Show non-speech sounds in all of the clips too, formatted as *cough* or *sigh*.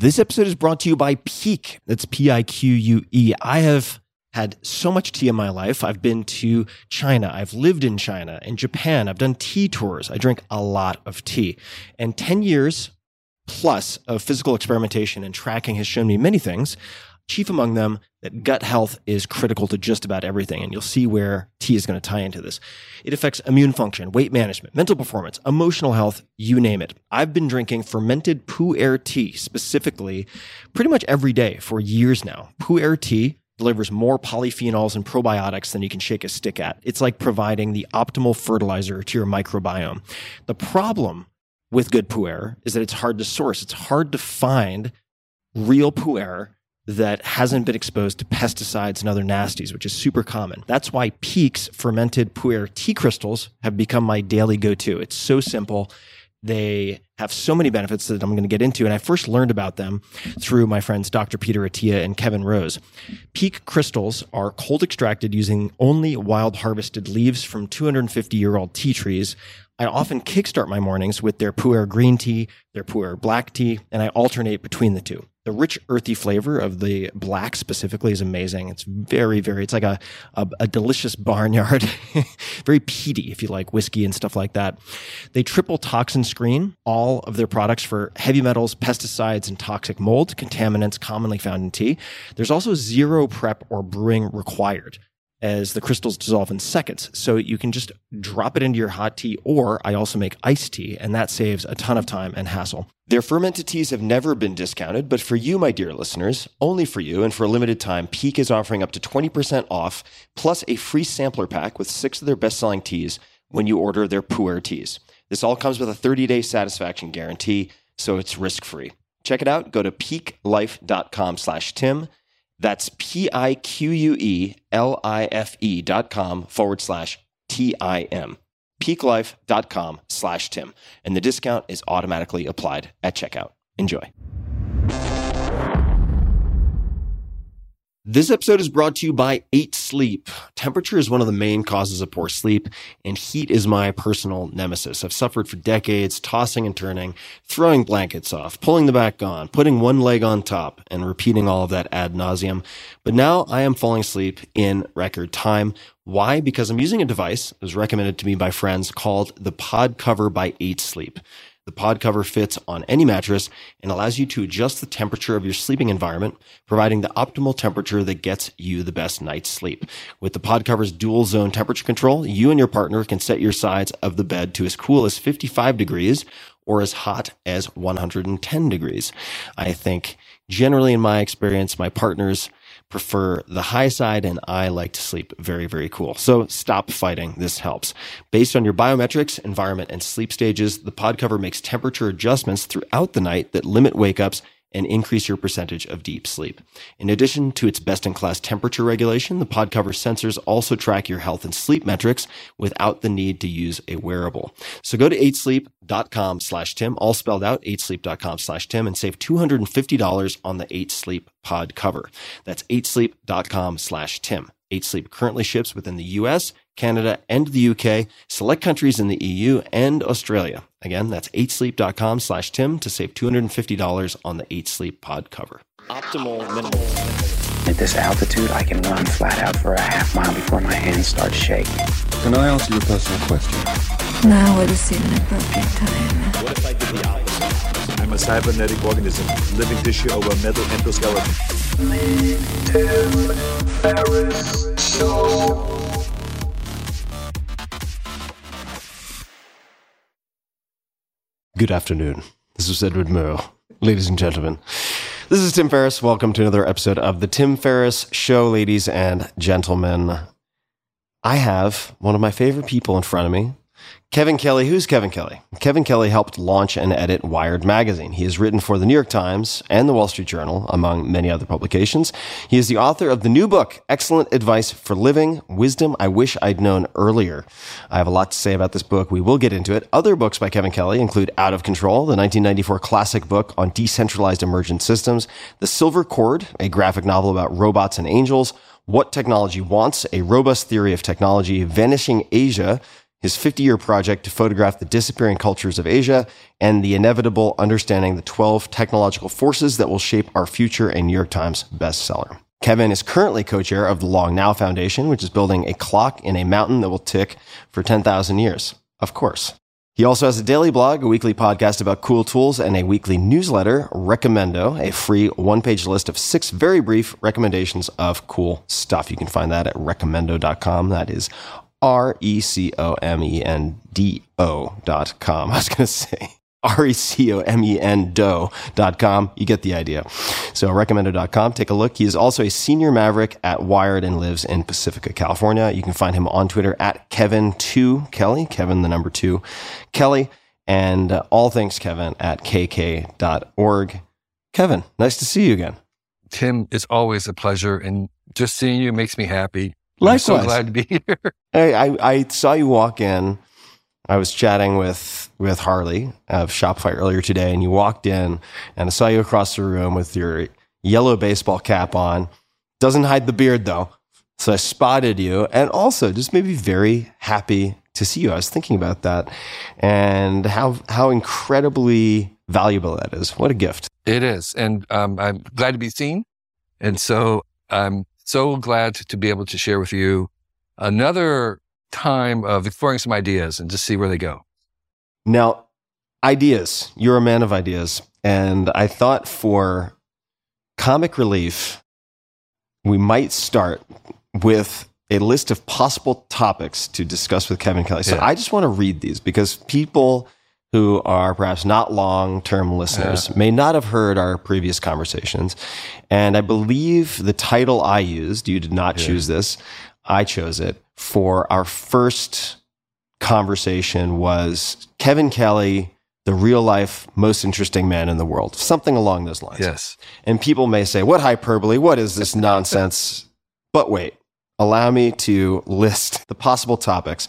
This episode is brought to you by Pique. That's P I Q U E. I have had so much tea in my life. I've been to China. I've lived in China and Japan. I've done tea tours. I drink a lot of tea. And 10 years plus of physical experimentation and tracking has shown me many things. Chief among them, that gut health is critical to just about everything. And you'll see where tea is going to tie into this. It affects immune function, weight management, mental performance, emotional health, you name it. I've been drinking fermented Pu'er tea specifically pretty much every day for years now. Pu'er tea delivers more polyphenols and probiotics than you can shake a stick at. It's like providing the optimal fertilizer to your microbiome. The problem with good pu'er is that it's hard to source. It's hard to find real pu'er that hasn't been exposed to pesticides and other nasties, which is super common. That's why Pique's fermented pu'er tea crystals have become my daily go-to. It's so simple. They have so many benefits that I'm going to get into. And I first learned about them through my friends Dr. Peter Attia and Kevin Rose. Pique crystals are cold extracted using only wild harvested leaves from 250 year old tea trees. I often kickstart my mornings with their pu'er green tea, their pu'er black tea, and I alternate between the two the rich earthy flavor of the black specifically is amazing. It's very, very, it's like a, a, a delicious barnyard, *laughs* very peaty if you like whiskey and stuff like that. They triple toxin screen all of their products for heavy metals, pesticides, and toxic mold, contaminants commonly found in tea. There's also zero prep or brewing required as the crystals dissolve in seconds. So you can just drop it into your hot tea, or I also make iced tea, and that saves a ton of time and hassle. Their fermented teas have never been discounted, but for you, my dear listeners, only for you, and for a limited time, Pique is offering up to 20% off, plus a free sampler pack with six of their best selling teas when you order their Pu'er teas. This all comes with a 30 day satisfaction guarantee, so it's risk free. Check it out. Go to piquelife.com slash Tim. That's P I Q U E L I F E dot com forward slash T I M. Piquelife.com slash Tim. And the discount is automatically applied at checkout. Enjoy. This episode is brought to you by 8 Sleep. Temperature is one of the main causes of poor sleep, and heat is my personal nemesis. I've suffered for decades, tossing and turning, throwing blankets off, pulling the back on, putting one leg on top, and repeating all of that ad nauseum. But now I am falling asleep in record time. Why? Because I'm using a device that was recommended to me by friends called the Pod Cover by 8 Sleep. The pod cover fits on any mattress and allows you to adjust the temperature of your sleeping environment, providing the optimal temperature that gets you the best night's sleep. With the pod cover's dual zone temperature control, you and your partner can set your sides of the bed to as cool as 55 degrees or as hot as 110 degrees. I think generally in my experience, my partners prefer the high side and I like to sleep very, very cool. So stop fighting. This helps. Based on your biometrics, environment, and sleep stages, the pod cover makes temperature adjustments throughout the night that limit wake ups and increase your percentage of deep sleep. In addition to its best in class temperature regulation, the pod cover sensors also track your health and sleep metrics without the need to use a wearable. So go to 8sleep.com slash Tim, all spelled out, 8sleep.com slash Tim and save $250 on the 8 Sleep pod cover. That's 8sleep.com slash Tim. 8 Sleep currently ships within the US, Canada, and the UK, select countries in the EU and Australia. Again, that's 8sleep.com slash Tim to save $250 on the 8 Sleep pod cover. Optimal minimal. At this altitude, I can run flat out for a half mile before my hands start shaking. Can I ask you a personal question? Now would seem an appropriate time. What if I did the opposite? I'm a cybernetic organism, living tissue over metal endoskeleton. Good afternoon. This is Edward Murrow. Ladies and gentlemen, this is Tim Ferriss. Welcome to another episode of The Tim Ferriss Show, ladies and gentlemen. I have one of my favorite people in front of me, Kevin Kelly. Who's Kevin Kelly? Kevin Kelly helped launch and edit Wired magazine. He has written for the New York Times and the Wall Street Journal, among many other publications. He is the author of the new book, Excellent Advice for Living Wisdom I Wish I'd Known Earlier. I have a lot to say about this book. We will get into it. Other books by Kevin Kelly include Out of Control, the 1994 classic book on decentralized emergent systems, The Silver Cord, a graphic novel about robots and angels, What Technology Wants, a robust theory of technology, Vanishing Asia, his 50 year project to photograph the disappearing cultures of Asia and the inevitable understanding the 12 technological forces that will shape our future, a New York Times bestseller. Kevin is currently co-chair of the Long Now Foundation, which is building a clock in a mountain that will tick for 10,000 years. Of course. He also has a daily blog, a weekly podcast about cool tools, and a weekly newsletter, Recomendo, a free one page list of six very brief recommendations of cool stuff. You can find that at recomendo.com. That is R E C O M E N D O dot com. *laughs* I was going to say R E C O M E N D O dot com. You get the idea. So recomendo.com. Take a look. He is also a senior maverick at Wired and lives in Pacifica, California. You can find him on Twitter at Kevin2 Kelly, Kevin the number two Kelly, and uh, all things Kevin at kk.org. Kevin, nice to see you again. Tim, it's always a pleasure. And just seeing you makes me happy. I'm Likewise. so glad to be *laughs* here. I, I, I saw you walk in. I was chatting with with Harley of Shopify earlier today, and you walked in, and I saw you across the room with your yellow baseball cap on. Doesn't hide the beard though, so I spotted you, and also just made me very happy to see you. I was thinking about that, and how how incredibly valuable that is. What a gift! It is. And um, I'm glad to be seen. And so I'm so glad to be able to share with you another time of exploring some ideas and just see where they go. Now, ideas. You're a man of ideas. And I thought for comic relief, we might start with a list of possible topics to discuss with Kevin Kelly. So Yeah. I just want to read these because people who are perhaps not long term listeners may not have heard our previous conversations. And I believe the title I used, you did not choose this, I chose it for our first conversation was Kevin Kelly, the real life most interesting man in the world, something along those lines. Yes. And people may say, what hyperbole? What is this nonsense? but wait, allow me to list the possible topics.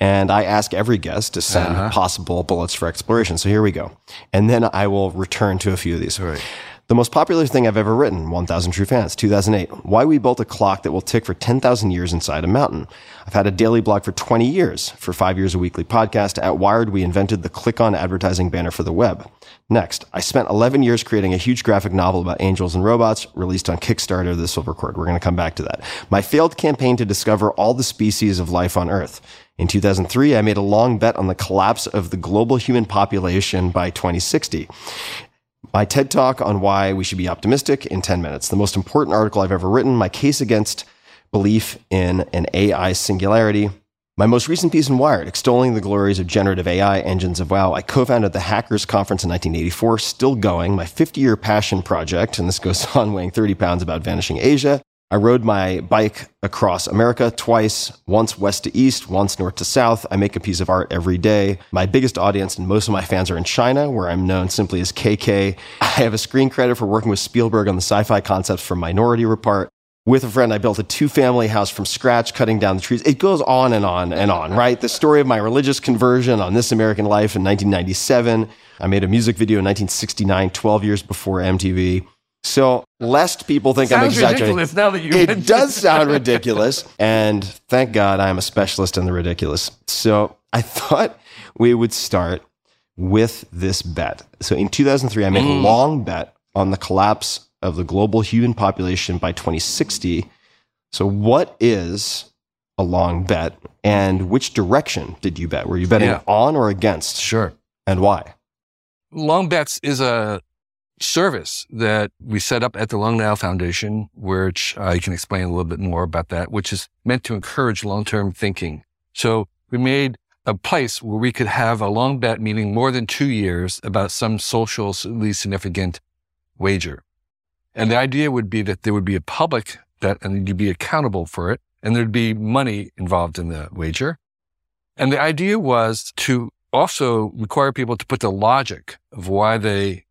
And I ask every guest to send Uh-huh. possible bullets for exploration. So here we go. And then I will return to a few of these. All right. The most popular thing I've ever written, 1000 True Fans, 2008. Why we built a clock that will tick for 10,000 years inside a mountain. I've had a daily blog for 20 years. For five years, a weekly podcast. At Wired, we invented the click on advertising banner for the web. Next, I spent 11 years creating a huge graphic novel about angels and robots released on Kickstarter, the Silver Cord. We're going to come back to that. My failed campaign to discover all the species of life on Earth. In 2003, I made a long bet on the collapse of the global human population by 2060 my TED talk on why we should be optimistic in 10 minutes. The most important article I've ever written, my case against belief in an AI singularity. My most recent piece in Wired, extolling the glories of generative AI engines of WoW. I co-founded the Hackers Conference in 1984, still going, my 50-year passion project, and this goes *laughs* on weighing 30 pounds about vanishing Asia. I rode my bike across America twice, once west to east, once north to south. I make a piece of art every day. My biggest audience and most of my fans are in China, where I'm known simply as KK. I have a screen credit for working with Spielberg on the sci-fi concepts for Minority Report. With a friend, I built a two family house from scratch, cutting down the trees. It goes on and on and on, right? The story of my religious conversion on This American Life in 1997. I made a music video in 1969, 12 years before MTV. So, lest people think I'm Sounds exaggerating. ridiculous now that you It does sound *laughs* ridiculous. And thank God I'm a specialist in the ridiculous. So, I *laughs* thought we would start with this bet. So, in 2003, I made a mm. long bet on the collapse of the global human population by 2060. So, what is a long bet and which direction did you bet? Were you betting Yeah. on or against Sure. and why? Long Bets is a service that we set up at the Long Now Foundation, which I can explain a little bit more about that, which is meant to encourage long-term thinking. So we made a place where we could have a long bet, meaning more than two years, about some socially significant wager. And the idea would be that there would be a public bet and you'd be accountable for it. And there'd be money involved in the wager. And the idea was to also require people to put the logic of why they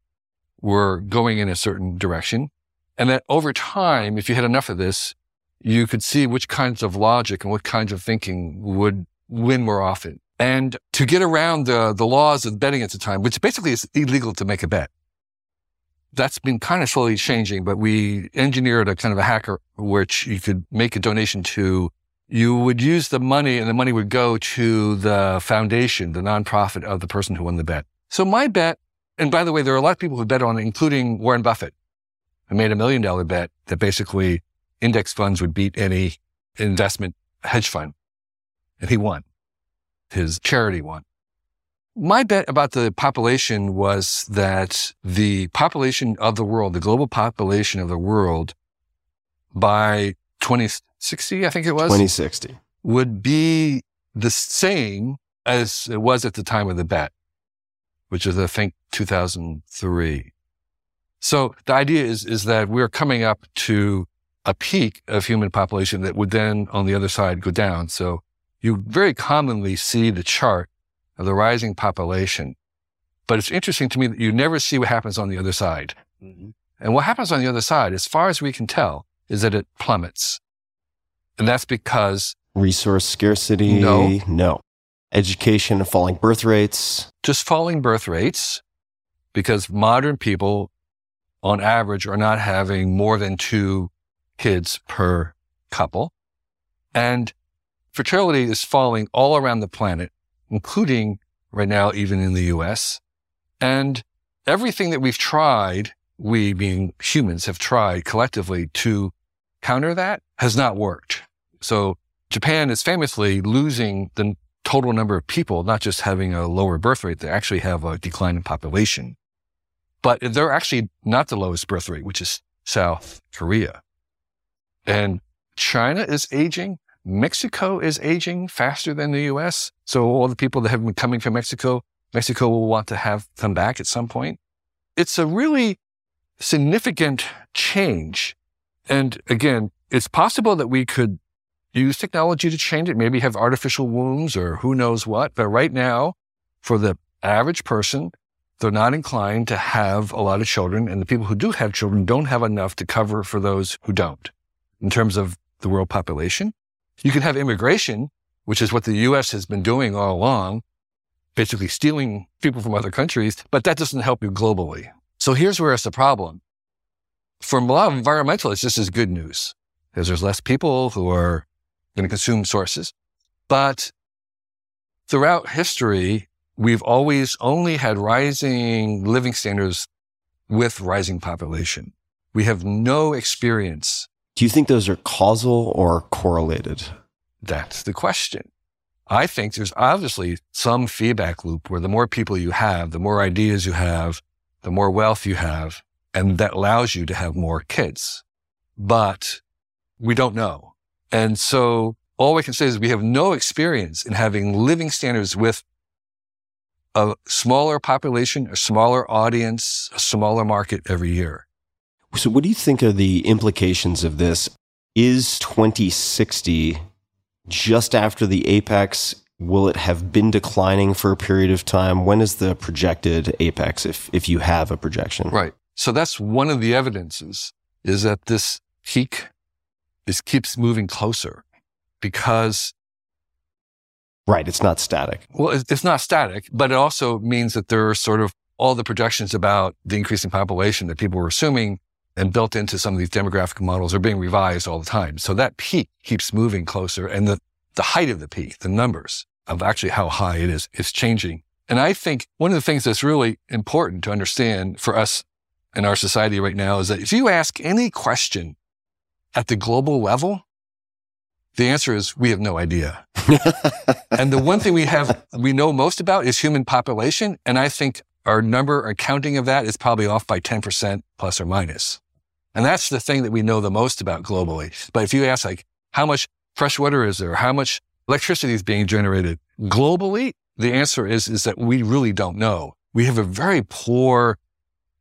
were going in a certain direction. And that over time, if you had enough of this, you could see which kinds of logic and what kinds of thinking would win more often. And to get around the, the laws of betting at the time, which basically is illegal to make a bet. That's been kind of slowly changing, but we engineered a kind of a hacker which you could make a donation to you would use the money and the money would go to the foundation, the nonprofit of the person who won the bet. So my bet, and by the way, there are a lot of people who bet on it, including Warren Buffett, who made a million dollar bet that basically index funds would beat any investment hedge fund. And he won. His charity won. My bet about the population was that the population of the world, the global population of the world by 2060, I think it was, 2060. would be the same as it was at the time of the bet, which is, I think, 2003. So the idea is, is that we're coming up to a peak of human population that would then on the other side go down. So you very commonly see the chart of the rising population. But it's interesting to me that you never see what happens on the other side. Mm-hmm. And what happens on the other side, as far as we can tell, is that it plummets. And that's because Resource scarcity? No. No. Education and falling birth rates. just falling birth rates, because modern people on average are not having more than two kids per couple. And fertility is falling all around the planet, including right now, even in the US. And everything that we've tried, we being humans have tried collectively to counter that has not worked. So Japan is famously losing the total number of people, not just having a lower birth rate, they actually have a decline in population. But they're actually not the lowest birth rate, which is South Korea. And China is aging. Mexico is aging faster than the US. So all the people that have been coming from Mexico, Mexico will want to have come back at some point. It's a really significant change. And again, it's possible that we could use technology to change it, maybe have artificial wombs or who knows what. But right now, for the average person, they're not inclined to have a lot of children. And the people who do have children don't have enough to cover for those who don't in terms of the world population. You can have immigration, which is what the U.S. has been doing all along, basically stealing people from other countries, but that doesn't help you globally. So here's where it's a problem. For a lot of environmentalists, this is good news because there's less people who are going to consume sources. But throughout history, we've always only had rising living standards with rising population. We have no experience. Do you think those are causal or correlated? That's the question. I think there's obviously some feedback loop where the more people you have, the more ideas you have, the more wealth you have, and that allows you to have more kids. But we don't know. And so all we can say is we have no experience in having living standards with a smaller population, a smaller audience, a smaller market every year. So, what do you think are the implications of this? Is 2060 just after the apex? Will it have been declining for a period of time? When is the projected apex, if, if you have a projection? Right. So that's one of the evidences is that this peak is keeps moving closer because Right. It's not static. Well, it's it's not static, but it also means that there are sort of all the projections about the increasing population that people were assuming and built into some of these demographic models are being revised all the time. So that peak keeps moving closer and the, the height of the peak, the numbers of actually how high it is, is changing. And I think one of the things that's really important to understand for us in our society right now is that if you ask any question at the global level, the answer is we have no idea. *laughs* and the one thing we have, we know most about is human population. And I think our number or counting of that is probably off by 10% plus or minus. And that's the thing that we know the most about globally. But if you ask like, how much fresh water is there? How much electricity is being generated globally? The answer is, is that we really don't know. We have a very poor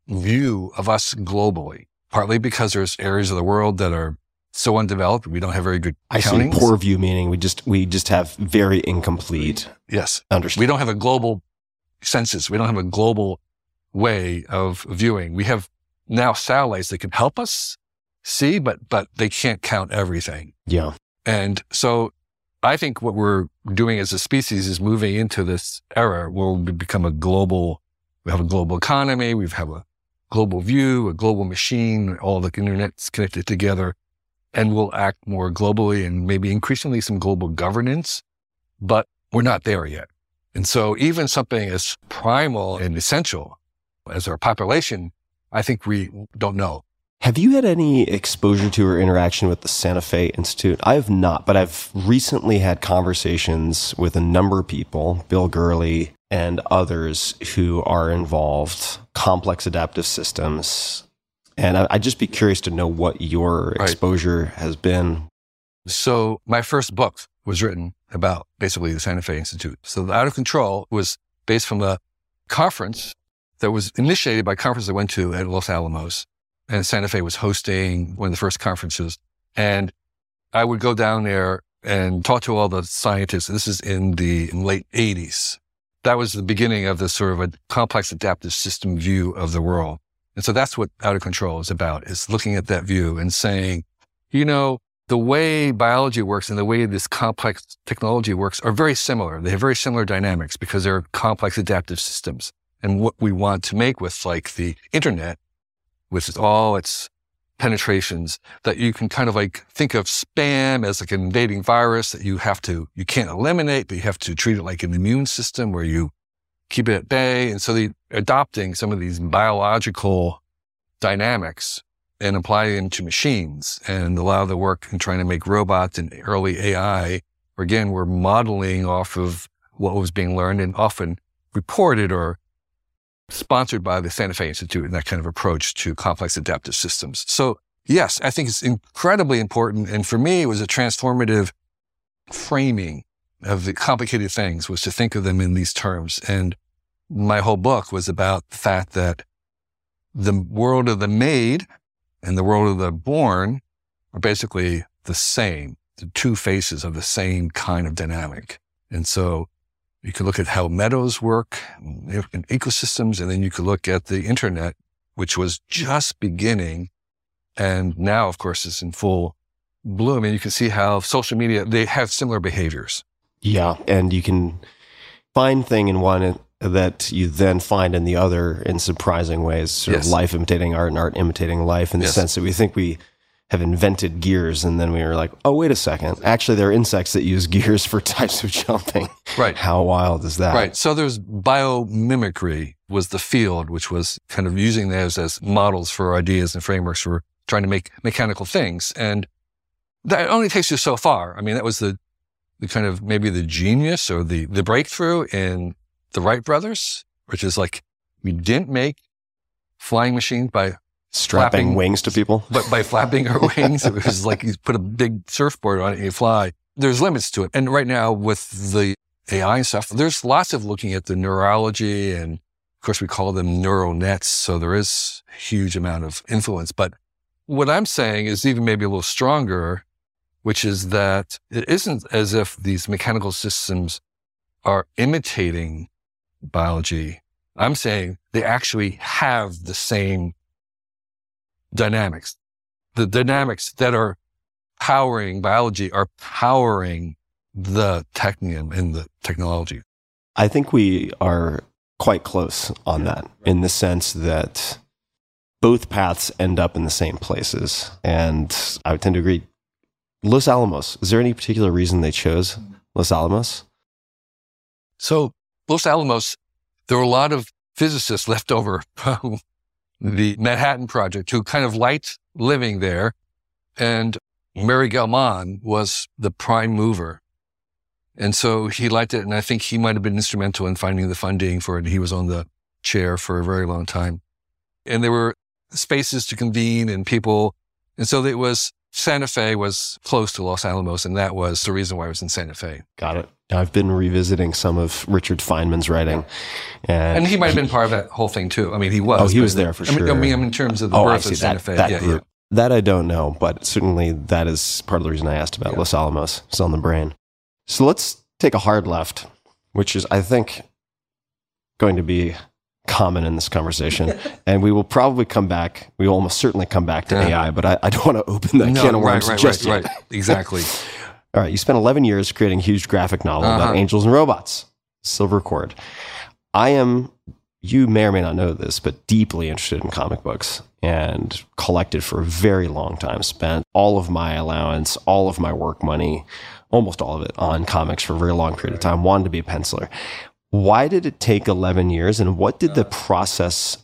view of us globally, partly because there's areas of the world that are so undeveloped. We don't have very good I see poor view meaning we just we just have very incomplete Yes. understanding. We don't have a global census. We don't have a global way of viewing. We have now satellites that can help us see, but, but they can't count everything. yeah. And so I think what we're doing as a species is moving into this era where we become a global, we have a global economy, we have a global view, a global machine, all the internet's connected together. And we'll act more globally and maybe increasingly some global governance, but we're not there yet. And so even something as primal and essential as our population, I think we don't know. Have you had any exposure to or interaction with the Santa Fe Institute? I have not, but I've recently had conversations with a number of people, Bill Gurley and others who are involved, complex adaptive systems. And I- I'd just be curious to know what your Right. exposure has been. So my first book was written about basically the Santa Fe Institute. So the Out of Control was based from a conference that was initiated by a conference I went to at Los Alamos. And Santa Fe was hosting one of the first conferences. And I would go down there and talk to all the scientists. This is in the late 80s. That was the beginning of this sort of a complex adaptive system view of the world. And so that's what Out of Control is about, is looking at that view and saying, you know, the way biology works and the way this complex technology works are very similar. They have very similar dynamics because they're complex adaptive systems. And what we want to make with like the internet, with all its penetrations, that you can kind of like think of spam as like an invading virus that you have to, you can't eliminate, but you have to treat it like an immune system where you keep it at bay. And so the adopting some of these biological dynamics and apply them to machines and a lot of the work in trying to make robots and early AI, again, we're modeling off of what was being learned and often reported or sponsored by the Santa Fe Institute and that kind of approach to complex adaptive systems. So yes, I think it's incredibly important. And for me, it was a transformative framing of the complicated things was to think of them in these terms. And my whole book was about the fact that the world of the made and the world of the born are basically the same, the two faces of the same kind of dynamic. And so you could look at how meadows work in ecosystems, and then you could look at the internet, which was just beginning. And now, of course, is in full bloom. And you can see how social media, they have similar behaviors. Yeah. And you can find thing in one that you then find in the other in surprising ways, sort Yes. of life imitating art and art imitating life in the Yes. sense that we think we have invented gears and then we were like, oh, wait a second. Actually, there are insects that use gears for *laughs* types of jumping. Right. How wild is that? Right. So there's biomimicry was the field, which was kind of using those as models for ideas and frameworks for trying to make mechanical things. And that only takes you so far. I mean, that was the, the kind of maybe the genius or the, the breakthrough in the Wright brothers, which is like, we didn't make flying machines by Strapping Flapping- wings to people. *laughs* but by flapping our wings, it was like you put a big surfboard on it and you fly. There's limits to it. And right now with the AI and stuff, there's lots of looking at the neurology and of course we call them neural nets. So there is a huge amount of influence. But what I'm saying is even maybe a little stronger, which is that it isn't as if these mechanical systems are imitating biology. I'm saying they actually have the same dynamics. The dynamics that are powering biology are powering the technium and the technology. I think we are quite close on that in the sense that both paths end up in the same places. And I would tend to agree. Los Alamos, is there any particular reason they chose Los Alamos? So Los Alamos, there were a lot of physicists left over from *laughs* the Manhattan Project who kind of liked living there. And Murray Gell-Mann was the prime mover. And so he liked it. And I think he might have been instrumental in finding the funding for it. He was on the chair for a very long time. And there were spaces to convene and people. And so it was Santa Fe was close to Los Alamos. And that was the reason why I was in Santa Fe. Got it. I've been revisiting some of Richard Feynman's writing. And, And he might have been part of that whole thing too. I mean, he was. Oh, he was there for I mean, I mean, in terms of the Oh, birth of Santa that, Fe. that yeah, group. That I don't know, but certainly that is part of the reason I asked about Yeah. Los Alamos. It's on the brain. So let's take a hard left, which is, I think, going to be common in this conversation. *laughs* and we will probably come back. We will almost certainly come back to Yeah. AI, but I, I don't want to open that. No, can of worms right, just right, yet. right. Exactly. *laughs* All right, you spent 11 years creating a huge graphic novel about Uh-huh. angels and robots, Silver Cord. I am you may or may not know this, but deeply interested in comic books and collected for a very long time. Spent all of my allowance, all of my work money, almost all of it on comics for a very long period of time. Wanted to be a penciler. Why did it take 11 years and what did the process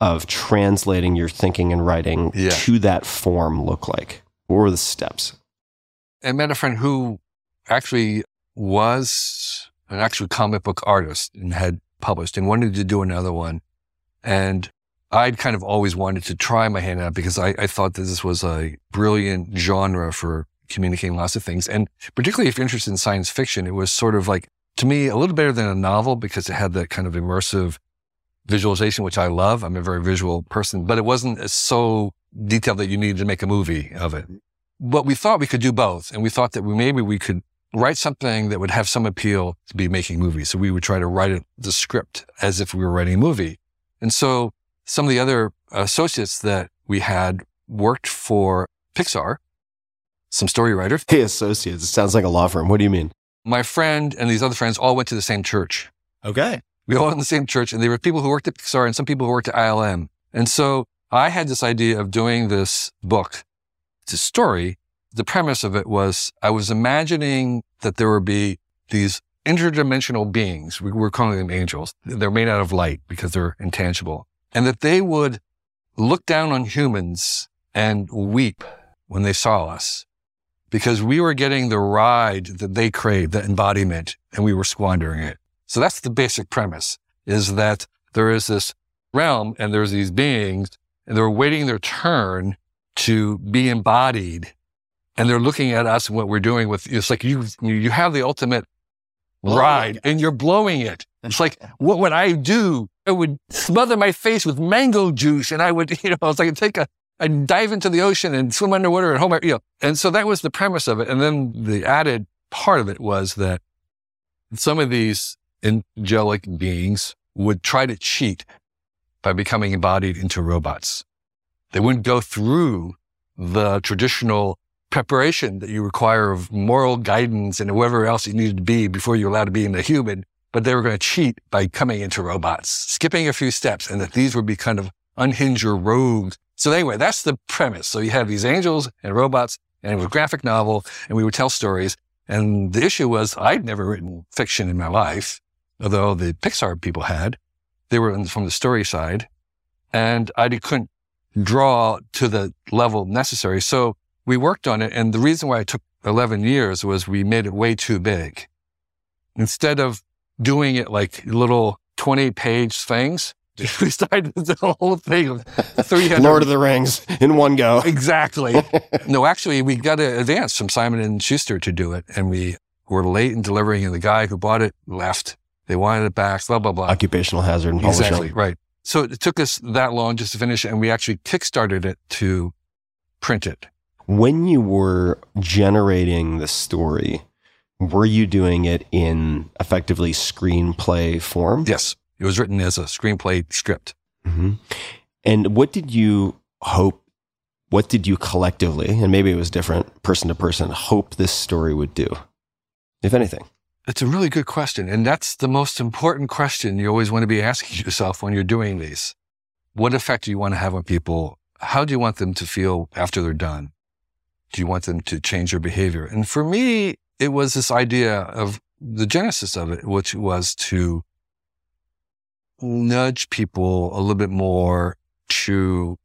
of translating your thinking and writing Yeah. to that form look like? What were the steps? I met a friend who actually was an actual comic book artist and had published and wanted to do another one. And I'd kind of always wanted to try my hand at because I, I thought that this was a brilliant genre for communicating lots of things. And particularly if you're interested in science fiction, it was sort of like, to me, a little better than a novel because it had that kind of immersive visualization, which I love. I'm a very visual person, but it wasn't so detailed that you needed to make a movie of it. But we thought we could do both. And we thought that we, maybe we could write something that would have some appeal to be making movies. So we would try to write it, the script as if we were writing a movie. And so some of the other associates that we had worked for Pixar, some story writers. Hey, associates. It sounds like a law firm. What do you mean? My friend and these other friends all went to the same church. Okay. We all went in the same church and there were people who worked at Pixar and some people who worked at ILM. And so I had this idea of doing this book. It's a story. The premise of it was I was imagining that there would be these interdimensional beings. We were calling them angels. They're made out of light because they're intangible and that they would look down on humans and weep when they saw us because we were getting the ride that they craved, the embodiment, and we were squandering it. So that's the basic premise is that there is this realm and there's these beings and they're waiting their turn to be embodied. And they're looking at us and what we're doing with, it's like you, you have the ultimate ride and you're blowing it. It's like *laughs* what would I do? I would smother my face with mango juice and I would, *laughs* you know, it's like I'd take a, I'd dive into the ocean and swim underwater hold my, you know, and so that was the premise of it. And then the added part of it was that some of these angelic beings would try to cheat by becoming embodied into robots. They wouldn't go through the traditional preparation that you require of moral guidance and whoever else you needed to be before you're allowed to be in the human, but they were going to cheat by coming into robots, skipping a few steps, and that these would be kind of unhinged or rogues. So anyway, that's the premise. So you have these angels and robots, and it was a graphic novel, and we would tell stories. And the issue was I'd never written fiction in my life, although the Pixar people had. They were from the story side, and I couldn't draw to the level necessary. So we worked on it. And the reason why it took 11 years was we made it way too big. Instead of doing it like little 20 page things, *laughs* we started the whole thing of 300. Lord of the Rings in one go. *laughs* Exactly. no, actually, we got an advance from Simon and Schuster to do it, and we were late in delivering, and the guy who bought it left. They wanted it back. Blah blah blah. Occupational hazard and publishing. Exactly right. So it took us that long just to finish, it, and we actually kickstarted it to print it. When you were generating the story, were you doing it in effectively screenplay form? Yes, it was written as a screenplay script. hmm And what did you hope? What did you collectively, and maybe it was different person to person, hope this story would do, if anything? It's a really good question. And that's the most important question you always want to be asking *laughs* yourself when you're doing these. What effect do you want to have on people? How do you want them to feel after they're done? Do you want them to change their behavior? And for me, it was this idea of the genesis of it, which was to nudge people a little bit more to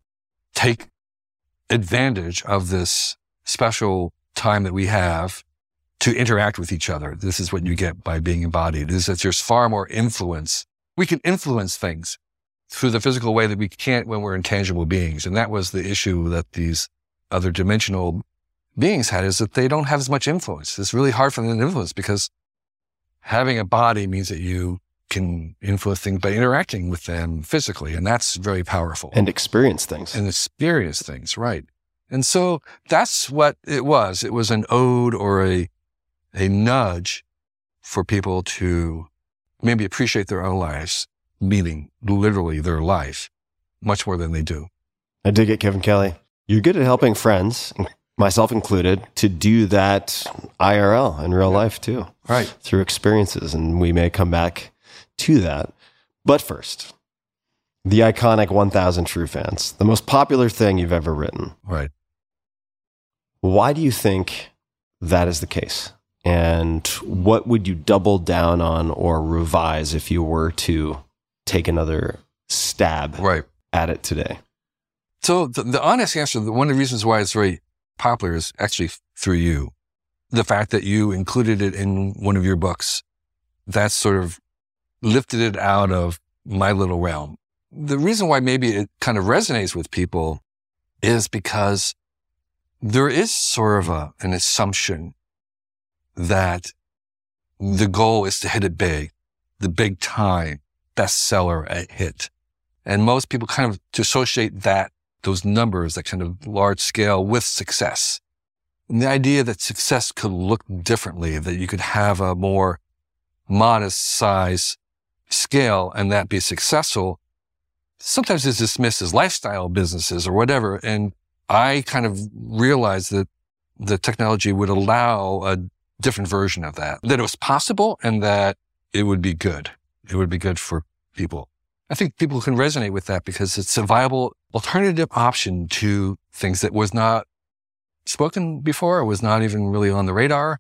take advantage of this special time that we have to interact with each other. This is what you get by being embodied is that there's far more influence. We can influence things through the physical way that we can't when we're intangible beings. And that was the issue that these other dimensional beings had is that they don't have as much influence. It's really hard for them to influence because having a body means that you can influence things by interacting with them physically. And that's very powerful And experience things. and experience things, right? And so that's what it was. It was an ode or a a nudge for people to maybe appreciate their own lives, meaning literally their life, much more than they do. I dig it, Kevin Kelly. You're good at helping friends, myself included, to do that IRL in real life too, Right. through experiences. And we may come back to that. But first, The iconic 1000 True Fans, the most popular thing you've ever written. Right. Why do you think that is the case? And what would you double down on or revise if you were to take another stab Right. at it today? So the, the honest answer, one of the reasons why it's very popular is actually through you. The fact that you included it in one of your books, that's sort of lifted it out of my little realm. The reason why maybe it kind of resonates with people is because there is sort of a, an assumption that the goal is to hit it big, the big time bestseller a hit. And most people kind of associate that, those numbers, that kind of large scale with success. And the idea that success could look differently, that you could have a more modest size scale and that be successful, sometimes is dismissed as lifestyle businesses or whatever. And I kind of realized that the technology would allow a different version of that, that it was possible and that it would be good. It would be good for people. I think people can resonate with that because it's a viable alternative option to things that was not spoken before, was not even really on the radar.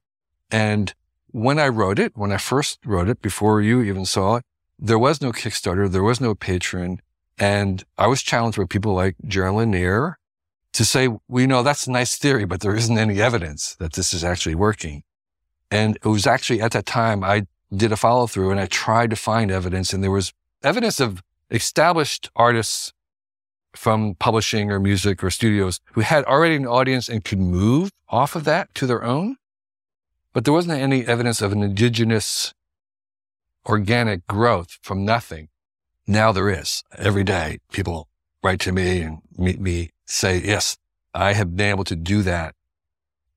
And when I wrote it, when I first wrote it, before you even saw it, there was no Kickstarter, there was no Patreon. And I was challenged by people like Jaron Lanier to say, we know that's a nice theory, but there isn't any evidence that this is actually working. And it was actually at that time I did a follow through and I tried to find evidence and there was evidence of established artists from publishing or music or studios who had already an audience and could move off of that to their own. But there wasn't any evidence of an indigenous organic growth from nothing. Now there is. Every day people write to me and meet me, say, yes, I have been able to do that,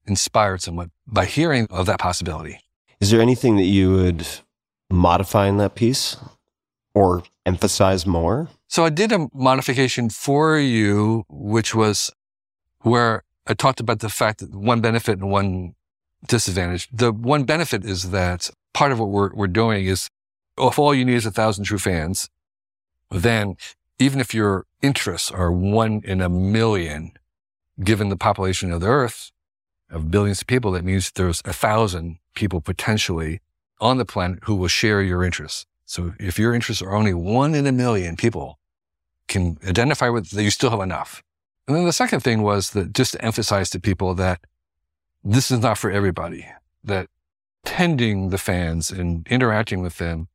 inspired someone by hearing of that possibility. Is there anything that you would modify in that piece or emphasize more? So I did a modification for you, which was where I talked about the fact that one benefit and one disadvantage. The one benefit is that part of what we're, we're doing is if all you need is a thousand true fans, then even if your interests are one in a million, given the population of the earth of billions of people, that means there's a thousand people potentially on the planet who will share your interests. So if your interests are only one in a million people can identify with that, you still have enough. And then the second thing was that just to emphasize to people that this is not for everybody, that tending the fans and interacting with them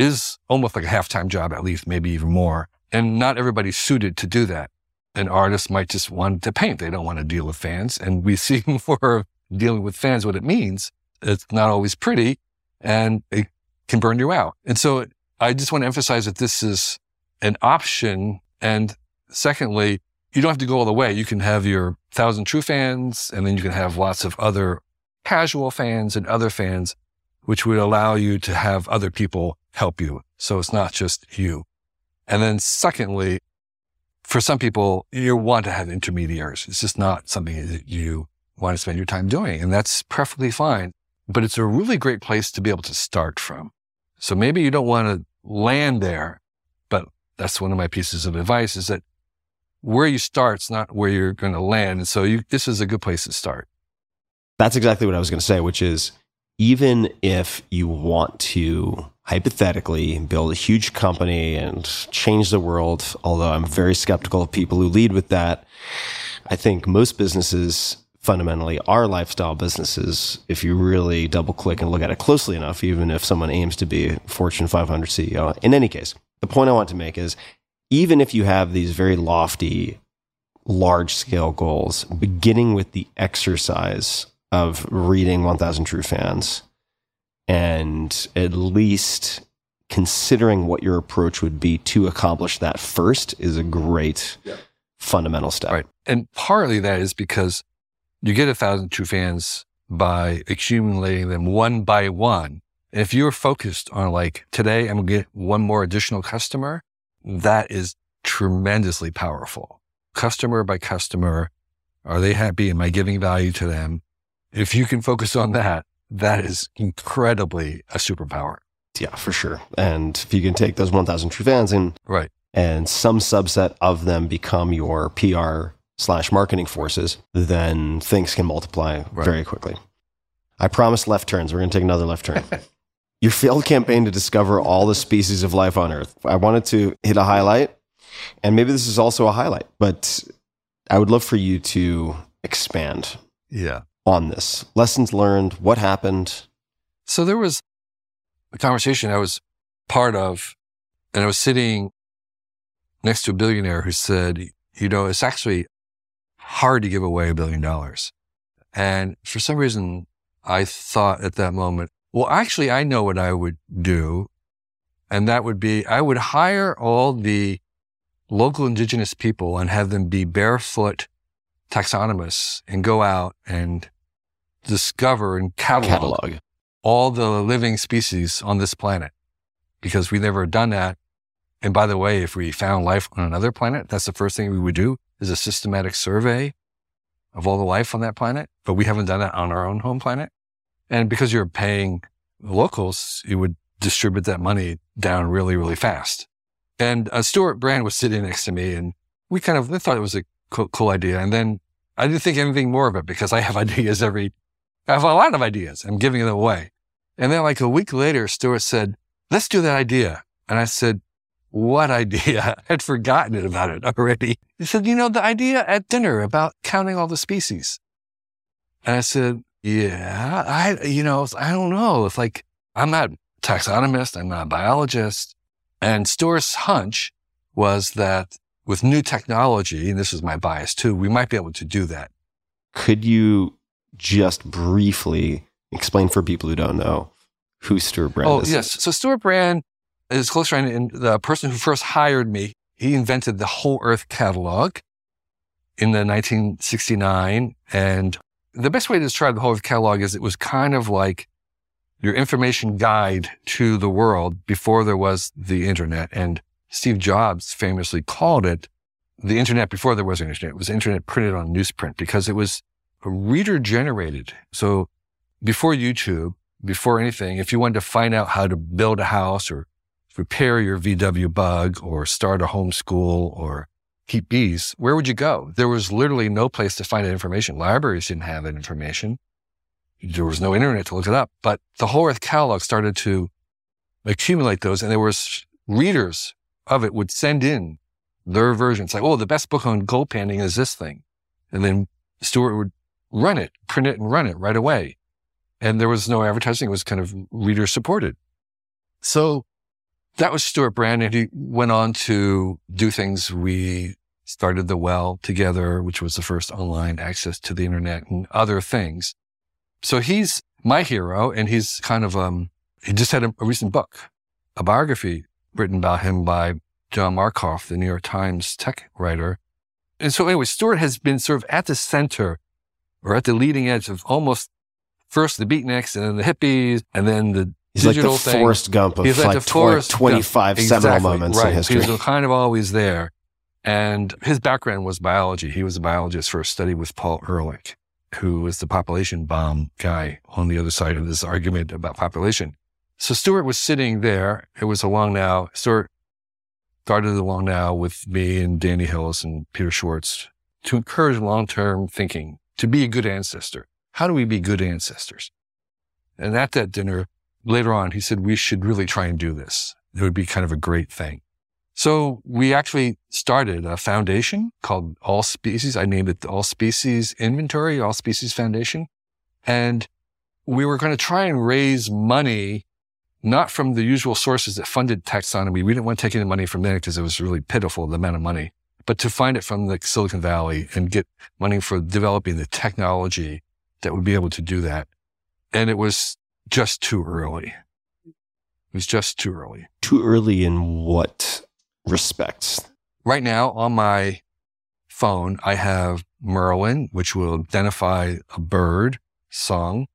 is almost like a half-time job, at least, maybe even more. And not everybody's suited to do that. An artist might just want to paint. They don't want to deal with fans. And we *laughs* see more dealing with fans, what it means. It's not always pretty and it can burn you out. And so I just want to emphasize that this is an option. And secondly, you don't have to go all the way. You can have your thousand true fans and then you can have lots of other casual fans and other fans, which would allow you to have other people help you. So it's not just you. And then secondly, for some people, you want to have intermediaries. It's just not something that you want to spend your time doing. And that's perfectly fine. But it's a really great place to be able to start from. So maybe you don't want to land there, but that's one of my pieces of advice is that where you start is not where you're going to land. And so you, this is a good place to start. That's exactly what I was going to say, which is even if you want to hypothetically build a huge company and change the world, although I'm very skeptical of people who lead with that, I think most businesses fundamentally are lifestyle businesses. If you really double click and look at it closely enough, even if someone aims to be a Fortune 500 CEO. In any case, the point I want to make is even if you have these very lofty, large scale goals, beginning with the exercise of reading 1000 True Fans and at least considering what your approach would be to accomplish that first is a great fundamental step. Right. And partly that is because you get a thousand true fans by accumulating them one by one. And if you're focused on like, today I'm going to get one more additional customer, that is tremendously powerful. Customer by customer. Are they happy? Am I giving value to them? If you can focus on that, that is incredibly a superpower. Yeah, for sure. And if you can take those 1000 true fans and Right. and some subset of them become your PR slash marketing forces, then things can multiply Right. very quickly. I promise left turns. We're going to take another left turn. *laughs* Your failed campaign to discover all the species of life on Earth. I wanted to hit a highlight, and maybe this is also a highlight, but I would love for you to expand Yeah. On this. Lessons learned, what happened. So there was a conversation I was part of, and I was sitting next to a billionaire who said, you know, it's actually hard to give away a billion dollars. And for some reason, I thought at that moment, well, actually, I know what I would do. And that would be, I would hire all the local indigenous people and have them be barefoot taxonomists and go out and discover and Catalog. all the living species on this planet because we've never done that. And by the way, if we found life on another planet, that's the first thing we would do is a systematic survey of all the life on that planet. But we haven't done that on our own home planet. And because you're paying the locals, you would distribute that money down really, really fast. And uh, Stewart Brand was sitting next to me and we kind of we thought it was a cool, cool idea. And then I didn't think anything more of it because I have *laughs* ideas every, I have a lot of ideas. I'm giving them away. And then like a week later, Stewart said, let's do that idea. And I said, what *laughs* idea? I had forgotten it about it already. He said, you know, the idea at dinner about counting all the species. And I said, yeah, I, you know, I don't know. It's like, I'm not a taxonomist. I'm not a biologist. And Stewart's hunch was that with new technology, and this is my bias too, we might be able to do that. Could you just briefly explain for people who don't know who Stewart Brand Oh, is? Oh, yes. So Stewart Brand is a close friend and the person who first hired me. He invented the Whole Earth catalog in the 1969. And the best way to describe the Whole Earth catalog is it was kind of like your information guide to the world before there was the internet. And Steve Jobs famously called it the internet before there was an internet. It was internet printed on newsprint because it was reader generated. So before YouTube, before anything, if you wanted to find out how to build a house or repair your VW bug or start a homeschool or keep bees, where would you go? There was literally no place to find that information. Libraries didn't have that information. There was no internet to look it up, but the whole Earth catalog started to accumulate those and there was readers of it would send in their versions like, oh, the best book on gold panning is this thing. And then Stewart would run it, print it and run it right away. And there was no advertising. It was kind of reader supported. So that was Stewart Brand. And he went on to do things. We started the well together, which was the first online access to the internet and other things. So he's my hero and he's kind of, um, he just had a, a recent book, a biography written about him by John Markoff, the New York Times tech writer. And so anyway, Stewart has been sort of at the center or at the leading edge of almost first the beatniks and then the hippies and then the He's like the digital thing. Forrest Gump of He's like, like the tw- Forrest Gump. 25 seminal Exactly, moments right. in history. He was kind of always there. And his background was biology. He was a biologist first, studied with Paul Ehrlich, who was the population bomb guy on the other side of this argument about population. So Stewart was sitting there. It was a long now. Stewart started the long now with me and Danny Hillis and Peter Schwartz to encourage long-term thinking, to be a good ancestor. How do we be good ancestors? And at that dinner, later on, he said, we should really try and do this. It would be kind of a great thing. So we actually started a foundation called All Species. I named it All Species Inventory, All Species Foundation. And we were going to try and raise money, not from the usual sources that funded taxonomy. We didn't want to take any money from there because it was really pitiful, the amount of money, but to find it from the Silicon Valley and get money for developing the technology that would be able to do that. And it was just too early. It was just too early. Too early in what respects? Right now on my phone, I have Merlin, which will identify a bird song.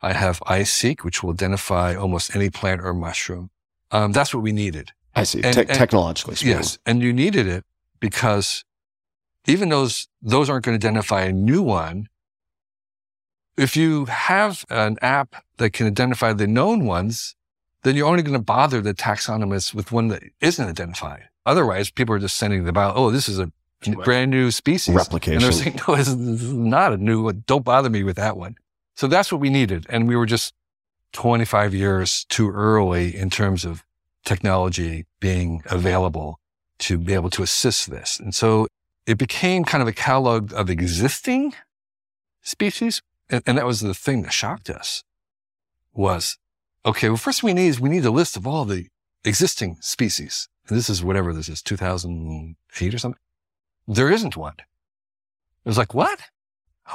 I have iSeek, which will identify almost any plant or mushroom. Um, that's what we needed. I see. And- Te- technologically speaking. Yes. And you needed it because even those, those aren't going to identify a new one. If you have an app that can identify the known ones, then you're only going to bother the taxonomists with one that isn't identified. Otherwise, people are just sending about, oh, this is a brand new species. Replication. And they're saying, no, this is not a new one. Don't bother me with that one. So that's what we needed. And we were just 25 years too early in terms of technology being available to be able to assist this. And so it became kind of a catalog of existing species. And, and that was the thing that shocked us was, okay, well, first we need is we need a list of all the existing species. And this is whatever this is, 2008 or something. There isn't one. It was like, what?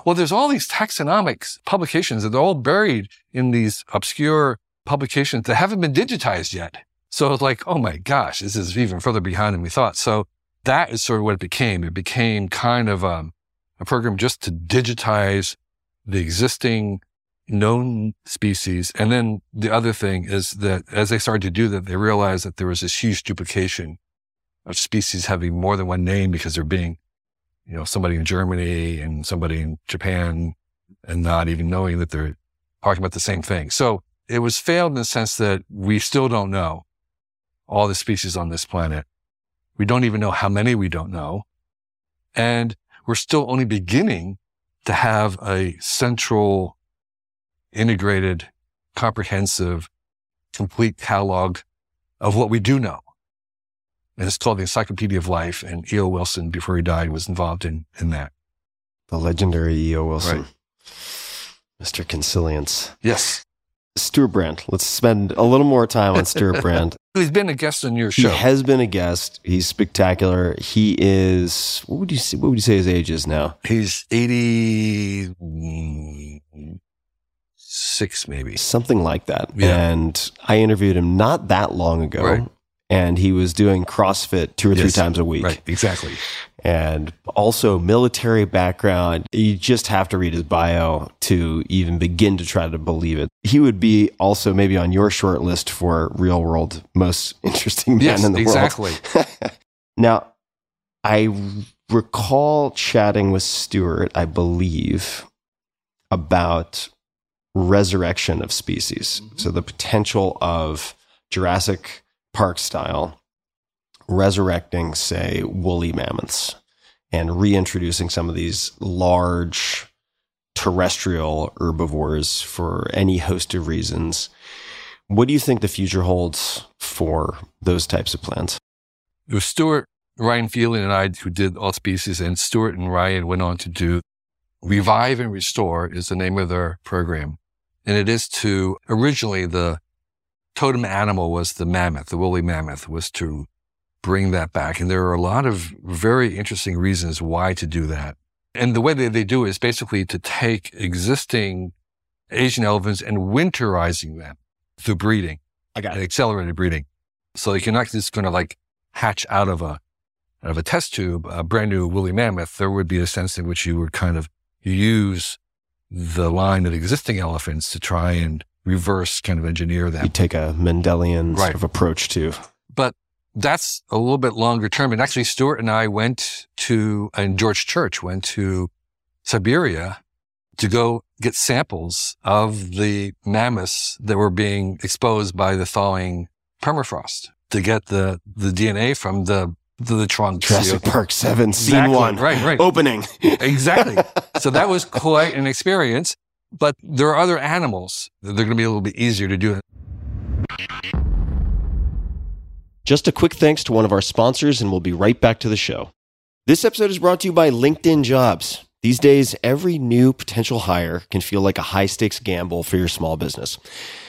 Well, there's all these taxonomics publications that are all buried in these obscure publications that haven't been digitized yet. So it's like, oh my gosh, this is even further behind than we thought. So that is sort of what it became. It became kind of um, a program just to digitize the existing known species. And then the other thing is that as they started to do that, they realized that there was this huge duplication of species having more than one name because they're being, you know, somebody in Germany and somebody in Japan and not even knowing that they're talking about the same thing. So it was failed in the sense that we still don't know all the species on this planet. We don't even know how many we don't know. And we're still only beginning to have a central, integrated, comprehensive, complete catalog of what we do know. And it's called the Encyclopedia of Life. And E.O. Wilson, before he died, was involved in, in that. The legendary E.O. Wilson. Right. Mr. Consilience. Yes. Stewart Brand. Let's spend a little more time on Stewart *laughs* Brand. He's been a guest on your show. He has been a guest. He's spectacular. He is what would you say, what would you say his age is now? He's 86, maybe. Something like that. Yeah. And I interviewed him not that long ago. Right. And he was doing CrossFit two or three times a week. Right, exactly. And also military background. You just have to read his bio to even begin to try to believe it. He would be also maybe on your short list for real world most *laughs* interesting man Yes, in the exactly. world. Exactly. *laughs* now, I recall chatting with Stewart, I believe, about resurrection of species. Mm-hmm. So the potential of Jurassic Park style resurrecting, say, woolly mammoths and reintroducing some of these large terrestrial herbivores for any host of reasons. What do you think the future holds for those types of plants? It was Stewart, Ryan Phelan, and I who did all species, and Stewart and Ryan went on to do Revive and Restore is the name of their program. And it is to originally the totem animal was the mammoth, the woolly mammoth was to bring that back. And there are a lot of very interesting reasons why to do that. And the way that they do it is basically to take existing Asian elephants and winterizing them through breeding I got and accelerated breeding. So you're not just going to like hatch out of a out of a test tube a brand new woolly mammoth. There would be a sense in which you would kind of use the line of existing elephants to try and reverse kind of engineer them. You take a Mendelian Right. sort of approach to. That's a little bit longer term. And actually, Stewart and I went to, and George Church went to Siberia to go get samples of the mammoths that were being exposed by the thawing permafrost to get the, the DNA from the, the, the know. Jurassic Park 7, scene Exactly. one. Right, right. Opening. Exactly. *laughs* so that was quite an experience. But there are other animals that they're going to be a little bit easier to do it. Just a quick thanks to one of our sponsors, and we'll be right back to the show. This episode is brought to you by LinkedIn Jobs. These days, every new potential hire can feel like a high stakes gamble for your small business.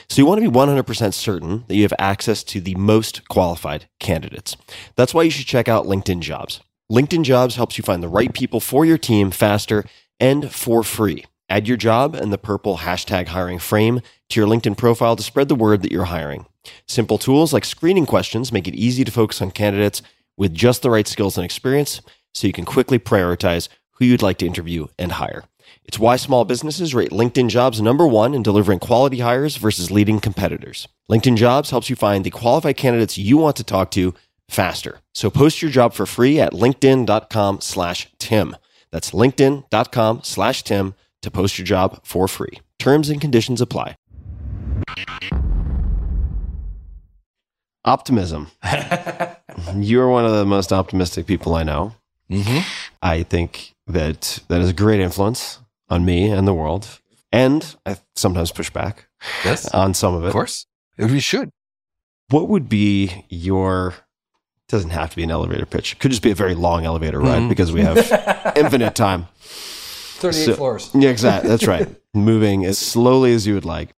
So you want to be 100% certain that you have access to the most qualified candidates. That's why you should check out LinkedIn Jobs. LinkedIn Jobs helps you find the right people for your team faster and for free. Add your job and the purple hashtag hiring frame to your LinkedIn profile to spread the word that you're hiring. Simple tools like screening questions make it easy to focus on candidates with just the right skills and experience so you can quickly prioritize who you'd like to interview and hire. It's why small businesses rate LinkedIn jobs number one in delivering quality hires versus leading competitors. LinkedIn jobs helps you find the qualified candidates you want to talk to faster. So post your job for free at linkedin.com slash Tim. That's linkedin.com slash Tim to post your job for free. Terms and conditions apply. Optimism. *laughs* You're one of the most optimistic people I know. Mm-hmm. I think that that is a great influence on me and the world. And I sometimes push back Yes, on some of it. of course. We should. What would be your doesn't have to be an elevator pitch. It could just be a very long elevator ride Mhm. because we have *laughs* infinite time. 38 So- floors. Yeah, exactly. That's right. *laughs* Moving as slowly as you would like.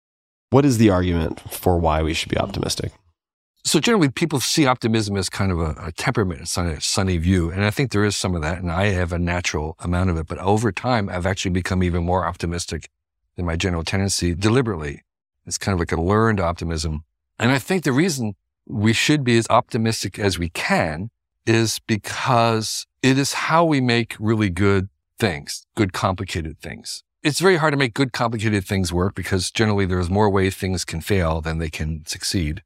What is the argument for why we should be optimistic? So generally, people see optimism as kind of a, a temperament, a sunny, sunny view, and I think there is some of that, and I have a natural amount of it. But over time, I've actually become even more optimistic than my general tendency, deliberately. It's kind of like a learned optimism, and I think the reason we should be as optimistic as we can is because it is how we make really good things, good complicated things. It's very hard to make good complicated things work because generally there's more ways things can fail than they can succeed.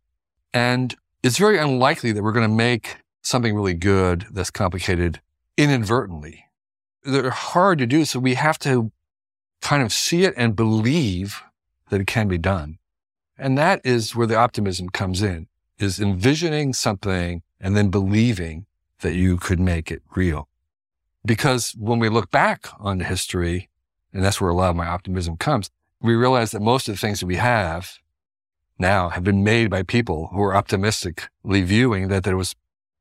And it's very unlikely that we're going to make something really good that's complicated inadvertently. They're hard to do. So we have to kind of see it and believe that it can be done. And that is where the optimism comes in, is envisioning something and then believing that you could make it real. Because when we look back on the history, and that's where a lot of my optimism comes, we realize that most of the things that we have now have been made by people who are optimistically viewing that it was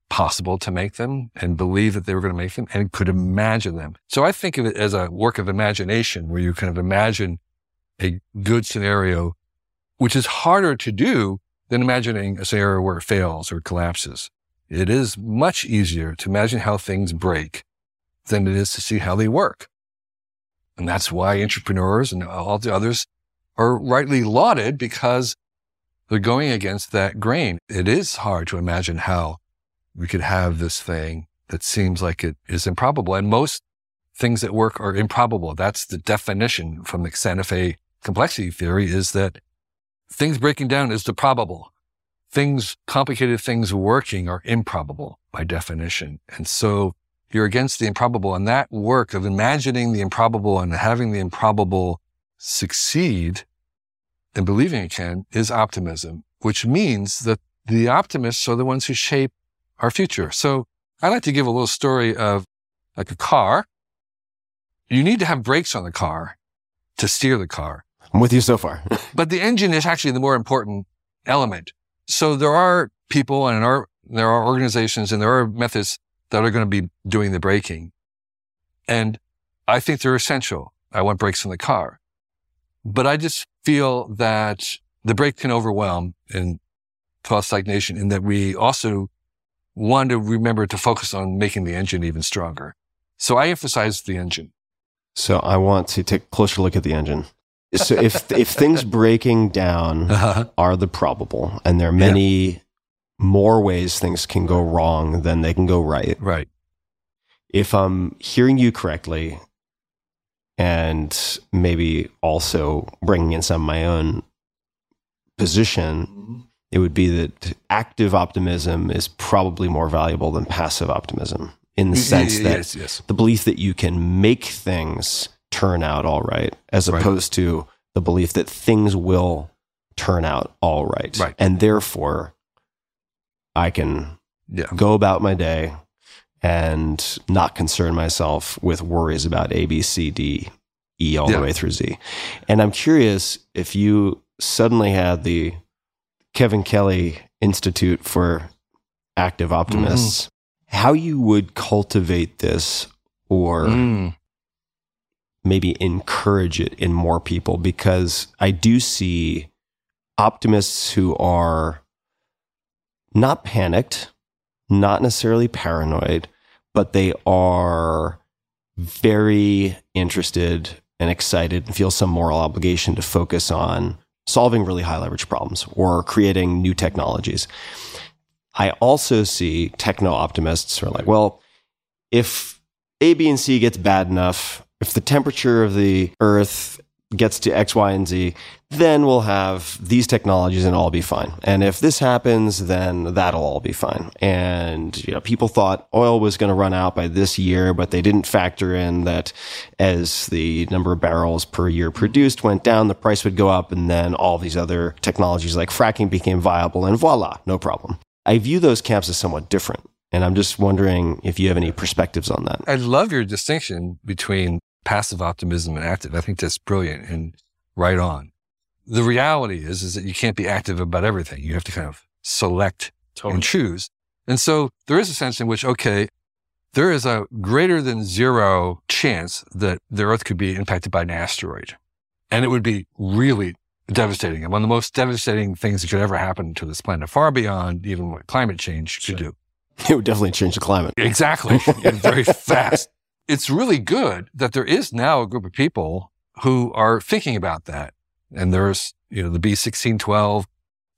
possible to make them and believe that they were going to make them and could imagine them. So I think of it as a work of imagination where you kind of imagine a good scenario, which is harder to do than imagining a scenario where it fails or collapses. It is much easier to imagine how things break than it is to see how they work. And that's why entrepreneurs and all the others are rightly lauded because they're going against that grain. It is hard to imagine how we could have this thing that seems like it is improbable. And most things that work are improbable. That's the definition from the Santa Fe complexity theory is that things breaking down is the probable. Things, complicated things working are improbable by definition. And so you're against the improbable. And that work of imagining the improbable and having the improbable succeed and believing it can is optimism, which means that the optimists are the ones who shape our future. So I like to give a little story of like a car. You need to have brakes on the car to steer the car, I'm with you so far. *laughs* but the engine is actually the more important element. So there are people and are, there are organizations and there are methods that are going to be doing the braking. And I think they're essential. I want brakes in the car, but I just feel that the brake can overwhelm and cause stagnation and that we also want to remember to focus on making the engine even stronger. So I emphasize the engine. so I want to take a closer look at the engine. So if *laughs* if things breaking down Uh-huh. are the probable, and there are many more ways things can go wrong than they can go right. Right. If I'm hearing you correctly, and maybe also bringing in some of my own position, it would be that active optimism is probably more valuable than passive optimism in the sense that yes, yes. the belief that you can make things turn out all right, as Right. opposed to the belief that things will turn out all right. Right. And therefore, I can Yeah. go about my day and not concern myself with worries about A, B, C, D, E all Yeah. the way through Z. And I'm curious if you suddenly had the Kevin Kelly Institute for Active Optimists, how you would cultivate this or Mm. maybe encourage it in more people because I do see optimists who are not panicked, not necessarily paranoid, but they are very interested and excited and feel some moral obligation to focus on solving really high leverage problems or creating new technologies. I also see techno optimists who are like, well, if A, B, and C gets bad enough, if the temperature of the Earth gets to X, Y, and Z, then we'll have these technologies and all be fine. And if this happens, then that'll all be fine. And you know, people thought oil was going to run out by this year, but they didn't factor in that as the number of barrels per year produced went down, the price would go up, and then all these other technologies like fracking became viable, and voila, no problem. I view those camps as somewhat different. And I'm just wondering if you have any perspectives on that. I love your distinction between passive optimism and active. I think that's brilliant and right on. The reality is, is that you can't be active about everything. You have to kind of select and choose. And so there is a sense in which, okay, there is a greater than zero chance that the Earth could be impacted by an asteroid. And it would be really devastating. And one of the most devastating things that could ever happen to this planet, far beyond even what climate change could do. *laughs* It would definitely change the climate. Exactly. *laughs* and very fast. It's really good that there is now a group of people who are thinking about that. And there's, you know, the B612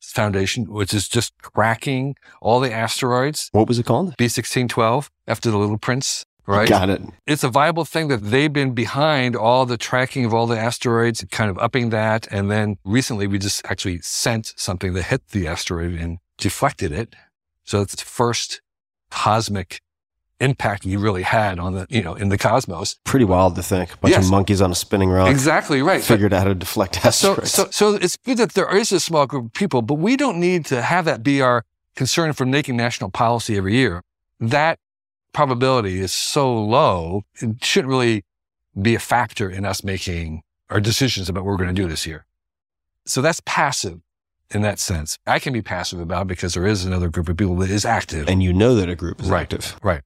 Foundation, which is just tracking all the asteroids. What was it called? B612 after the little prince, right? Got it. It's a viable thing that they've been behind all the tracking of all the asteroids, kind of upping that. And then recently we just actually sent something that hit the asteroid and deflected it. So it's the first cosmic impact we really had on the, you know, in the cosmos. Pretty wild to think. A bunch Yes. of monkeys on a spinning rock Exactly right. But- figured out how to deflect *laughs* so, asteroids. so, so it's good that there is a small group of people, but we don't need to have that be our concern for making national policy every year. That probability is so low, it shouldn't really be a factor in us making our decisions about what we're going to do this year. So that's passive in that sense. I can be passive about because there is another group of people that is active. and you know that a group is Right. active. Right.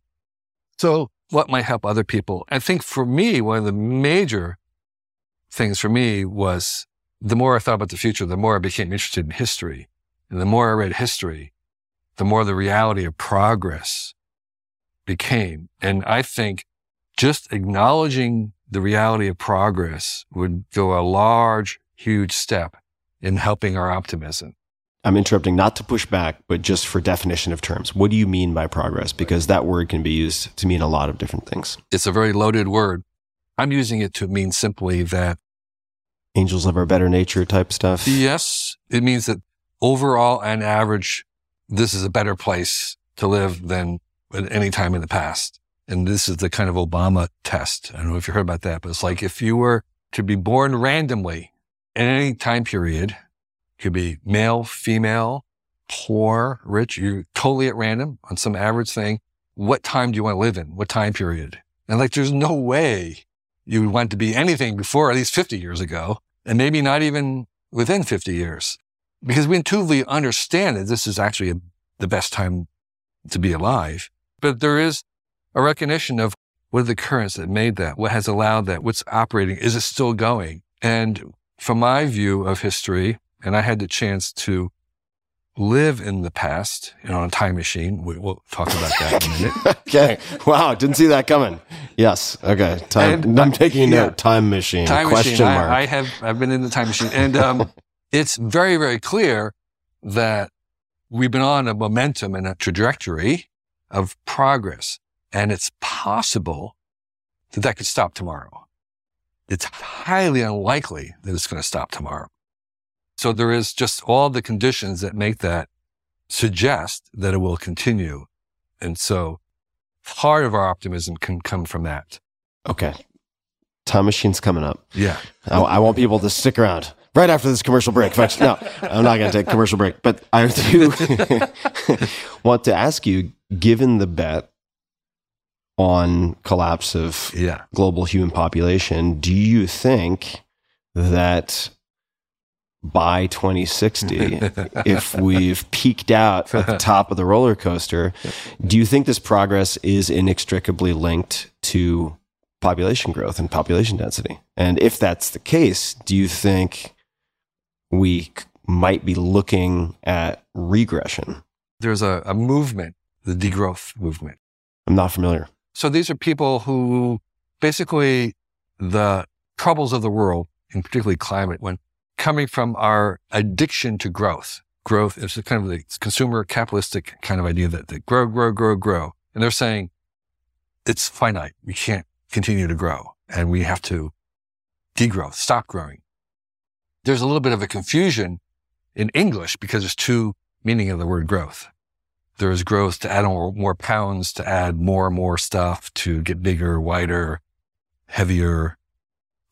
So what might help other people? I think for me, one of the major things for me was the more I thought about the future, the more I became interested in history. And the more I read history, the more the reality of progress became. And I think just acknowledging the reality of progress would go a large, huge step in helping our optimism. I'm interrupting not to push back, but just for definition of terms. What do you mean by progress? Because that word can be used to mean a lot of different things. It's a very loaded word. I'm using it to mean simply that Angels of our better nature type stuff. Yes, it means that overall and average, this is a better place to live than at any time in the past. And this is the kind of Obama test. I don't know if you heard about that, but it's like if you were to be born randomly in any time period, could be male, female, poor, rich, you're totally at random on some average thing. What time do you want to live in? What time period? And like, there's no way you would want to be anything before at least 50 years ago, and maybe not even within 50 years. Because we intuitively understand that this is actually a, the best time to be alive. But there is a recognition of what are the currents that made that? What has allowed that? What's operating? Is it still going? And from my view of history, and I had the chance to live in the past, you know, on a time machine. We, we'll talk about that in a minute. *laughs* okay. Wow. Didn't see that coming. Yes. Okay. Time. And- I'm taking yeah. note. Time machine. time question machine. mark. I, I have I've been in the time machine, and um, *laughs* it's very very clear that we've been on a momentum and a trajectory of progress, and it's possible that that could stop tomorrow. It's highly unlikely that it's going to stop tomorrow. So there is just all the conditions that make that suggest that it will continue, and so part of our optimism can come from that. okay. Time machine's coming up. Yeah. I, I want people to stick around right after this commercial break. Fact, no, I'm not going to take a commercial break, but I do *laughs* want to ask you, given the bet on collapse of Yeah. global human population, do you think that by 2060, *laughs* if we've peaked out at the top of the roller coaster, do you think this progress is inextricably linked to population growth and population density? And if that's the case, do you think we c- might be looking at regression? there's a, a movement, the degrowth movement. I'm not familiar. So these are people who basically the troubles of the world, and particularly climate, when coming from our addiction to growth. Growth is kind of the consumer capitalistic kind of idea that they grow, grow, grow, grow. And they're saying it's finite. We can't continue to grow and we have to degrowth, stop growing. There's a little bit of a confusion in English because there's two meaning of the word growth. There is growth to add more pounds, to add more and more stuff, to get bigger, wider, heavier,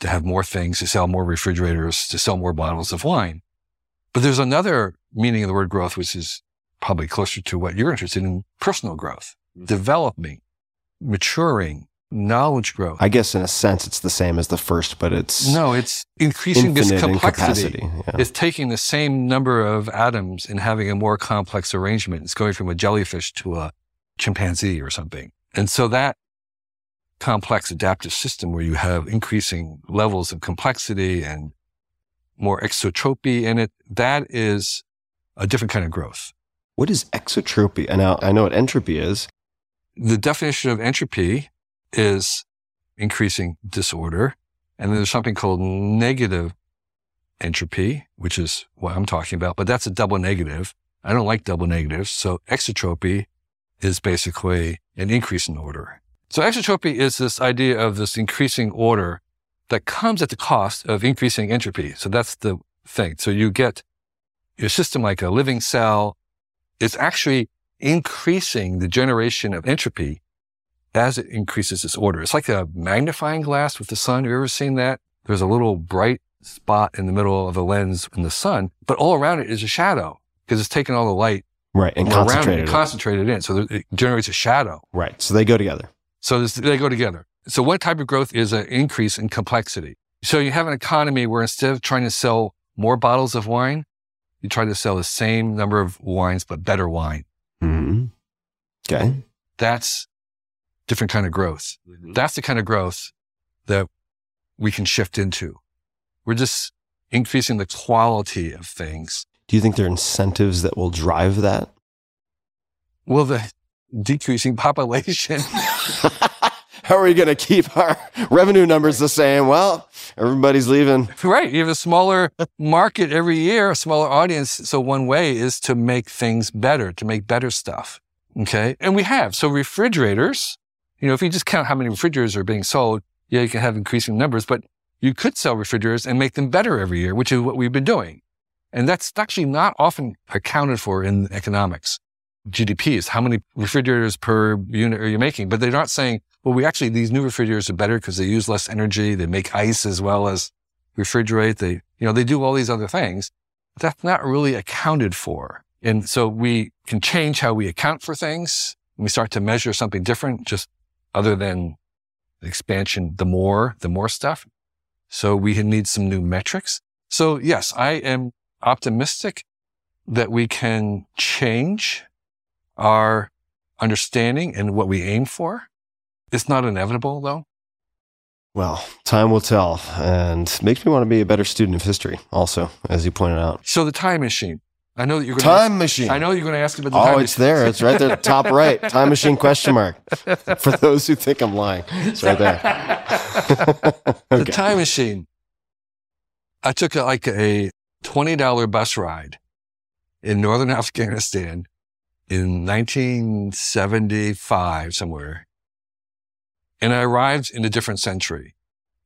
to have more things, to sell more refrigerators, to sell more bottles of wine. But there's another meaning of the word growth, which is probably closer to what you're interested in, personal growth, mm-hmm. developing, maturing, knowledge growth. I guess in a sense it's the same as the first, but it's no, it's increasing this complexity. Yeah. It's taking the same number of atoms and having a more complex arrangement. It's going from a jellyfish to a chimpanzee or something. And so that complex adaptive system where you have increasing levels of complexity and more exotropy in it, that is a different kind of growth. What is exotropy? And now I know what entropy is. The definition of entropy is increasing disorder. And then there's something called negative entropy, which is what I'm talking about, but that's a double negative. I don't like double negatives. So exotropy is basically an increase in order. So exotropy is this idea of this increasing order that comes at the cost of increasing entropy. So that's the thing. So you get your system like a living cell. It's actually increasing the generation of entropy as it increases its order. It's like a magnifying glass with the sun. Have you ever seen that? There's a little bright spot in the middle of a lens in the sun, but all around it is a shadow because it's taking all the light Right. And around it concentrated. and concentrated in. So it generates a shadow. right. So they go together. So this, they go together. So what type of growth is an increase in complexity. So you have an economy where instead of trying to sell more bottles of wine, you try to sell the same number of wines, but better wine. hmm Okay. That's different kind of growth. That's the kind of growth that we can shift into. We're just increasing the quality of things. Do you think there are incentives that will drive that? Well, the decreasing population. *laughs* How are we going to keep our *laughs* revenue numbers the same? Well, everybody's leaving. right. You have a smaller market every year, a smaller audience. So one way is to make things better, to make better stuff. Okay. And we have. So refrigerators, you know, if you just count how many refrigerators are being sold, yeah, you can have increasing numbers, but you could sell refrigerators and make them better every year, which is what we've been doing. And that's actually not often accounted for in economics. GDP is how many refrigerators per unit are you making? But they're not saying, well, we actually, these new refrigerators are better because they use less energy. They make ice as well as refrigerate. They, you know, they do all these other things. That's not really accounted for. And so we can change how we account for things. We start to measure something different, just other than expansion, the more, the more stuff. So we need some new metrics. So yes, I am optimistic that we can change our understanding and what we aim for. It's not inevitable though. Well, time will tell. And makes me want to be a better student of history, also, as you pointed out. So the time machine. I know that you're going Time machine. I know you're going to ask about the time oh, machine. Oh, it's there. It's right there, top right. Time machine question mark. *laughs* For those who think I'm lying, it's right there. *laughs* The time machine. I took a, like a $20 bus ride in northern Afghanistan in 1975 somewhere. And I arrived in a different century,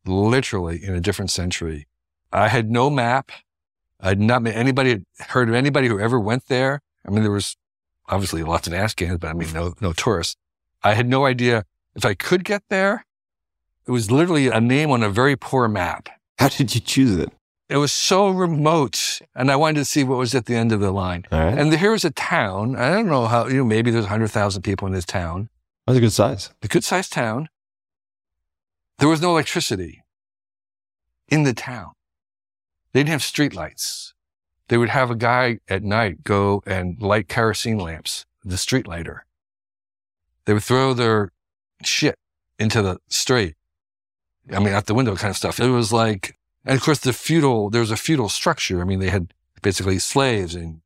literally in a different century. I had no map. I'd not met anybody, heard of anybody who ever went there. I mean, there was obviously lots of Afghans, but I mean, no, no tourists. I had no idea if I could get there. It was literally a name on a very poor map. How did you choose it? It was so remote, and I wanted to see what was at the end of the line. Right. And here was a town. I don't know how, you know, maybe there's 100,000 people in this town. That's a good size. A good sized town. There was no electricity in the town. They didn't have streetlights. They would have a guy at night go and light kerosene lamps, the street lighter. They would throw their shit into the street. I mean, out the window kind of stuff. It was like, and of course the feudal, there was a feudal structure. I mean, they had basically slaves and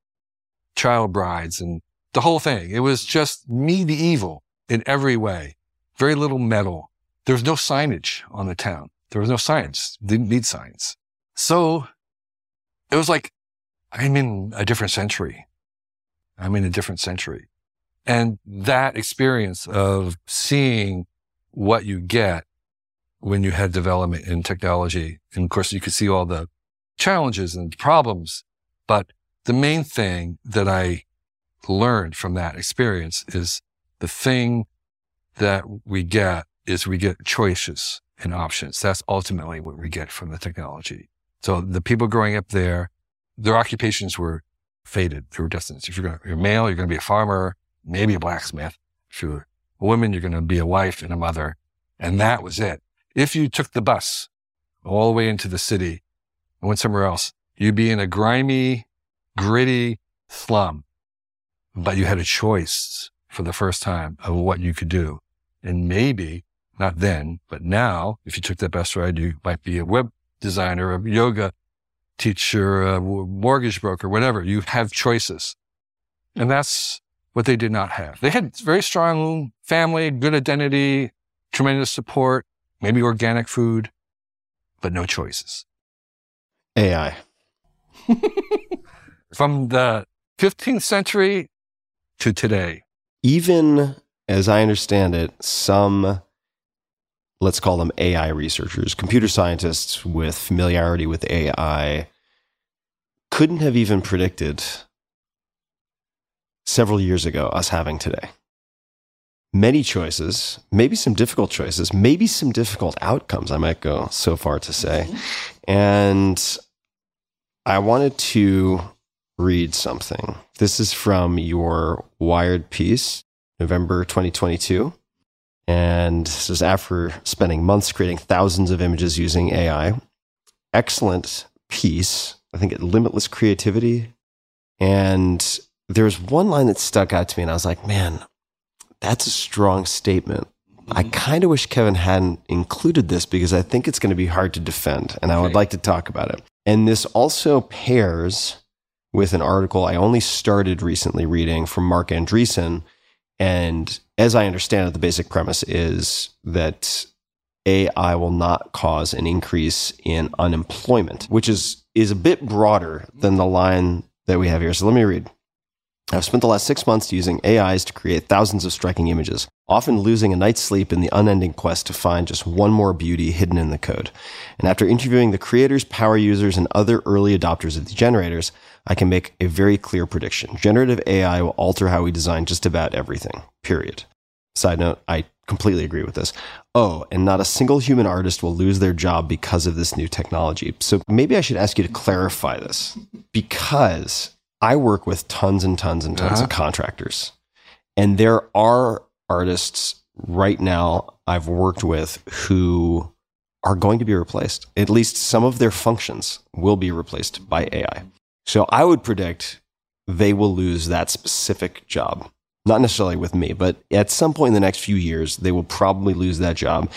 child brides and the whole thing. It was just medieval in every way. Very little metal. There was no signage on the town. There was no signs. Didn't need signs. So it was like, I'm in a different century. I'm in a different century. And that experience of seeing what you get when you had development in technology. And of course, you could see all the challenges and problems. But the main thing that I learned from that experience is the thing that we get is we get choices and options. That's ultimately what we get from the technology. So the people growing up there, their occupations were fated. They were destined. If you're, gonna, you're male, you're going to be a farmer, maybe a blacksmith. If you're a woman, you're going to be a wife and a mother. And that was it. If you took the bus all the way into the city and went somewhere else, you'd be in a grimy, gritty slum. But you had a choice for the first time of what you could do. And maybe not then, but now, if you took that bus ride, you might be a web designer, a yoga teacher, a mortgage broker, whatever. You have choices. And that's what they did not have. They had very strong family, good identity, tremendous support, maybe organic food, but no choices. AI. *laughs* From the 15th century to today. Even as I understand it, some, let's call them AI researchers, computer scientists with familiarity with AI, couldn't have even predicted several years ago us having today. Many choices, maybe some difficult choices, maybe some difficult outcomes, I might go so far to say. And I wanted to read something. This is from your Wired piece, November 2022. And this is after spending months creating thousands of images using AI. Excellent piece. I think it limitless creativity. And there's one line that stuck out to me, and I was like, man, that's a strong statement. I mm-hmm. kind of wish Kevin hadn't included this because I think it's going to be hard to defend, and I would like to talk about it. And this also pairs with an article I only started recently reading from Marc Andreessen. And as I understand it, the basic premise is that AI will not cause an increase in unemployment, which is is a bit broader than the line that we have here. So let me read. I've spent the last six months using AIs to create thousands of striking images, often losing a night's sleep in the unending quest to find just one more beauty hidden in the code. And after interviewing the creators, power users, and other early adopters of the generators, I can make a very clear prediction. Generative AI will alter how we design just about everything, period. Side note, I completely agree with this. Oh, and not a single human artist will lose their job because of this new technology. So maybe I should ask you to clarify this because I work with tons and tons and tons Uh-huh. of contractors. And there are artists right now I've worked with who are going to be replaced. At least some of their functions will be replaced by AI. So I would predict they will lose that specific job. Not necessarily with me, but at some point in the next few years, they will probably lose that job.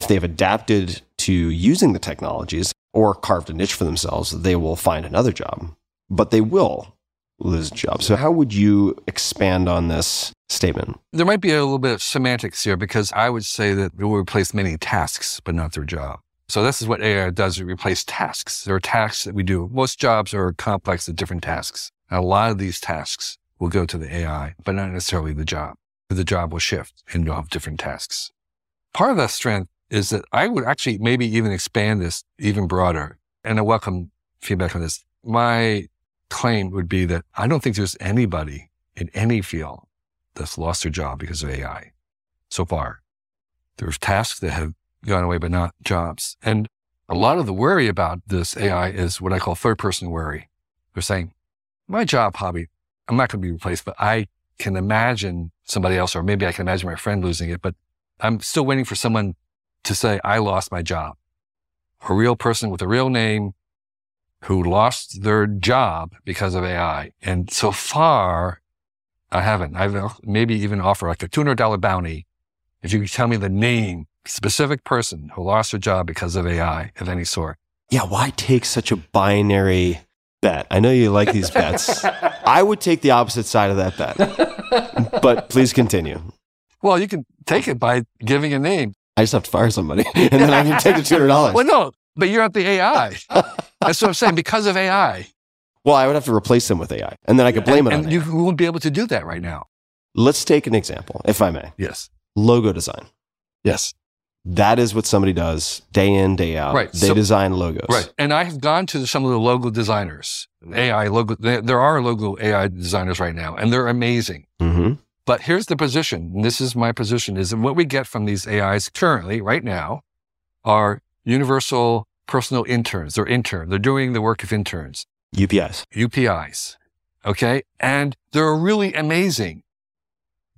If they've adapted to using the technologies or carved a niche for themselves, they will find another job, but they will lose a job. So, how would you expand on this statement? There might be a little bit of semantics here because I would say that it will replace many tasks, but not their job. So this is what AI does. It replaces tasks. There are tasks that we do. Most jobs are complex and different tasks. And a lot of these tasks will go to the AI, but not necessarily the job. The job will shift and you'll have different tasks. Part of that strength is that I would actually maybe even expand this even broader. And I welcome feedback on this. My claim would be that I don't think there's anybody in any field that's lost their job because of AI so far. There's tasks that have gone away, but not jobs. And a lot of the worry about this AI is what I call third person worry. They're saying, my job hobby, I'm not going to be replaced, but I can imagine somebody else, or maybe I can imagine my friend losing it, but I'm still waiting for someone to say, I lost my job. A real person with a real name who lost their job because of AI. And so far, I haven't. I've maybe even offer like a $200 bounty if you tell me the name, specific person who lost their job because of AI of any sort. Yeah, why take such a binary bet? I know you like these bets. *laughs* I would take the opposite side of that bet. But please continue. Well, you can take it by giving a name. I just have to fire somebody and then I can take the $200. *laughs* Well, no, but you're not the AI. That's what I'm saying. Because of AI. Well, I would have to replace them with AI and then I could blame it on and AI. you won't be able to do that right now. Let's take an example, if I may. Yes. Logo design. Yes. That is what somebody does day in, day out. Right. They So- design logos. Right. And I have gone to some of the logo designers, AI logo. There are logo AI designers right now, and they're amazing. hmm But here's the position, and this is my position, is that what we get from these AIs currently, right now, are universal personal interns. They're intern. They're doing the work of interns. UPIs. UPIs. Okay. And they're really amazing,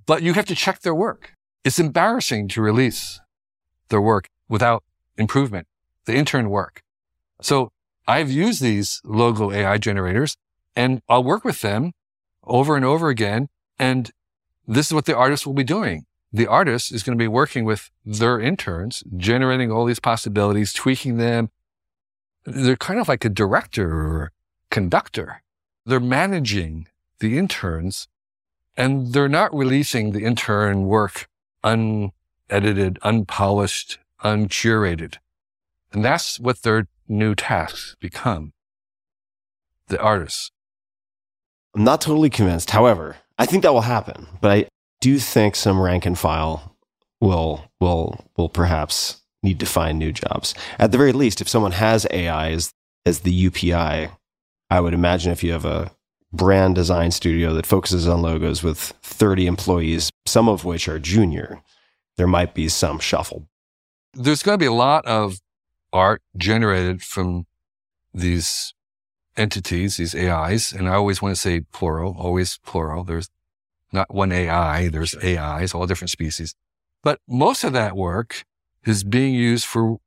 but you have to check their work. It's embarrassing to release their work without improvement, the intern work. So I've used these logo AI generators and I'll work with them over and over again. And this is what the artist will be doing. The artist is going to be working with their interns, generating all these possibilities, tweaking them. They're kind of like a director or conductor. They're managing the interns and they're not releasing the intern work unedited, unpolished, uncurated. And that's what their new tasks become. The artists. I'm not totally convinced. However, I think that will happen, but I do think some rank and file will will will perhaps need to find new jobs. At the very least, if someone has AI as as the UPI, I would imagine if you have a brand design studio that focuses on logos with 30 employees, some of which are junior, there might be some shuffle. There's going to be a lot of art generated from these entities, these AIs. And I always want to say plural, always plural. There's not one AI, there's AIs, all different species. But most of that work is being used for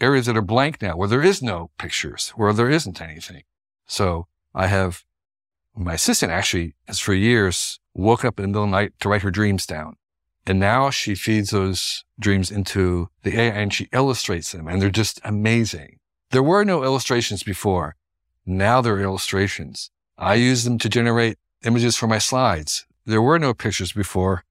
areas that are blank now, where there is no pictures, where there isn't anything. So I have my assistant actually has for years woke up in the middle of the night to write her dreams down. And now she feeds those dreams into the AI and she illustrates them and they're just amazing. There were no illustrations before. Now there are illustrations. I use them to generate images for my slides. There were no pictures before.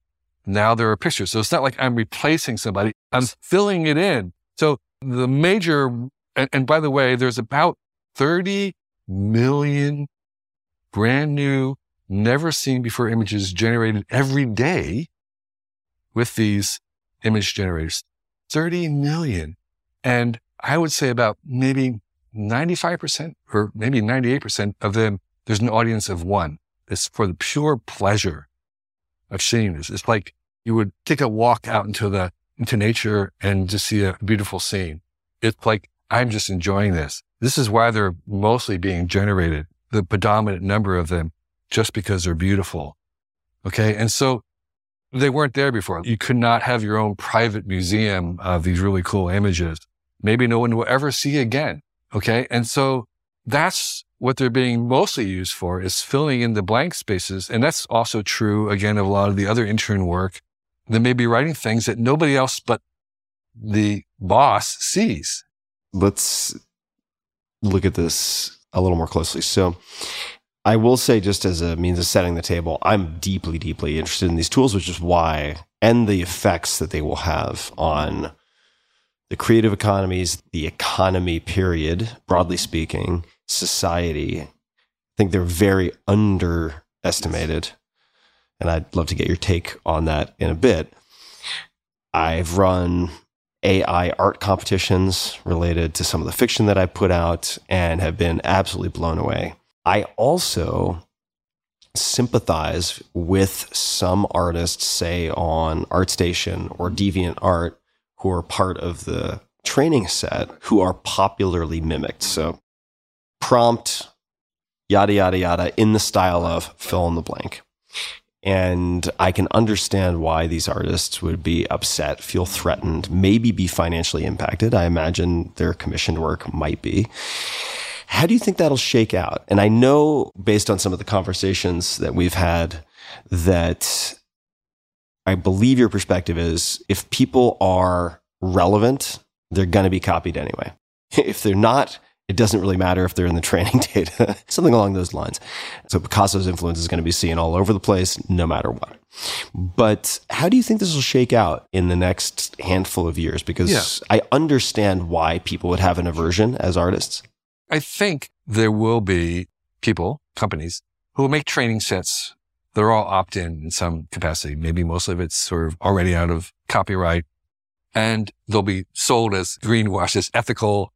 Now there are pictures. So it's not like I'm replacing somebody. I'm filling it in. So the major, and, and by the way, there's about 30 million brand new, never seen before images generated every day with these image generators. 30 million. And I would say about maybe 95% or maybe 98% of them, there's an audience of one. It's for the pure pleasure of seeing this. It's like you would take a walk out into the, into nature and just see a beautiful scene. It's like, I'm just enjoying this. This is why they're mostly being generated, the predominant number of them, just because they're beautiful. Okay. And so they weren't there before. You could not have your own private museum of these really cool images. Maybe no one will ever see again. Okay. And so that's what they're being mostly used for is filling in the blank spaces. And that's also true again of a lot of the other intern work. They may be writing things that nobody else but the boss sees. Let's look at this a little more closely. So I will say, just as a means of setting the table, I'm deeply, deeply interested in these tools, which is why, and the effects that they will have on the creative economies, the economy, period, broadly speaking, society. I think they're very underestimated. And I'd love to get your take on that in a bit. I've run AI art competitions related to some of the fiction that I put out and have been absolutely blown away. I also sympathize with some artists, say on ArtStation or DeviantArt, who are part of the training set, who are popularly mimicked. So prompt, yada, yada, yada, in the style of fill in the blank. And I can understand why these artists would be upset, feel threatened, maybe be financially impacted. I imagine their commissioned work might be. How do you think that'll shake out? And I know based on some of the conversations that we've had that I believe your perspective is if people are relevant, they're going to be copied anyway. *laughs* If they're not, it doesn't really matter if they're in the training *laughs* data, something along those lines. So Picasso's influence is going to be seen all over the place, no matter what. But how do you think this will shake out in the next handful of years? Because yeah. I understand why people would have an aversion as artists. I think there will be people, companies, who will make training sets. They're all opt in in some capacity. Maybe most of it's sort of already out of copyright and they'll be sold as greenwash, as ethical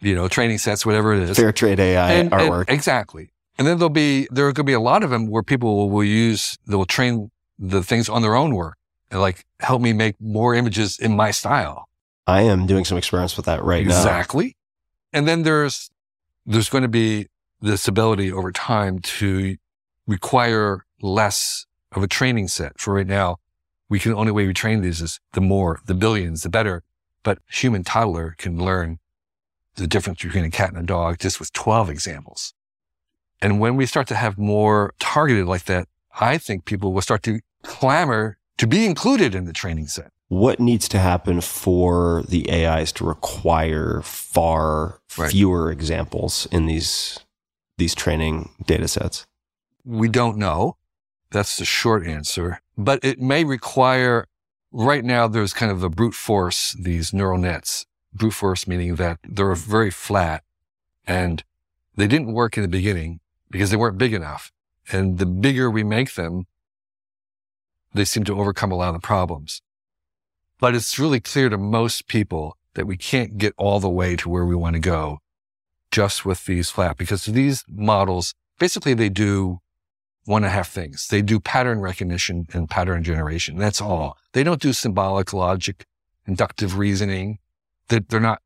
you know, training sets, whatever it is. Fair trade AI and, artwork. And exactly. And then there'll be, there are going to be a lot of them where people will, will use, they'll train the things on their own work and like help me make more images in my style. I am doing some experiments with that right exactly. now. Exactly. And then there's, there's going to be this ability over time to require less of a training set. For right now, we can only way we train these is the more, the billions, the better. But human toddler can learn the difference between a cat and a dog just with 12 examples. And when we start to have more targeted like that, I think people will start to clamor to be included in the training set. What needs to happen for the AIs to require far Right. fewer examples in these these training data sets? We don't know. That's the short answer. But it may require, right now, there's kind of a brute force, these neural nets. Brute force meaning that they're very flat and they didn't work in the beginning because they weren't big enough. And the bigger we make them, they seem to overcome a lot of the problems. But it's really clear to most people that we can't get all the way to where we want to go just with these flat because these models, basically they do one and a half things. They do pattern recognition and pattern generation. That's all. They don't do symbolic logic, inductive reasoning. That they're not,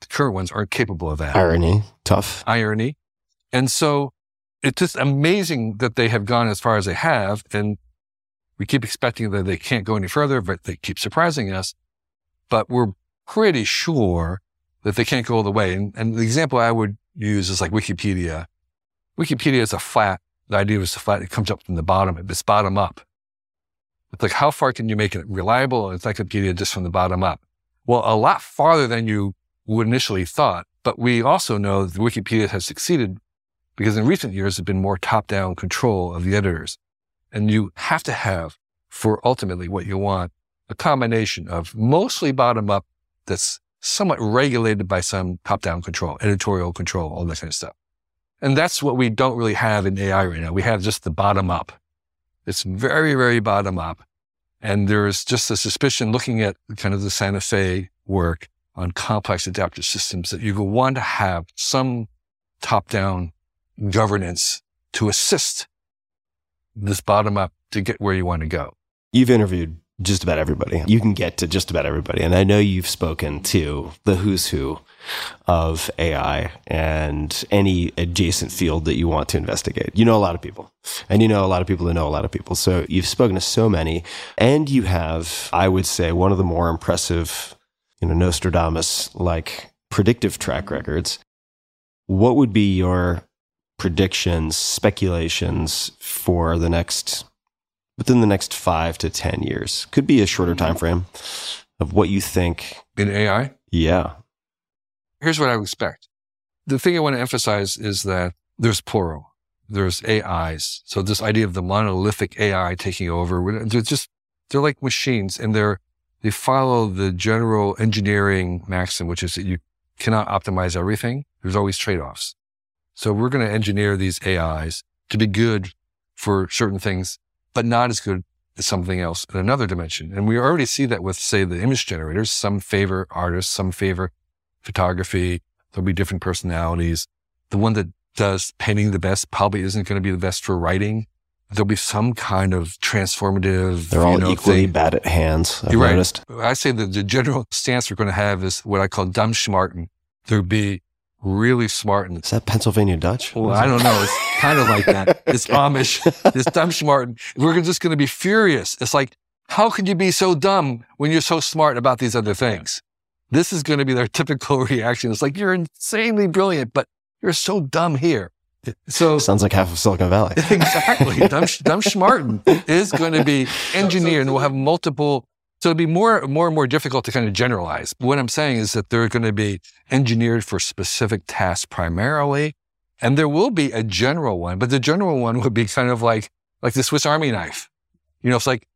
the current ones aren't capable of that. Irony, tough. Irony. And so it's just amazing that they have gone as far as they have. And we keep expecting that they can't go any further, but they keep surprising us. But we're pretty sure that they can't go all the way. And, and the example I would use is like Wikipedia. Wikipedia is a flat. The idea is a flat. It comes up from the bottom. It's bottom up. It's like, how far can you make it reliable encyclopedia just from the bottom up? Well, a lot farther than you would initially thought. But we also know that Wikipedia has succeeded because in recent years, there's been more top-down control of the editors. And you have to have for ultimately what you want, a combination of mostly bottom up that's somewhat regulated by some top-down control, editorial control, all that kind of stuff. And that's what we don't really have in AI right now. We have just the bottom up. It's very, very bottom up. And there's just a suspicion looking at kind of the Santa Fe work on complex adaptive systems that you will want to have some top down governance to assist this bottom up to get where you want to go. You've interviewed just about everybody. You can get to just about everybody. And I know you've spoken to the who's who of AI and any adjacent field that you want to investigate. You know a lot of people and you know a lot of people who know a lot of people. So you've spoken to so many and you have, I would say, one of the more impressive, you know, Nostradamus like predictive track records. What would be your predictions, speculations for the next within the next five to ten years? Could be a shorter mm-hmm. time frame of what you think. In AI, Yeah. here's what I expect. The thing I want to emphasize is that there's plural. There's AIs. So this idea of the monolithic AI taking over, they're just, they're like machines and they're, they follow the general engineering maxim, which is that you cannot optimize everything. There's always trade-offs. So we're going to engineer these AIs to be good for certain things, but not as good as something else in another dimension. And we already see that with, say, the image generators. Some favor artists, some favor photography. There'll be different personalities. The one that does painting the best probably isn't going to be the best for writing. There'll be some kind of transformative. They're all know, equally thing. bad at hands. I've You're right. I say that the general stance we're going to have is what I call dumb smarten. There'll be really smart and Is that Pennsylvania Dutch? well, I don't know. It's kind of like that. *laughs* It's Amish. It's dumb smart. We're just going to be furious. It's like, how could you be so dumb when you're so smart about these other things? This is going to be their typical *laughs* reaction. It's like, you're insanely brilliant, but you're so dumb here. So Sounds like half of Silicon Valley. *laughs* exactly. Dumb, dumb Schmarten is going to be engineered and we'll have multiple. So it'll be more, more and more difficult to kind of generalize. What I'm saying is that they're going to be engineered for specific tasks primarily. And there will be a general one, but the general one would be kind of like, like the Swiss Army knife. You know, it's like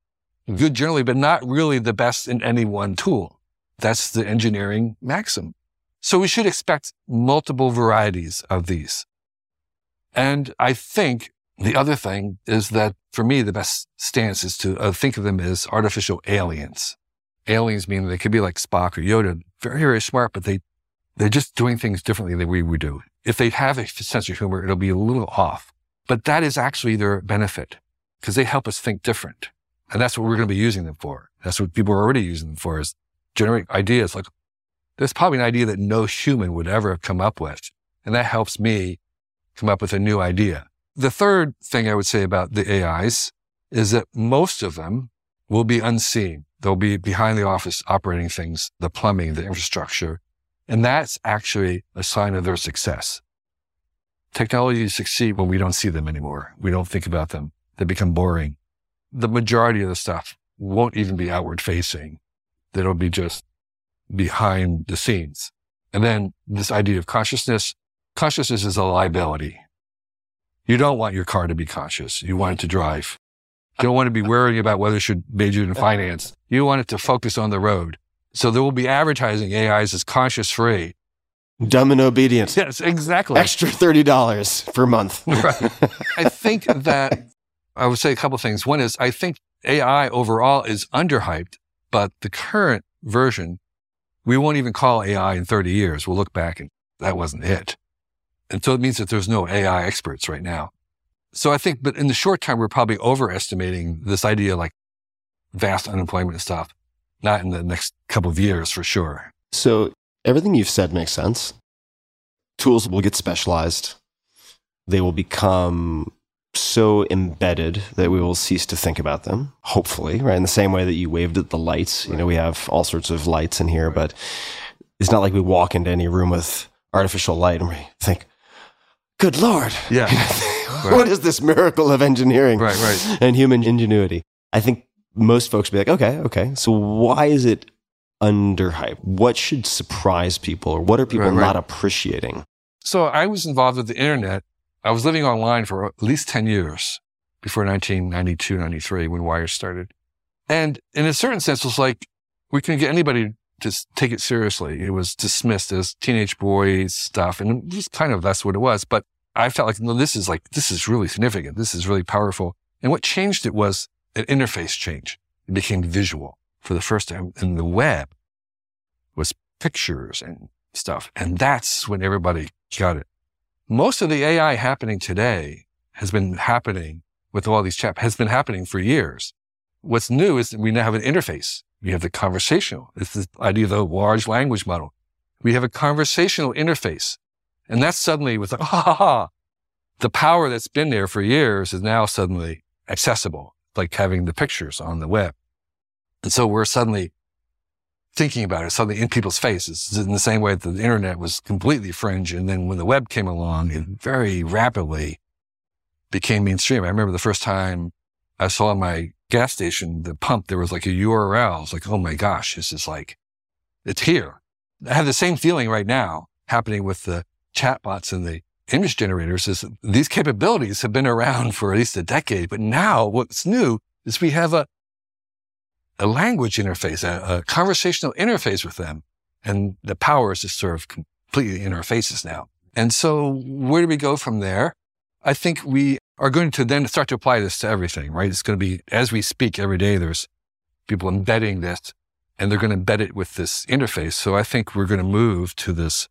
good generally, but not really the best in any one tool. That's the engineering maxim. So we should expect multiple varieties of these. And I think the other thing is that for me, the best stance is to uh, think of them as artificial aliens. Aliens mean they could be like Spock or Yoda, very, very smart, but they, they're just doing things differently than we would do. If they have a sense of humor, it'll be a little off, but that is actually their benefit because they help us think different. And that's what we're going to be using them for. That's what people are already using them for is generate ideas. Like there's probably an idea that no human would ever have come up with. And that helps me come up with a new idea. The third thing I would say about the AIs is that most of them will be unseen. They'll be behind the office operating things, the plumbing, the infrastructure. And that's actually a sign of their success. Technologies succeed when we don't see them anymore. We don't think about them. They become boring. The majority of the stuff won't even be outward facing. That'll be just behind the scenes. And then this idea of consciousness, consciousness is a liability. You don't want your car to be conscious. You want it to drive. You don't want to be worrying about whether it should major in finance. You want it to focus on the road. So there will be advertising AIs as conscious free. Dumb and obedient. Yes, exactly. Extra $30 per month. *laughs* Right. I think that I would say a couple of things. One is I think AI overall is underhyped, but the current version, we won't even call AI in 30 years. We'll look back and that wasn't it. And so it means that there's no AI experts right now. So I think, but in the short term, we're probably overestimating this idea like vast unemployment and stuff. Not in the next couple of years for sure. So everything you've said makes sense. Tools will get specialized. They will become so embedded that we will cease to think about them, hopefully, right? In the same way that you waved at the lights. You know, we have all sorts of lights in here, but it's not like we walk into any room with artificial light and we think, good Lord. Yeah. *laughs* what is this miracle of engineering Right, right. and human ingenuity? I think most folks be like, okay, okay. So why is it underhyped? What should surprise people or what are people Right, right. not appreciating? So I was involved with the internet. I was living online for at least 10 years before 1992, 93, when Wired started. And in a certain sense, it was like we couldn't get anybody to take it seriously. It was dismissed as teenage boys stuff. And was kind of, that's what it was. But I felt like, no, this is like, this is really significant. This is really powerful. And what changed it was an interface change. It became visual for the first time. And the web was pictures and stuff. And that's when everybody got it. Most of the AI happening today has been happening with all these chat, has been happening for years. What's new is that we now have an interface. We have the conversational. It's the idea of the large language model. We have a conversational interface. And that's suddenly with, *laughs* ha ha ha. The power that's been there for years is now suddenly accessible, like having the pictures on the web. And so we're suddenly thinking about it, suddenly in people's faces in the same way that the internet was completely fringe. And then when the web came along, it very rapidly became mainstream. I remember the first time I saw my gas station, the pump, there was like a URL. It's like, oh my gosh, this is like, it's here. I have the same feeling right now happening with the chatbots and the image generators is these capabilities have been around for at least a decade. But now what's new is we have a, a language interface, a, a conversational interface with them. And the power is just sort of completely in our faces now. And so where do we go from there? I think we are going to then start to apply this to everything, right? It's going to be, as we speak every day, there's people embedding this and they're going to embed it with this interface. So I think we're going to move to this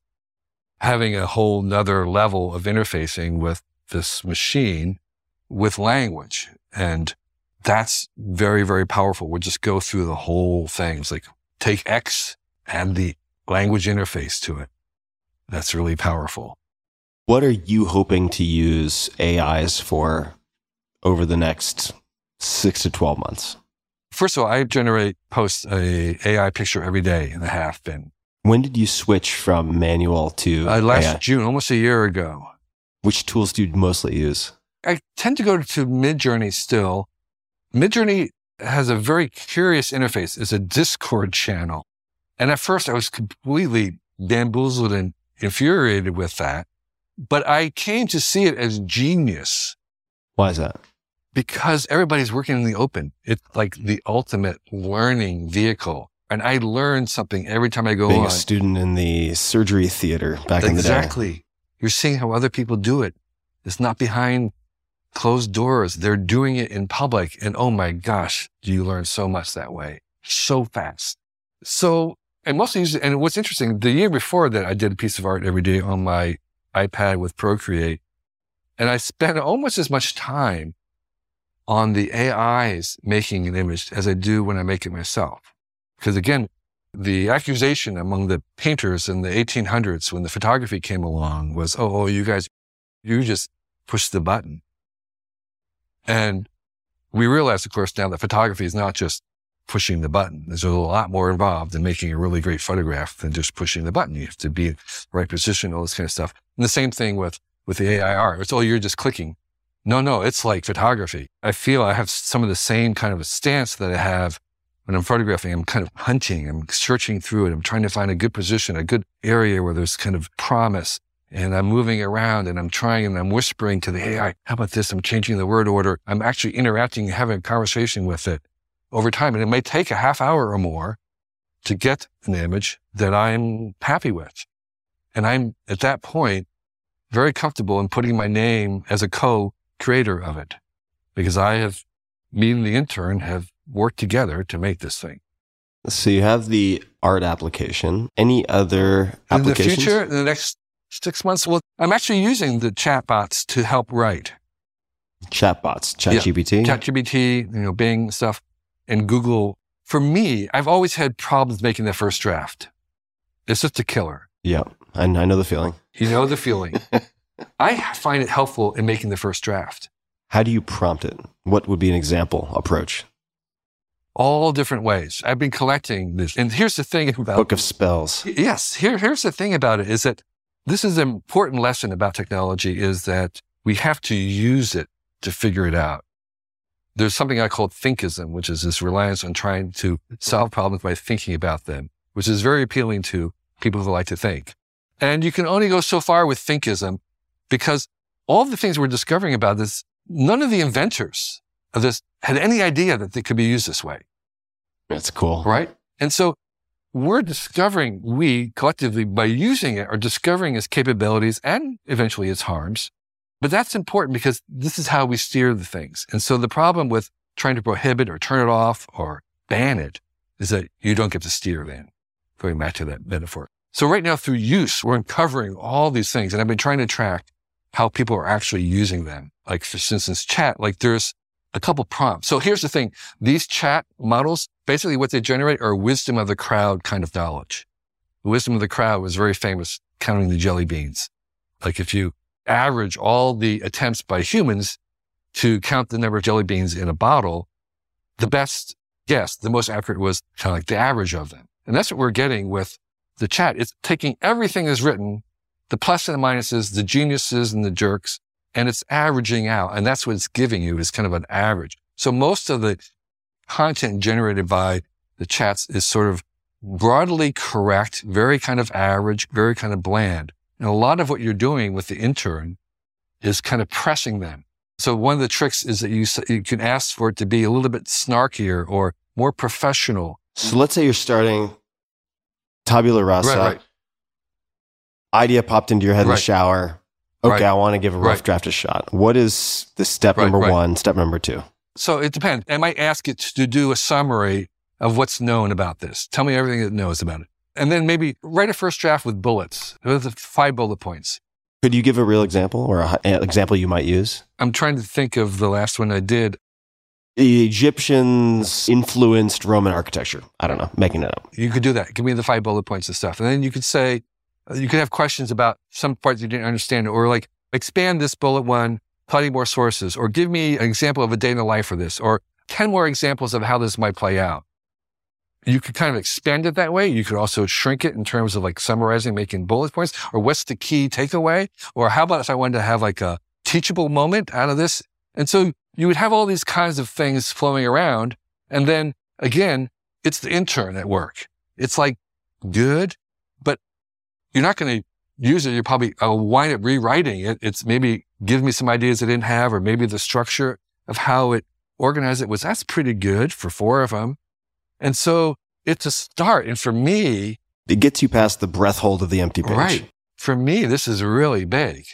having a whole nother level of interfacing with this machine with language. And that's very, very powerful. We'll just go through the whole thing. It's like take X and the language interface to it. That's really powerful. What are you hoping to use AIs for over the next six to 12 months? First of all, I generate, post a AI picture every day and a half been. When did you switch from manual to Uh, last AI? June, almost a year ago. Which tools do you mostly use? I tend to go to Midjourney still. Midjourney has a very curious interface. It's a Discord channel. And at first I was completely bamboozled and infuriated with that. But I came to see it as genius Why is that? because everybody's working in the open. It's like the ultimate learning vehicle. And I learn something every time I go Being on. a student in the surgery theater back in the day. Exactly. You're seeing how other people do it. It's not behind closed doors. They're doing it in public. And oh my gosh, do you learn so much that way? So fast. So I mostly. And what's interesting, the year before that, I did a piece of art every day on my iPad with Procreate. And I spent *laughs* almost as much time on the AIs making an image as I do when I make it myself. Because again, the accusation among the painters in the 1800s when the photography came along was, oh, oh, you guys, You just push the button. And we realize, of course, now that photography is not just pushing the button. There's a lot more involved in making a really great photograph than just pushing the button. You have to be in the right position, all this kind of stuff. And the same thing with, with the AIR. It's all you're just clicking. No, no, it's like photography. I feel I have some of the same kind of a stance that I have when I'm photographing. I'm kind of hunting. I'm searching through it. I'm trying to find a good position, a good area where there's kind of promise. And I'm moving around and I'm trying and I'm whispering to the AI, how about this? I'm changing the word order. I'm actually interacting, having a conversation with it over time. And it may take a half hour or more to get an image that I'm happy with. And I'm at that point very comfortable in putting my name as a co-creator of it because I have, me and the intern have worked together to make this thing. So you have the art application. Any other applications? In the future, in the next six months, well, I'm actually using the chatbots to help write. Chatbots, Yeah. ChatGPT. ChatGPT, you know, Bing stuff, and Google. For me, I've always had problems making the first draft. It's just a killer. yeah, I, I know the feeling. You know the feeling. *laughs* I find it helpful in making the first draft. How do you prompt it? What would be an example approach? All different ways. I've been collecting this. And here's the thing about Book of spells. Yes. Here, here's the thing about it is that this is an important lesson about technology is that we have to use it to figure it out. There's something I call thinkism, which is this reliance on trying to solve problems by thinking about them, which is very appealing to people who like to think. And you can only go so far with thinkism because all the things we're discovering about this, none of the inventors of this had any idea that they could be used this way That's cool. right? And so we're discovering, we collectively, by using it, are discovering its capabilities and eventually its harms. But that's important because this is how we steer the things. And so the problem with trying to prohibit or turn it off or ban it is that you don't get to steer then. Going back to that metaphor. So right now through use, we're uncovering all these things and I've been trying to track how people are actually using them. Like for instance, chat, like there's a couple prompts. So here's the thing. These chat models, basically what they generate are wisdom of the crowd kind of knowledge. The wisdom of the crowd was very famous counting the jelly beans. Like if you average all the attempts by humans to count the number of jelly beans in a bottle, the best guess, the most accurate was kind of like the average of them. And that's what we're getting with the chat. It's taking everything that's written, the plus and the minuses, the geniuses and the jerks, and it's averaging out. And that's what it's giving you is kind of an average. So most of the content generated by the chats is sort of broadly correct, very kind of average, very kind of bland. And a lot of what you're doing with the intern is kind of pressing them. So one of the tricks is that you, you can ask for it to be a little bit snarkier or more professional. So let's say you're starting tabula rasa. Right, right. Idea popped into your head in the shower. Okay, Right. I want to give a rough Right. draft a shot. What is the step Right, number right. one, step number two? So it depends. I might ask it to do a summary of what's known about this. Tell me everything it knows about it. And then maybe write a first draft with bullets, with five bullet points. Could you give a real example or an example you might use? I'm trying to think of the last one I did. The Egyptians influenced Roman architecture. I don't know, making it up. You could do that. Give me the five bullet points and stuff. And then you could say, uh, you could have questions about some parts you didn't understand or like expand this bullet one, plenty more sources, or give me an example of a day in the life for this, or 10 more examples of how this might play out. You could kind of expand it that way. You could also shrink it in terms of like summarizing, making bullet points, or what's the key takeaway? Or how about if I wanted to have like a teachable moment out of this? And so you would have all these kinds of things flowing around. And then again, it's the intern at work. It's like good, but you're not going to use it. You're probably I'll wind up rewriting it. It's maybe give me some ideas I didn't have, or maybe the structure of how it organized it was that's pretty good for four of them. And so it's a start. And for me, It gets you past the breath hold of the empty page. Right. For me, this is really big.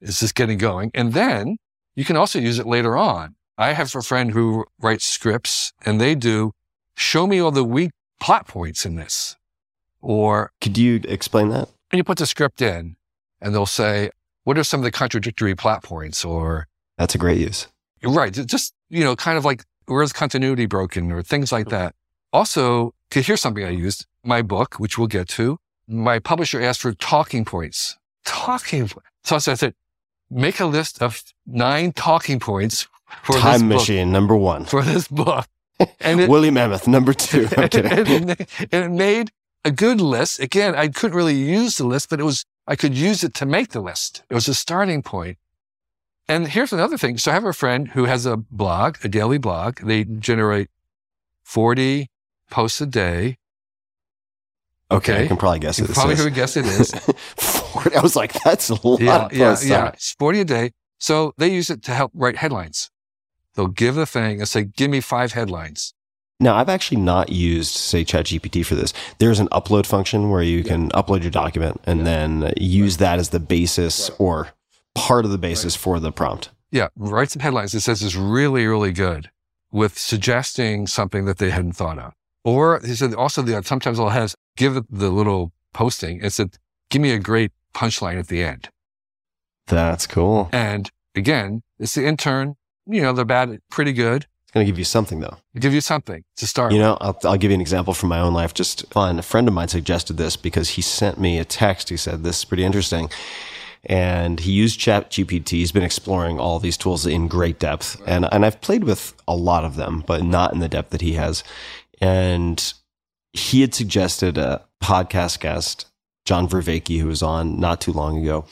It's just getting going. And then you can also use it later on. I have a friend who writes scripts and they do show me all the weak plot points in this. Or Could you explain that? and you put the script in and they'll say, what are some of the contradictory plot points? Or That's a great use. Right. Just, you know, kind of like where's continuity broken or things like that. Also, to hear something I used, my book, which we'll get to, my publisher asked for talking points. Talking. po- So I said, make a list of nine talking points for this Time book, Machine, number one. for this book. And it, Woolly Mammoth, number two. *laughs* And it- and it made a good list. Again, I couldn't really use the list, but it was, I could use it to make the list. It was a starting point. And here's another thing. So I have a friend who has a blog, a daily blog. They generate 40 posts a day. okay, Okay. I can probably guess You who probably who guess it is. *laughs* 40 I was like, that's a lot yeah, of yeah, yeah. It's 40 a day. So they use it to help write headlines. They'll give the thing and say, give me five headlines. Now, I've actually not used, say, ChatGPT for this. There's an upload function where you can upload your document and then use that as the basis or part of the basis for the prompt. Yeah, write some headlines. It says it's really, really good with suggesting something that they hadn't thought of. Or he said also the, sometimes I'll have give it the little posting. It said, give me a great punchline at the end. That's cool. And again, it's the intern. You know, they're bad, pretty good. It's going to give you something, though. They give you something to start. You know, I'll, I'll give you an example from my own life. Just fun. A friend of mine suggested this because he sent me a text. He said, This is pretty interesting. And he used Chat GPT. He's been exploring all these tools in great depth. And, and I've played with a lot of them, but not in the depth that he has. And he had suggested a podcast guest, John Vervaeke, who was on not too long ago.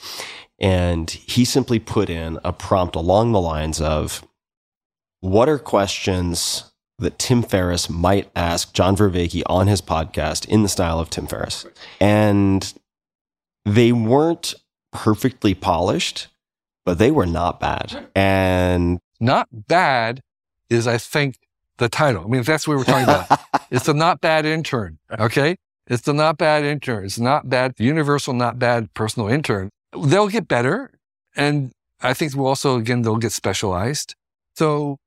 And he simply put in a prompt along the lines of, what are questions that Tim Ferriss might ask John Vervaeke on his podcast in the style of Tim Ferriss? And they weren't perfectly polished, but they were not bad. And not bad is, I think, the title. I mean, if that's what we're talking about. *laughs* It's a not bad intern. Okay. It's the not bad intern. It's not bad, universal, not bad personal intern. They'll get better. And I think we'll also, again, they'll get specialized. So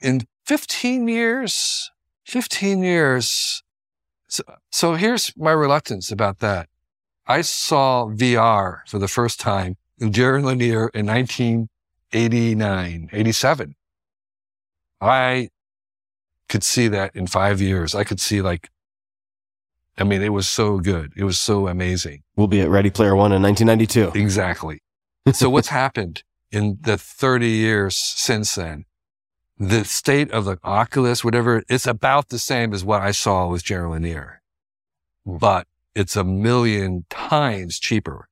in 15 years, 15 years. So, so here's my reluctance about that. I saw VR for the first time in Jaron Lanier in 1989, 87. I could see that in five years. I could see like, I mean, it was so good. It was so amazing. we'll be at Ready Player One in 1992. Exactly. *laughs* so what's happened in the 30 years since then? The state of the Oculus, whatever, it's about the same as what I saw with Jaron Lanier, hmm. but it's a million times cheaper.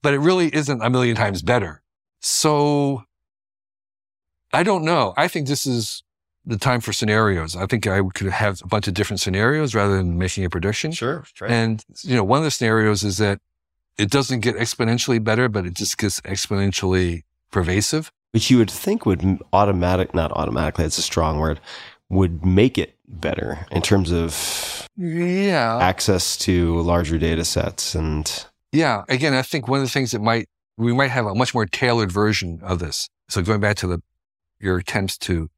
But it really isn't a million times better. So I don't know. I think this is the time for scenarios. I think I could have a bunch of different scenarios rather than making a prediction. Sure. And, you know, one of the scenarios is that it doesn't get exponentially better, but it just gets exponentially pervasive. Which you would think would automatic, not automatically, it's a strong word, would make it better in terms of Yeah. access to larger data sets and Yeah. Again, I think one of the things that might, we might have a much more tailored version of this. So going back to the, your attempts to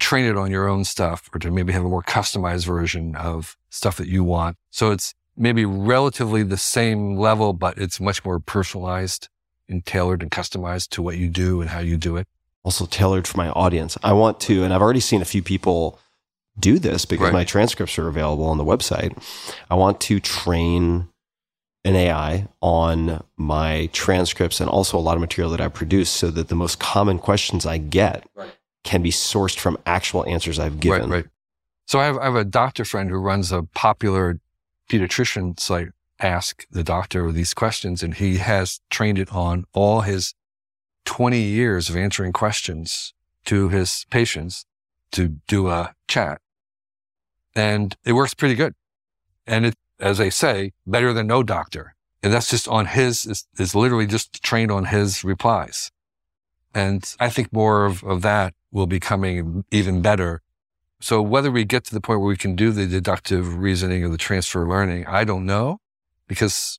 train it on your own stuff or to maybe have a more customized version of stuff that you want. So it's maybe relatively the same level, but it's much more personalized and tailored and customized to what you do and how you do it. also tailored for my audience. I want to, and I've already seen a few people do this because Right. my transcripts are available on the website. I want to train an AI on my transcripts and also a lot of material that I produce so that the most common questions I get can be sourced from actual answers I've given. Right, right. So I have, I have a doctor friend who runs a popular pediatrician site, Ask the Doctor these questions, and he has trained it on all his 20 years of answering questions to his patients to do a chat. And it works pretty good. And it, as they say, better than no doctor. And that's just on his, is, is literally just trained on his replies. And I think more of, of that will be coming even better. So whether we get to the point where we can do the deductive reasoning or the transfer learning, I don't know because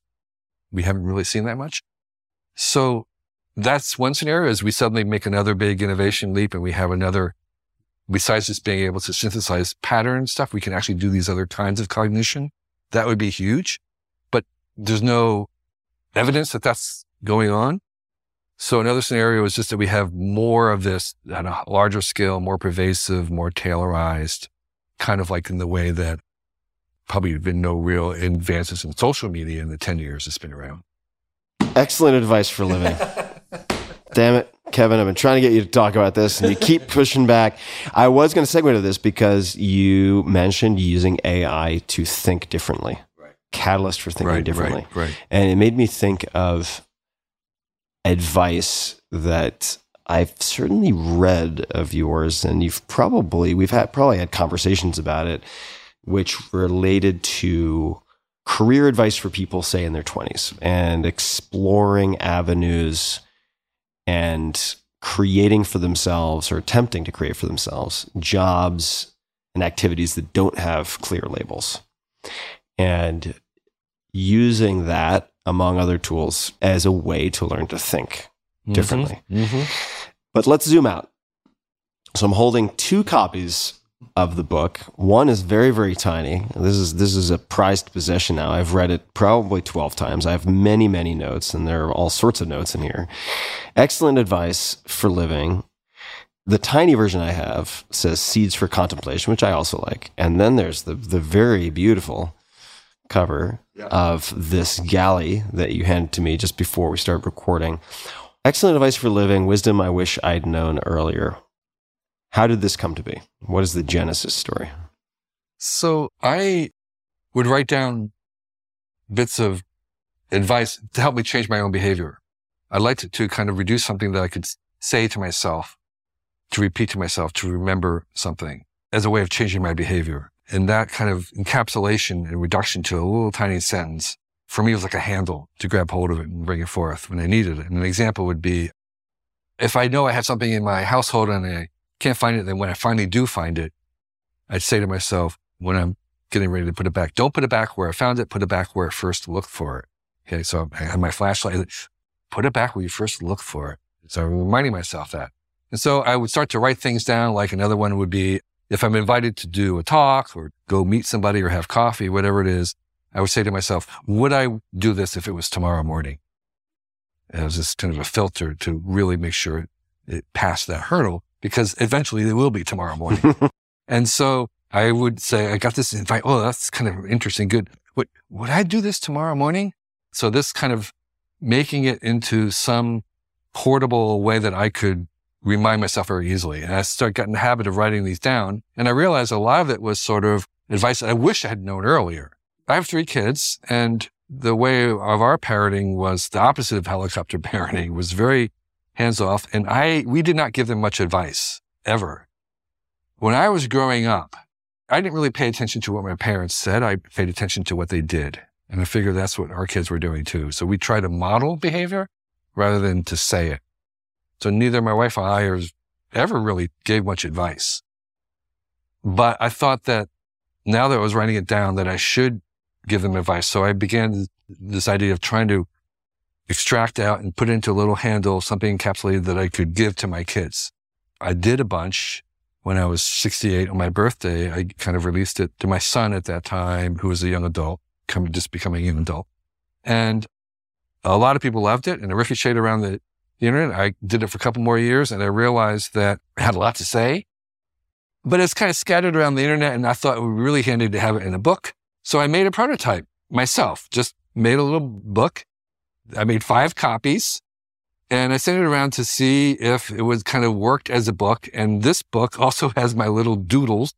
we haven't really seen that much. So that's one scenario is we suddenly make another big innovation leap and we have another, besides just being able to synthesize pattern stuff, we can actually do these other kinds of cognition. That would be huge, but there's no evidence that that's going on. So another scenario is just that we have more of this at a larger scale, more pervasive, more tailorized, kind of like in the way that probably have been no real advances in social media in the 10 years it's been around. Excellent advice for living. *laughs* Damn it, Kevin. I've been trying to get you to talk about this and you keep pushing back. I was going to segue to this because you mentioned using AI to think differently. Right. Catalyst for thinking Right, differently. right, right. And it made me think of advice that I've certainly read of yours, and you've probably we've had probably had conversations about it, which related to career advice for people, say in their twenties, and exploring avenues and creating for themselves or attempting to create for themselves jobs and activities that don't have clear labels, and using that among other tools as a way to learn to think differently. Mhm. But let's zoom out. So I'm holding two copies of the book. One is very, very tiny. This is this is a prized possession now. I've read it probably 12 times. I have many, many notes, and there are all sorts of notes in here. Excellent advice for living. The tiny version I have says seeds for contemplation, which I also like. And then there's the the very beautiful cover of this galley that you handed to me just before we started recording. Excellent advice for living, wisdom I wish I'd known earlier. How did this come to be? What is the genesis story? So I would write down bits of advice to help me change my own behavior. I liked to, to kind of reduce something that I could say to myself, to repeat to myself, to remember something as a way of changing my behavior. And that kind of encapsulation and reduction to a little tiny sentence for me was like a handle to grab hold of it and bring it forth when I needed it. And an example would be if I know I have something in my household and I can't find it, then when I finally do find it, I'd say to myself when I'm getting ready to put it back, don't put it back where I found it, put it back where I first looked for it. Okay. So I have my flashlight, put it back where you first looked for it. So I'm reminding myself that. And so I would start to write things down. Like another one would be if I'm invited to do a talk or go meet somebody or have coffee, whatever it is, I would say to myself, would I do this if it was tomorrow morning? As this kind of a filter to really make sure it passed that hurdle because eventually it will be tomorrow morning. *laughs* and so I would say, I got this invite. Oh, that's kind of interesting. Good. Would, would I do this tomorrow morning? So this kind of making it into some portable way that I could remind myself very easily. And I started getting the habit of writing these down. And I realized a lot of it was sort of advice that I wish I had known earlier. I have three kids and the way of our parenting was the opposite of helicopter *laughs* parenting was very hands off. And I, we did not give them much advice ever. When I was growing up, I didn't really pay attention to what my parents said. I paid attention to what they did. And I figured that's what our kids were doing too. So we try to model behavior rather than to say it. So neither my wife or I ever really gave much advice. But I thought that now that I was writing it down that I should give them advice. So I began this idea of trying to extract out and put into a little handle something encapsulated that I could give to my kids. I did a bunch when I was 68 on my birthday. I kind of released it to my son at that time, who was a young adult, come, just becoming an adult. And a lot of people loved it and it ricocheted around the, the internet. I did it for a couple more years and I realized that I had a lot to say, but it's kind of scattered around the internet. And I thought it would be really handy to have it in a book. So I made a prototype myself, just made a little book. I made five copies and I sent it around to see if it was kind of worked as a book. And this book also *laughs* has my little doodles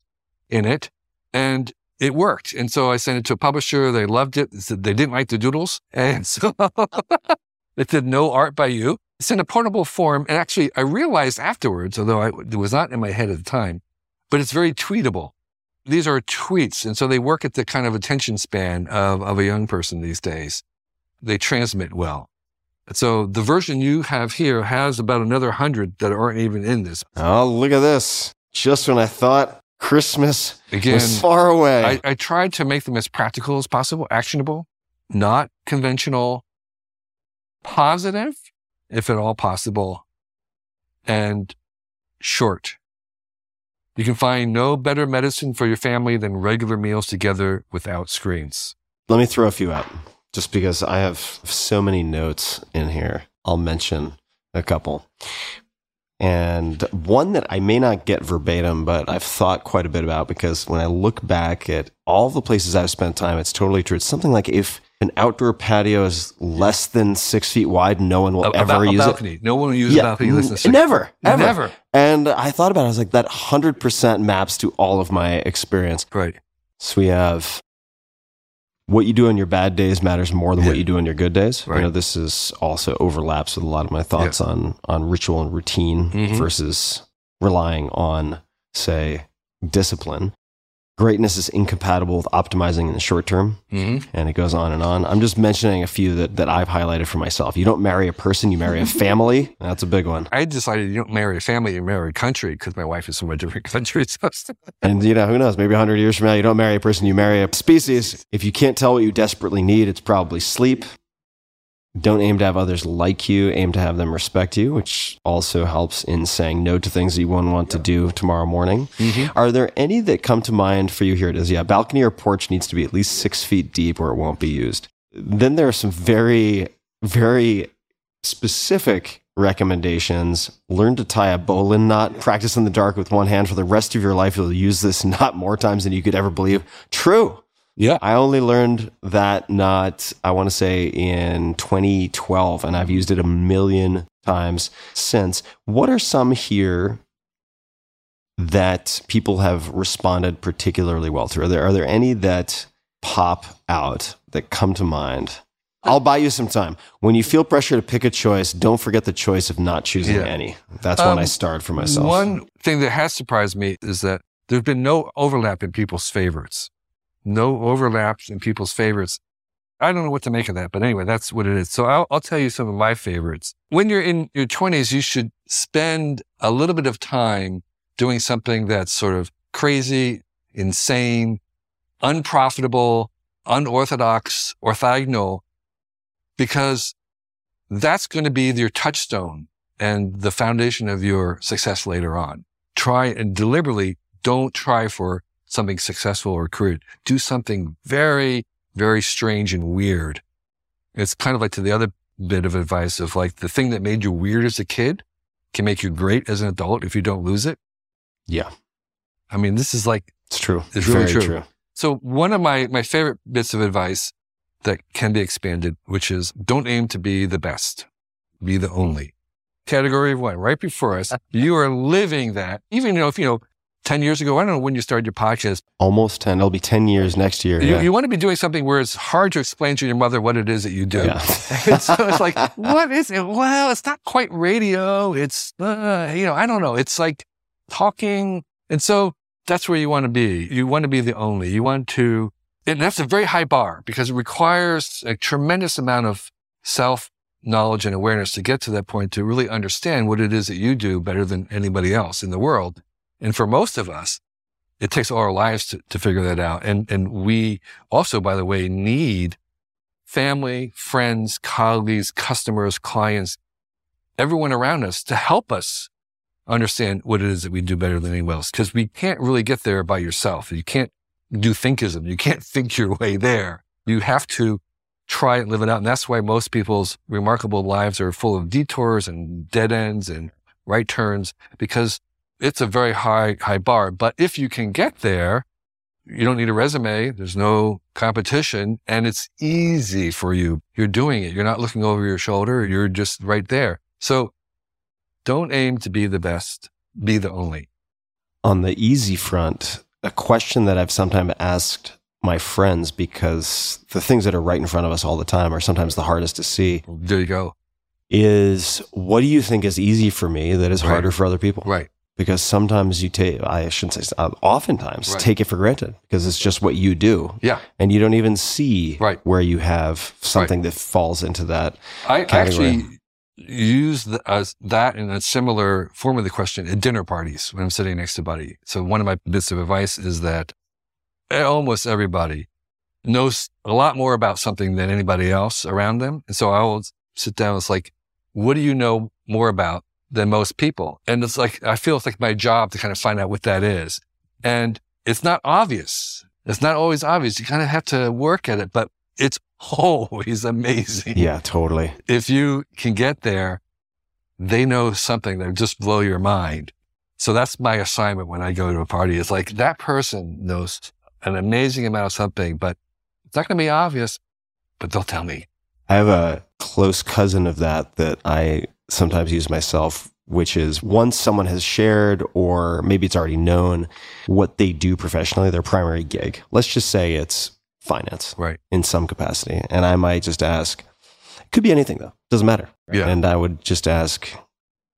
in it and it worked. And so I sent it to a publisher. They loved it. They said they didn't like the doodles. And *laughs* so it said no art by you. It's in a portable form. And actually I realized afterwards, although I, it was not in my head at the time, but it's very tweetable. These are tweets. And so they work at the kind of attention span of, of a young person these days. They transmit well. So the version you have here has about another hundred that aren't even in this. Oh, look at this. Just when I thought Christmas Again, was far away. I, I tried to make them as practical as possible, actionable, not conventional, positive, if at all possible, and short. You can find no better medicine for your family than regular meals together without screens. Let me throw a few out just because I have so many notes in here. I'll mention a couple. And one that I may not get verbatim, but I've thought quite a bit about because when I look back at all the places I've spent time, it's totally true. It's something like if an outdoor patio is less than six feet wide, no one will A, a ever ba- a use it. No one will use a balcony less than six. never, ever, Never. And I thought about it. I was like, that hundred percent maps to all of my experience. Right. So we have what you do on your bad days matters more than what you do on your good days. Right. You know, this is also overlaps with a lot of my thoughts on on ritual and routine Mhm. versus relying on, say, discipline. Greatness is incompatible with optimizing in the short term, hmm and it goes on and on. I'm just mentioning a few that, that I've highlighted for myself. You don't marry a person, you marry a *laughs* family. That's a big one. I decided you don't marry a family, you marry a country because my wife is from a different *laughs* country. And you know, who knows? Maybe 100 years from now, you don't marry a person, you marry a species. If you can't tell what you desperately need, it's probably sleep. Don't aim to have others like you, aim to have them respect you, which also helps in saying no to things that you won't want to do tomorrow morning. Mm-hmm. Are there any that come to mind for you? Here it is. Yeah, balcony or porch needs to be at least six feet deep or it won't be used. Then there are some very, very specific recommendations. Learn to tie a bowline knot. Practice in the dark with one hand for the rest of your life. You'll use this *laughs* knot more times than you could ever believe. True. Yeah, I only learned that knot, I want to say in 2012, and I've used it a million times since. What are some here that people have responded particularly well to? Are there, are there any that pop out that come to mind? I'll buy you some time. When you feel pressure to pick a choice, don't forget the choice of not choosing Yeah. any. That's when Um, I start for myself. One thing that has surprised me is that there's been no overlap in people's favorites. No overlaps in people's favorites. I don't know what to make of that, but anyway, that's what it is. So I'll, I'll tell you some of my favorites. When you're in your 20s, you should spend a little bit of time doing something that's sort of crazy, insane, unprofitable, unorthodox, orthogonal, because that's going to be your touchstone and the foundation of your success later on. Try and deliberately don't try for something successful or crude. Do something very, very strange and weird. It's kind of like to the other bit of advice of like the thing that made you weird as a kid can make you great as an adult if you don't lose it. yeah, I mean, this is like it's true. It's really Very true. So one of my, my favorite bits of advice that can be expanded, which is don't aim to be the best, be the only. Category of one, right before us, *laughs* you are living that. Even, you know, if, you know, 10 years ago, I don't know when you started your podcast, Almost 10. It'll be 10 years next year. you, yeah. you want to be doing something where it's hard to explain to your mother what it is that you do. Yeah. *laughs* So it's like, what is it? Well, it's not quite radio. It's, uh, you know, I don't know. It's like talking. And so that's where you want to be. You want to be the only. You want to, and that's a very high bar because it requires a tremendous amount of self knowledge and awareness to get to that point to really understand what it is that you do better than anybody else in the world. And for most of us, it takes all our lives to, to figure that out. And, and we also, by the way, need family, friends, colleagues, customers, clients, everyone around us to help us understand what it is that we do better than anyone else. Cause we can't really get there by yourself. You can't do thinkism. You can't *laughs* think your way there. You have to try and live it out. And that's why most people's remarkable lives are full of detours and dead ends and right turns because it's a very high, high bar. But if you can get there, you don't need a resume. There's no competition and it's easy for you. You're doing it. You're not looking over your shoulder. You're just right there. So don't aim to be the best. Be the only. on the easy front, a question that I've sometimes asked my friends because the things that are right in front of us all the time are sometimes the hardest to see There you go. is what do you think is easy for me that is Right. harder for other people? Right. Because sometimes you take, I shouldn't say, uh, oftentimes Right. take it for granted because it's just what you do. Yeah. And you don't even see Right. where you have something that falls into that. I Category. actually use the, as that in a similar form of the question at dinner parties when I'm sitting next to Buddy. So one of my bits of advice is that almost everybody knows a lot more about something than anybody else around them. And so I will sit down. and It's like, what do you know more about than most people? And it's like, I feel it's like my job to kind of find out what that is. And it's not obvious. It's not always obvious. You kind of have to work at it, but it's *laughs* always amazing Yeah, totally. if you can get there, they know something that just blow your mind. So that's my assignment when I go to a party. It's like that person knows an amazing amount of something, but it's not going to be obvious. but they'll tell me. I have a close cousin of that that I sometimes use myself, which is once someone has shared or maybe it's already known what they do professionally, their primary gig. Let's just say it's finance Right. in some capacity. And I might just ask, it could be anything though, doesn't matter. Yeah. And I would just ask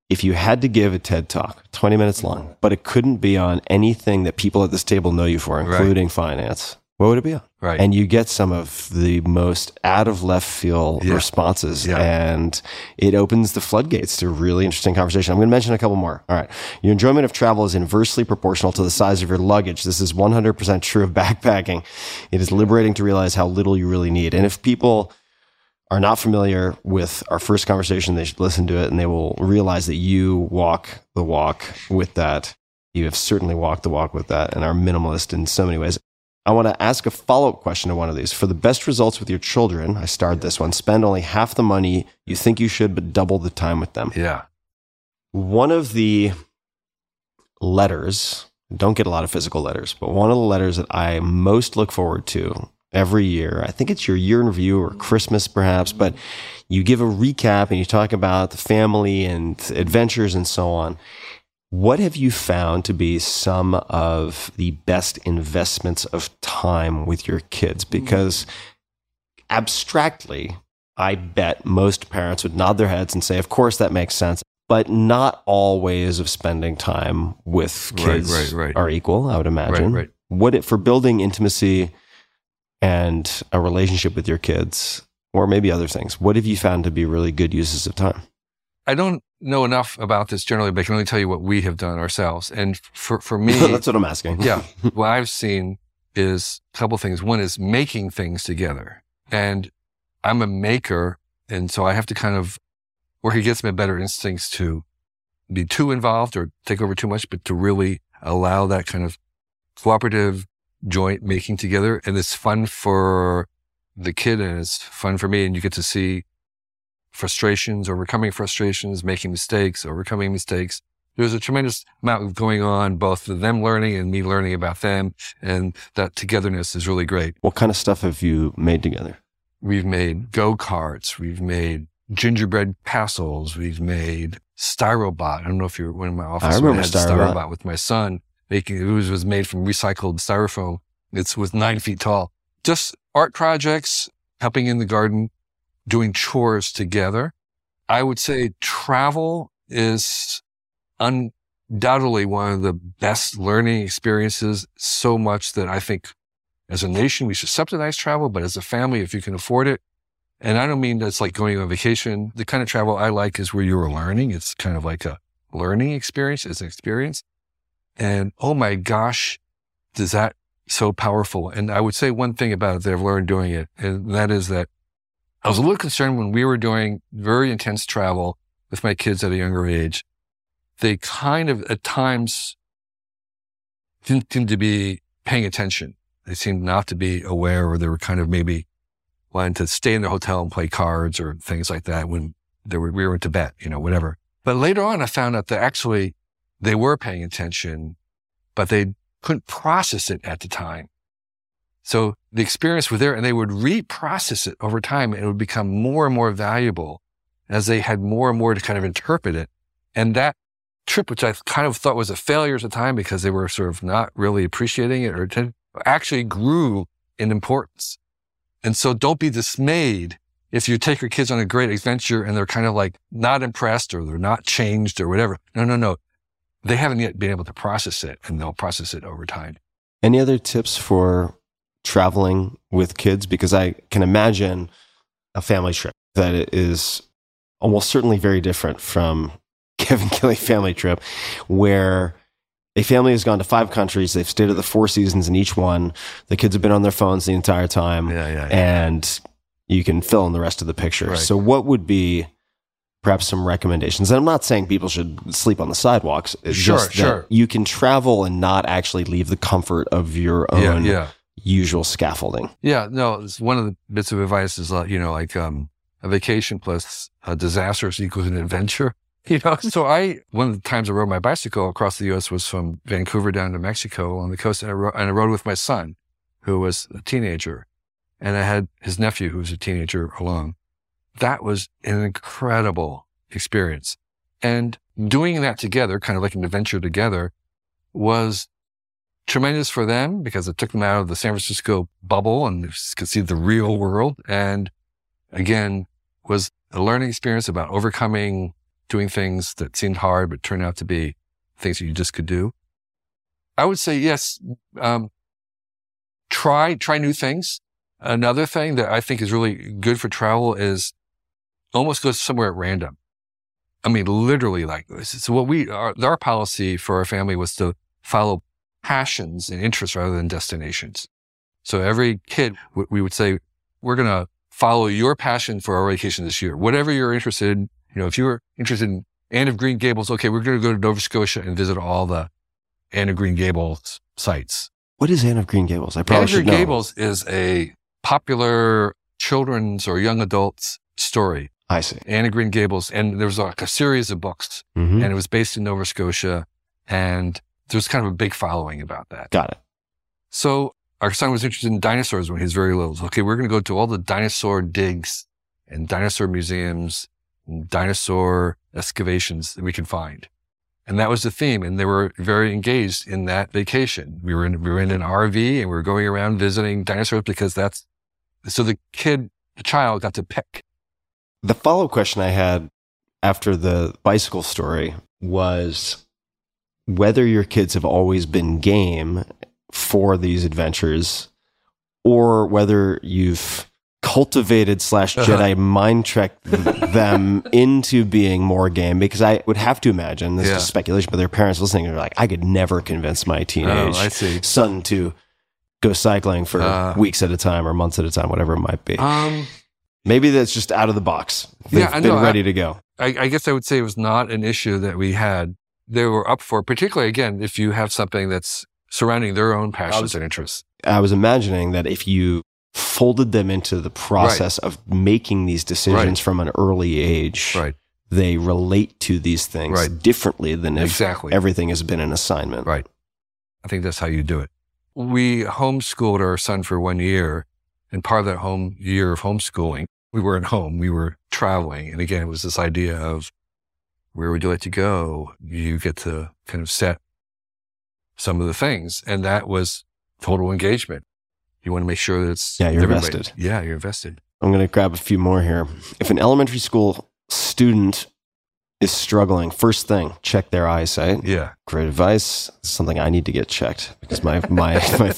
if you had to give a TED talk, 20 minutes long, but it couldn't be on anything that people at this table know you for, Right. including finance, what would it be on? Right. And you get some of the most out of left field Yeah. responses, Yeah. and it opens the floodgates to a really interesting conversation. I'm going to mention a couple more. All right. Your enjoyment of travel is inversely proportional to the size of your luggage. This is 100% true of *laughs* backpacking. It is liberating to realize how little you really need. And if people are not familiar with our first conversation, they should listen to it and they will realize that you walk the walk with that. You have certainly walked the walk with that and are minimalist in so many ways. I want to ask a follow up question to one of these. For the best results with your children, I starred this one spend only half the money you think you should, but double the time with them. yeah. One of the letters, don't get a lot of physical letters, but one of the letters that I most look forward to every year, I think it's your year in review or Christmas perhaps, but you give a recap and you talk about the family and adventures and so on. What have you found to be some of the best investments of time with your kids? Mm-hmm. Because abstractly, I bet most parents would nod their heads and say, Of course, that makes sense. But not all ways of spending time with kids right, right. are equal, I would imagine. right. What it for building intimacy and a relationship with your kids, or maybe other things, what have you found to be really good uses of time? I don't know enough about this generally, but I can only tell you what we have done ourselves. And for, for me, *laughs* That's what I'm asking. yeah, *laughs* what I've seen is a couple things. One is making things together. And I'm a maker. And so I have to kind of, where he gets my better instincts to be too involved or take over too much, but to really allow that kind of cooperative joint making together. And it's fun for the kid and it's fun for me. And you get to see frustrations, overcoming frustrations, making mistakes, overcoming mistakes. There's a tremendous amount of going on, both of them learning and me learning about them. And that togetherness is really great. What kind of stuff have you made together? We've made go-karts. We've made gingerbread castles. We've made Styrobot. I don't know if you're one of my office. I remember had Styrobot. with my son making, it was, was made from recycled styrofoam. It's was nine feet tall. Just art projects, helping in the garden, doing chores together. I would say travel is undoubtedly one of the best learning experiences so much that I think as a nation, we should subsidize travel, but as a family, if you can afford it, and I don't mean that's like going on vacation. The kind of travel I like is where you're learning. It's kind of like a learning experience. It's an experience. And oh my gosh, does that so powerful. And I would say one thing about it that I've learned doing it, and that is that I was a little concerned when we were doing very intense travel with my kids at a younger age. They kind of at times didn't seem to be paying attention. They seemed not to be aware or they were kind of maybe wanting to stay in the hotel and play cards or things like that when they were, we were in Tibet, you know, whatever. But later on, I found out that actually they were paying attention, but they couldn't process it at the time. So the experience was there and they would reprocess it over time and it would become more and more valuable as they had more and more to kind of interpret it. And that trip, which I kind of thought was a failure at the time because they were sort of not really appreciating it or actually grew in importance. And so don't be dismayed if you take your kids on a great adventure and they're kind of like not impressed or they're not changed or whatever. No, no, no. They haven't yet been able to process it and they'll process it over time. Any other tips for traveling with kids? Because I can imagine a family trip that is almost certainly very different from *laughs* Kevin Kelly family trip, where a family has gone to five countries. They've stayed at the Four Seasons in each one. The kids have been on their phones the entire time, Yeah, yeah. and you can fill in the rest of the picture. Right. So, what would be perhaps some recommendations? And I'm not saying people should sleep on the sidewalks. It's Sure, just that sure. you can travel and not actually leave the comfort of your yeah, own yeah. Usual scaffolding. Yeah, no, it's one of the bits of advice is, like, you know, like, um, a vacation plus a disaster is equals an adventure. *laughs* You know, so I, one of the times I rode my bicycle across the U.S. was from Vancouver down to Mexico on the coast, and I, ro- and I rode with my son, who was a teenager. and I had his nephew who was a teenager along. That was an incredible experience. And doing that together, kind of like an adventure together, was tremendous for them because it took them out of the San Francisco bubble and could see the real world. And again, was a learning experience about overcoming doing things that seemed hard, but turned out to be things that you just could do. I would say yes. Um, try, try new things. Another thing that I think is really good for travel is almost go somewhere at random. I mean, literally like this. So what we, our, our policy for our family was to follow passions and interests rather than destinations. So every kid, we would say, we're going to follow your passion for our vacation this year. Whatever you're interested in, you know, if you were interested in Anne of Green Gables, okay, we're going to go to Nova Scotia and visit all the Anne of Green Gables sites. What is Anne of Green Gables? I Anne probably of Green know. Gables is a popular children's or young adults story. I see. Anne of Green Gables. And there was like a series of books Mhm. and it was based in Nova Scotia. And there's kind of a big following about that. Got it. So our son was interested in dinosaurs when he was very little. Okay, we're going to go to all the dinosaur digs and dinosaur museums and dinosaur excavations that we can find. And that was the theme. And they were very engaged in that vacation. We were in, we were in an RV and we were going around visiting dinosaurs because that's, so the kid, the child got to pick. The follow up question I had after the bicycle story was whether your kids have always been game for these adventures or whether you've cultivated slash Uh-huh. Jedi mind tricked them *laughs* into being more game because I would have to imagine this Yeah. is speculation, but their parents listening are like, I could never convince my teenage Oh, son to go cycling for Uh. weeks at a time or months at a time, whatever it might be. Um, Maybe that's just out of the box. They've Yeah, I been know. I- ready to go. I, I guess I would say it was not an issue that we had. They were up for, particularly again, if you have something that's surrounding their own passions was- and interests. I was imagining that if you folded them into the process of making these decisions Right. from an early age, Right. they relate to these things Right. differently than if Exactly. everything has been an assignment. Right. I think that's how you do it. We homeschooled our son for one year, and part of that home year of homeschooling, we weren't home, we were traveling. And again, it was this idea of where would you like to go? You get to kind of set some of the things. And that was total engagement. You want to make sure that it's Yeah, you're everybody- invested. Yeah, you're invested. I'm going to grab a few more here. If an elementary school student is struggling, first thing, check their eyesight. Yeah. Great advice. Something I need to get checked because my my *laughs* my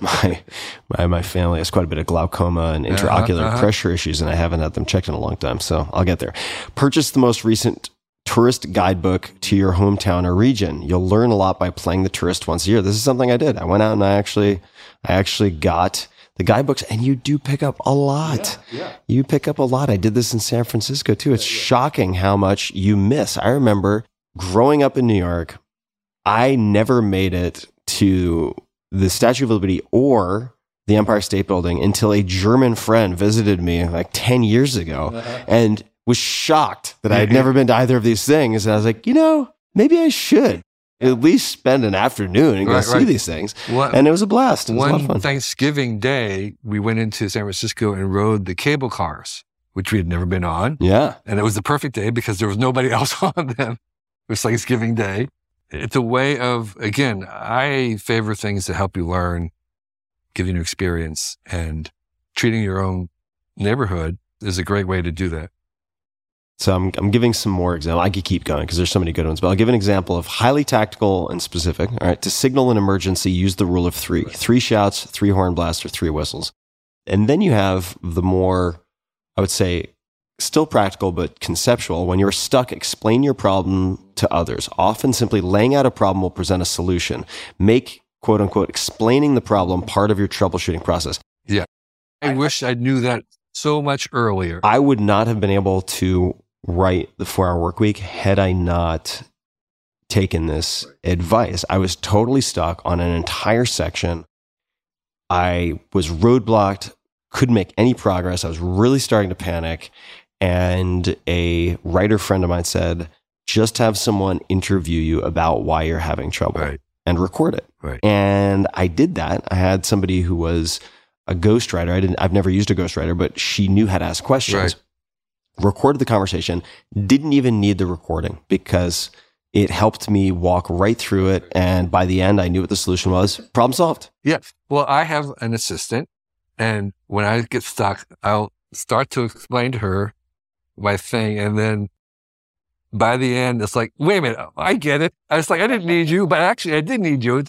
my my, my family has quite a bit of glaucoma and intraocular uh-huh. pressure issues, and I haven't had them checked in a long time. So I'll get there. Purchase the most recent tourist guidebook to your hometown or region. You'll learn a lot by playing the tourist once a year. This is something I did. I went out and I actually I actually got the guidebooks, and you do pick up a lot. You pick up a lot. I did this in San Francisco too. It's shocking how much you miss. I remember growing up in New York, I never made it to the Statue of Liberty or the Empire State Building until a German friend visited me like 10 years ago uh-huh. and was shocked that I had mm-hmm. never been to either of these things. And I was like, you know, maybe I should at least spend an afternoon and go Right, see right. these things. One, And it was a blast. It was a lot of one fun. Thanksgiving day, we went into San Francisco and rode the cable cars, which we had never been on. yeah. And it was the perfect day because there was nobody *laughs* else on them. It was Thanksgiving Day. It's a way of, again, I favor things that help you learn, give you an experience, and treating your own neighborhood is a great way to do that. So I'm, I'm giving some more examples. I could keep going because there's so many good ones, but I'll give an example of highly tactical and specific. All right. To signal an emergency, use the rule of three three shouts, three horn blasts, or three whistles. And then you have the more, I would say, still practical, but conceptual. When you're stuck, explain your problem to others. Often simply laying out a problem will present a solution. Make quote unquote explaining the problem part of your troubleshooting process. Yeah. I wish I knew that so much earlier. I would not have been able to write the four hour work week had I not taken this advice. I was totally stuck on an entire section. I was roadblocked, couldn't make any progress. I was really starting to panic. And a writer friend of mine said, just have someone interview you about why you're having trouble Right. and record it. Right. And I did that. I had somebody who was a ghostwriter. I didn't, I've never used a ghostwriter, but she knew how to ask questions. Right. Recorded the conversation, didn't even need the recording because it helped me walk right through it. And by the end, I knew what the solution was. Problem solved. Yeah. Well, I have an assistant, and when I get stuck, I'll start to explain to her my thing, and then by the end, it's like, wait a minute, I get it. I was like, I didn't need you, but actually, I did need you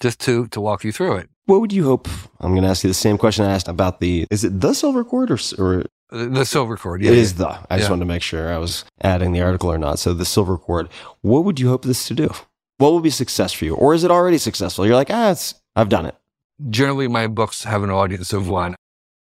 just to to walk you through it. What would you hope? I'm going to ask you the same question I asked about the, is it the silver cord or, or The silver cord. Yeah, it yeah. is the. I just wanted to make sure I was adding the article or not. So the silver cord. What would you hope this to do? What would be success for you, or is it already successful? You're like, ah, it's, I've done it. Generally, my books have an audience of one.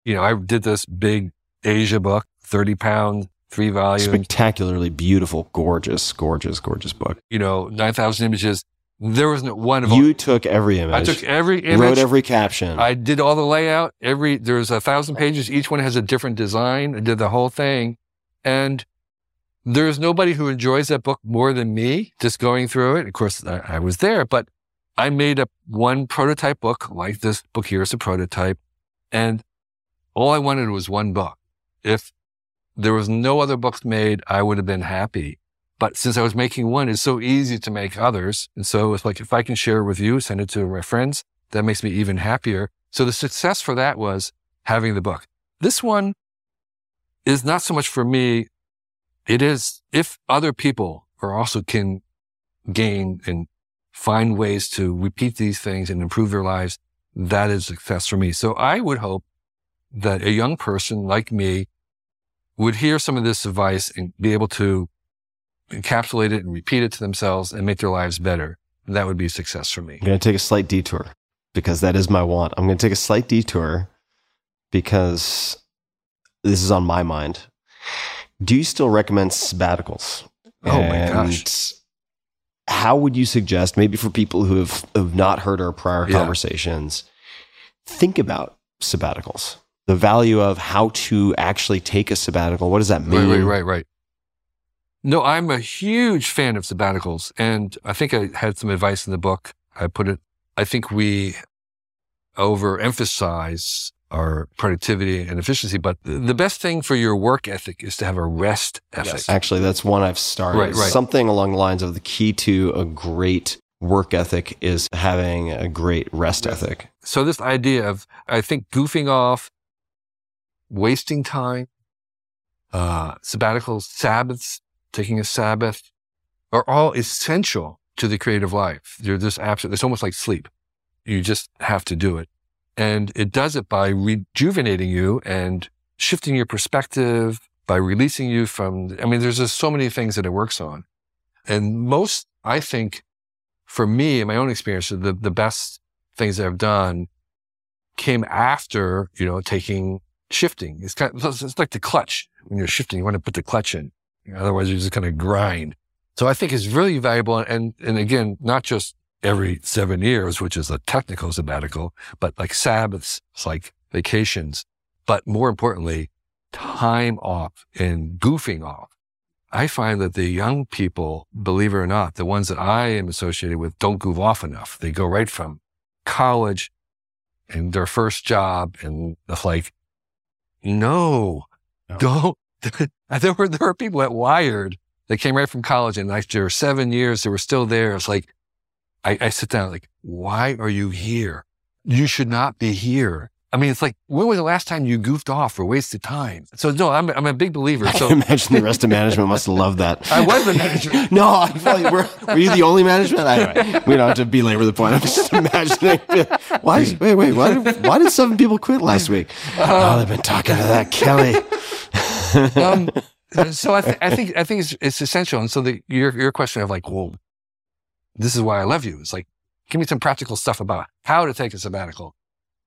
You know, I did this big Asia book, 30 pound, three volumes, Spectacularly beautiful, gorgeous, gorgeous, gorgeous book. you know, 9,000 images. There wasn't one of You took every image. I took every image. wrote every caption. I did all the layout. Every there's a thousand pages. Each one has a different design. I did the whole thing, and there's nobody who enjoys that book more than me. Just going through it. Of course, I, I was there, but I made up one prototype book, like this book here is a prototype, and all I wanted was one book. If there was no other books made, I would have been happy. But since I was making one, it's so easy to make others. And so it's like, if I can share with you, send it to my friends, that makes me even happier. So the success for that was having the book. This one is not so much for me. It is if other people are also can gain and find ways to repeat these things and improve their lives, that is success for me. So I would hope that a young person like me would hear some of this advice and be able to encapsulate it and repeat it to themselves and make their lives better. That would be a success for me. I'm going to take a slight detour because that is my want. I'm going to take a slight detour because this is on my mind. Do you still recommend sabbaticals? Oh my And gosh. How would you suggest, maybe for people who have, have not heard our prior Yeah. conversations, think about sabbaticals? The value of how to actually take a sabbatical. What does that mean? Right, right, right, right. No, I'm a huge fan of sabbaticals. And I think I had some advice in the book. I put it, I think we overemphasize our productivity and efficiency, but the the best thing for your work ethic is to have a rest ethic. Yes, actually, that's one I've started. Right, right. Something along the lines of the key to a great work ethic is having a great rest ethic. So this idea of, I think, goofing off, wasting time, uh, sabbaticals, Sabbaths, taking a Sabbath are all essential to the creative life. They're just absolute. It's almost like sleep. You just have to do it. And it does it by rejuvenating you and shifting your perspective, by releasing you from, I mean, there's just so many things that it works on. And most, I think, for me, in my own experience, the, the best things I've done came after, you know, taking shifting. It's kind of, it's like the clutch. When you're shifting, you want to put the clutch in. Otherwise, you're just going to grind. So I think it's really valuable. And, and again, not just every seven years, which is a technical sabbatical, but like Sabbaths, it's like vacations, but more importantly, time off and goofing off. I find that the young people, believe it or not, the ones that I am associated with don't goof off enough. They go right from college and their first job and it's like, no, don't. *laughs* there were, there were people at Wired that came right from college and after seven years, they were still there. It's like, I, I sit down like, why are you here? You should not be here. I mean, it's like, when was the last time you goofed off or wasted time? So no, I'm, I'm a big believer. So can imagine the rest of management must have loved that. *laughs* I was the manager. *laughs* no, I feel like we're, were you the only management? Anyway, we don't have to belabor the point. I'm just imagining. Why? Wait, wait. Why did, why did seven people quit last week? Uh, oh, they've been talking to that Kelly. Um, so I, th- I think I think it's, it's essential. And so the your your question of like, well, this is why I love you. It's like, give me some practical stuff about how to take a sabbatical.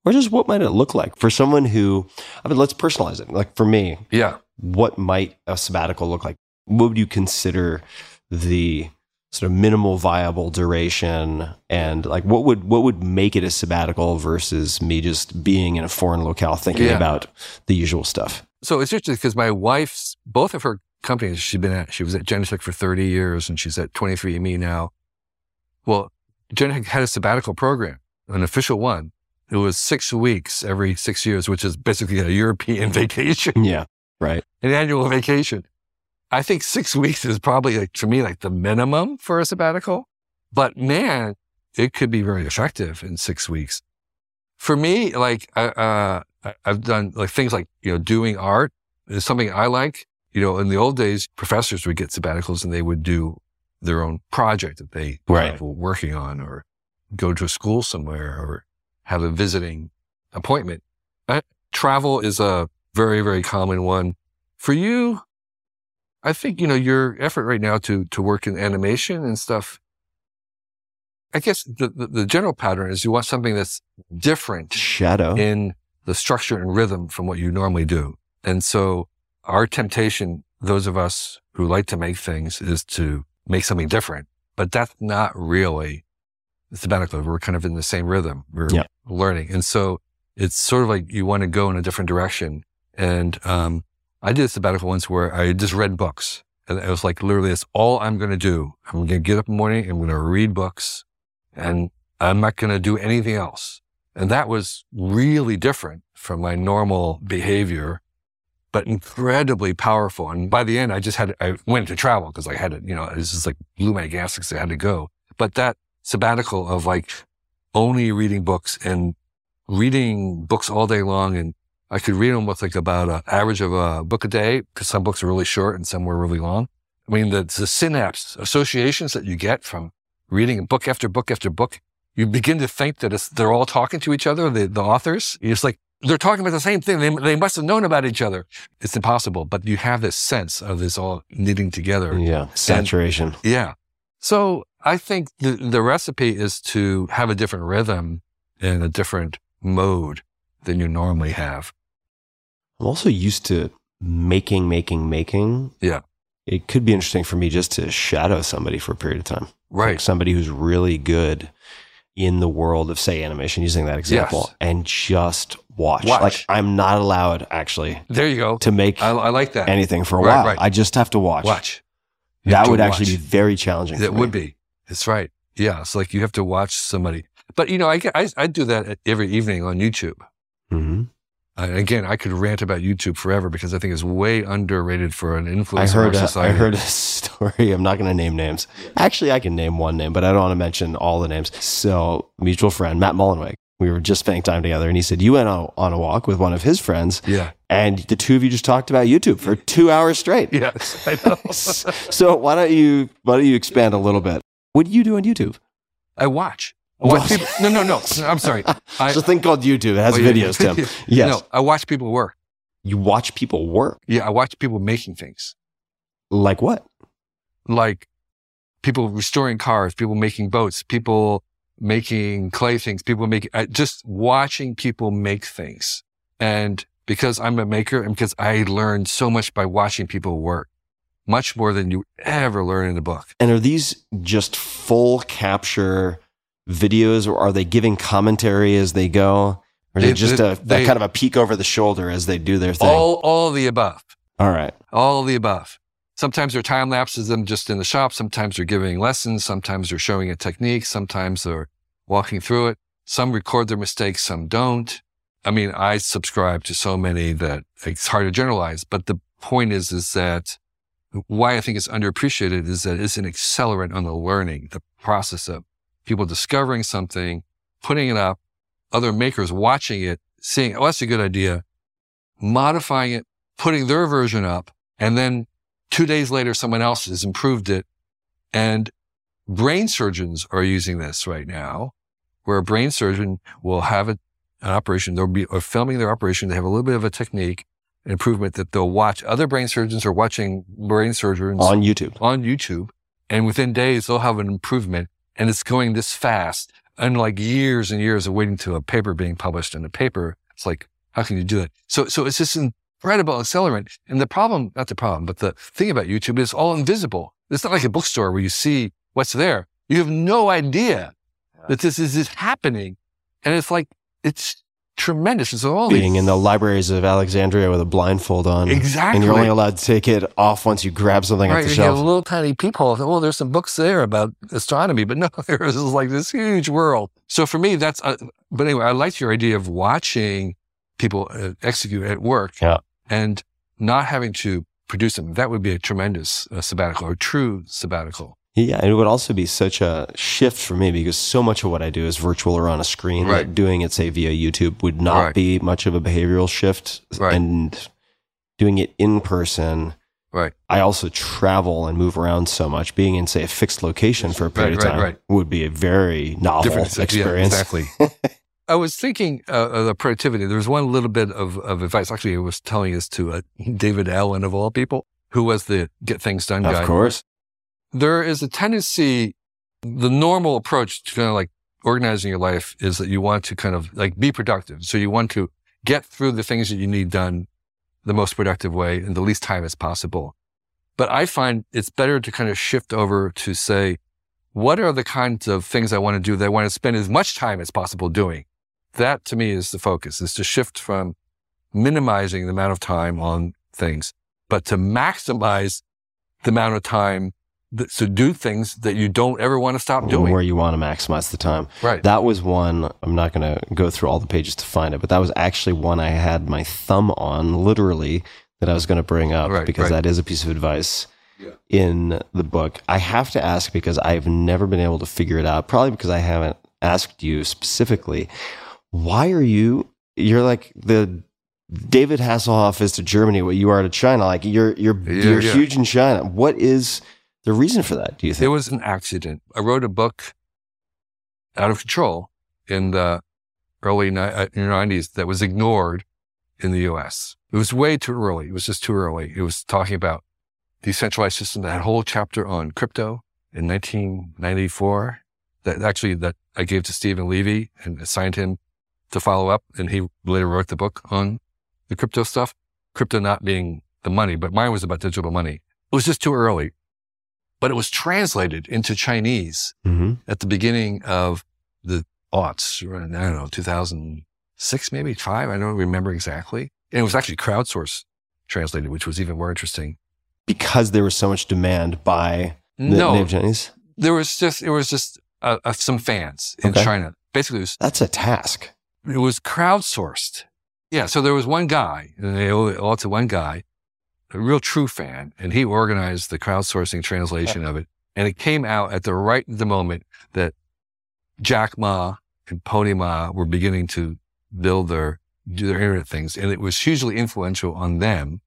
or just what might it look like for someone who? I mean, let's personalize it. Like for me, Yeah, what might a sabbatical look like? What would you consider the sort of minimal viable duration and like what would what would make it a sabbatical versus me just being in a foreign locale thinking Yeah. about the usual stuff? So it's interesting because my wife's both of her companies she's been at. She was at Genentech for 30 years, and she's at 23andMe now. Well, Genentech had a sabbatical program, an official one, it was six weeks every six years, which is basically a European *laughs* vacation, Yeah. Right. an annual vacation. I think six weeks is probably like, to me, like the minimum for a sabbatical. But man, it could be very effective in six weeks. For me, like, uh, uh, I- I've done like things like, you know, doing art is something I like. You know, in the old days, professors would get sabbaticals and they would do their own project that they Right. were working on or go to a school somewhere or have a visiting appointment. Travel is a very, very common one. For you, I think, you know, your effort right now to, to work in animation and stuff, I guess the, the, the general pattern is you want something that's different Shadow. in the structure and rhythm from what you normally do. And so our temptation, those of us who like to make things is to make something different, but that's not really the sabbatical. We're kind of in the same rhythm. We're Yeah. learning. And so it's sort of like you want to go in a different direction. And, um, I did a sabbatical once where I just read books and it was like literally that's all I'm going to do. I'm going to get up in the morning. I'm going to read books and I'm not going to do anything else. And that was really different from my normal behavior, but incredibly powerful. And by the end, I just had, I went to travel because I had to, you know, it was just like blew my gas because I had to go. But that sabbatical of like only reading books and reading books all day long. And I could read them with like about an average of a book a day because some books are really short and some were really long. I mean, the, the synapse associations that you get from reading book after book after book you begin to think that it's, they're all talking to each other, the, the authors. It's like they're talking about the same thing. They, they must have known about each other. It's impossible, but you have this sense of this all knitting together. Yeah. Saturation. Yeah. So I think the, the recipe is to have a different rhythm and a different mode than you normally have. I'm also used to making, making, making. Yeah. It could be interesting for me just to shadow somebody for a period of time. Like Right. somebody who's really good in the world of, say, animation, using that example, Yes. and just watch. Watch. Like, I'm not allowed actually There you go. to make I, I like that. anything for a Right, while. right. I just have to watch. Watch. You That would actually be very challenging. That would be. That's right. Yeah. It's like you have to watch somebody. But you know, I, get- I, I do that every evening on YouTube. Mhm. Again, I could rant about YouTube forever because I think it's way underrated for an influence I heard. in our A, I heard a *laughs* story. I'm not going to name names. Actually, I can name one name, but I don't want to mention all the names. So, mutual friend Matt Mullenweg. We were just spending time together, and he said you went on, on a walk with one of his friends, Yeah. and the two of you just talked about YouTube for two hours straight. *laughs* Yes. I know. *laughs* so why don't you why don't you expand a little bit? What do you do on YouTube? I watch. I watch What? people, no, no, no. I'm sorry. *laughs* I, a thing called YouTube. It has Oh, yeah. videos, *laughs* Tim. Yes. No, I watch people work. You watch people work. Yeah. I watch people making things Like what? like people restoring cars, people making boats, people making clay things, people making, uh, just watching people make things. And because I'm a maker and because I learned so much by watching people work, much more than you ever learn in a book. And are these just full capture videos or are they giving commentary as they go? Or is They- it just they- a, they- kind of a peek over the shoulder as they do their thing? All, all of the above. All right. All of the above. Sometimes they're time lapses them just in the shop. Sometimes they're giving lessons. Sometimes they're showing a technique. Sometimes they're walking through it. Some record their mistakes. Some don't. I mean, I subscribe to so many that it's hard to generalize, but the point is, is that why I think it's underappreciated is that it's an accelerant on the learning, the process of people discovering something, putting it up, other makers watching it, seeing, oh, that's a good idea, modifying it, putting their version up, and then two days later, someone else has improved it. And brain surgeons are using this right now, where a brain surgeon will have a, an operation. They'll be or filming their operation. They have a little bit of a technique improvement that they'll watch. Other brain surgeons are watching brain surgeons On YouTube. on YouTube. And within days, they'll have an improvement and it's going this fast. Unlike years and years of waiting to a paper being published in a paper, it's like, how can you do it? So, so it's this incredible accelerant. And the problem, not the problem, but the thing about YouTube is all invisible. It's not like a bookstore where you see what's there. You have no idea that this is, is happening. And it's like, it's tremendous. It's all Being these- in the libraries of Alexandria with a blindfold on. Exactly. And you're only allowed to take it off once you grab something right, off the you get a little tiny peephole. Oh, there's some books there about astronomy, but *laughs* no, there is like this huge world. So for me, that's. Uh, but anyway, I liked your idea of watching people uh, execute at work Yeah. and not having to produce them. That would be a tremendous uh, sabbatical or true sabbatical. Yeah, it would also be such a shift for me because so much of what I do is virtual or on a screen. Right. That doing it, say, via YouTube would not Right. be much of a behavioral shift. Right. And doing it in person, Right. I also travel and move around so much. Being in, say, a fixed location for a period Right, of time right. would be a very novel Different yeah, experience. exactly. *laughs* I was thinking uh, of the productivity. There was one little bit of, of advice. Actually, I was telling this to uh, David Allen, of all people, who was the get things done guy. Of course. There is a tendency, the normal approach to kind of like organizing your life is that you want to kind of like be productive. So you want to get through the things that you need done the most productive way in the least time as possible. But I find it's better to kind of shift over to say, what are the kinds of things I want to do that I want to spend as much time as possible doing? That to me is the focus is to shift from minimizing the amount of time on things, but to maximize the amount of time that, to do things that you don't ever want to stop doing. Where you want to maximize the time. Right. That was one, I'm not going to go through all the pages to find it, but that was actually one I had my thumb on, literally, that I was going to bring up Right, because right. that is a piece of advice in the book. I have to ask because I've never been able to figure it out, probably because I haven't asked you specifically. Why are you, you're like the David Hasselhoff is to Germany what you are to China. Like you're, you're, Yeah, you're yeah. huge in China. What is the reason for that, do you think? It was an accident. I wrote a book out of control in the early ni- uh, 90s that was ignored in the US. It was way too early. It was just too early. It was talking about decentralized system that whole chapter on crypto in 1994 that actually that I gave to Steven Levy and assigned him to follow up. And he later wrote the book on the crypto stuff, crypto not being the money, but mine was about digital money. It was just too early, but it was translated into Chinese hmm at the beginning of the aughts, I don't know, 2006, maybe five. I don't remember exactly. And it was actually crowdsourced translated, which was even more interesting. Because there was so much demand by the no, native Chinese. there was just, it was just uh, uh, some fans in Okay. China. Basically, it was, That's a task. it was crowdsourced. Yeah. So there was one guy, and they owe it all to one guy, a real true fan, and he organized the crowdsourcing translation of it. And it came out at the right the moment that Jack Ma and Pony Ma were beginning to build their, do their internet things. And it was hugely influential on them.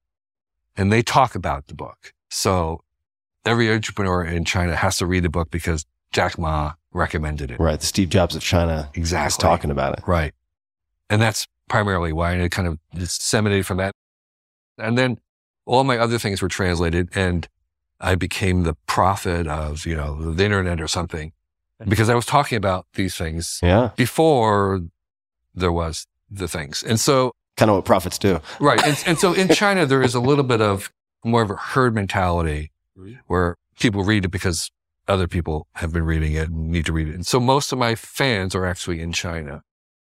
And they talk about the book. So every entrepreneur in China has to read the book because Jack Ma recommended it. Right. The Steve Jobs of China Exactly. is talking about it. Right. And that's primarily why and it kind of disseminated from that. And then all my other things were translated and I became the prophet of, you know, the internet or something because I was talking about these things Yeah. before there was the things. And so, Kind of what prophets do. right. And, and so in *laughs* China, there is a little bit of more of a herd mentality where people read it because other people have been reading it and need to read it. And so most of my fans are actually in China.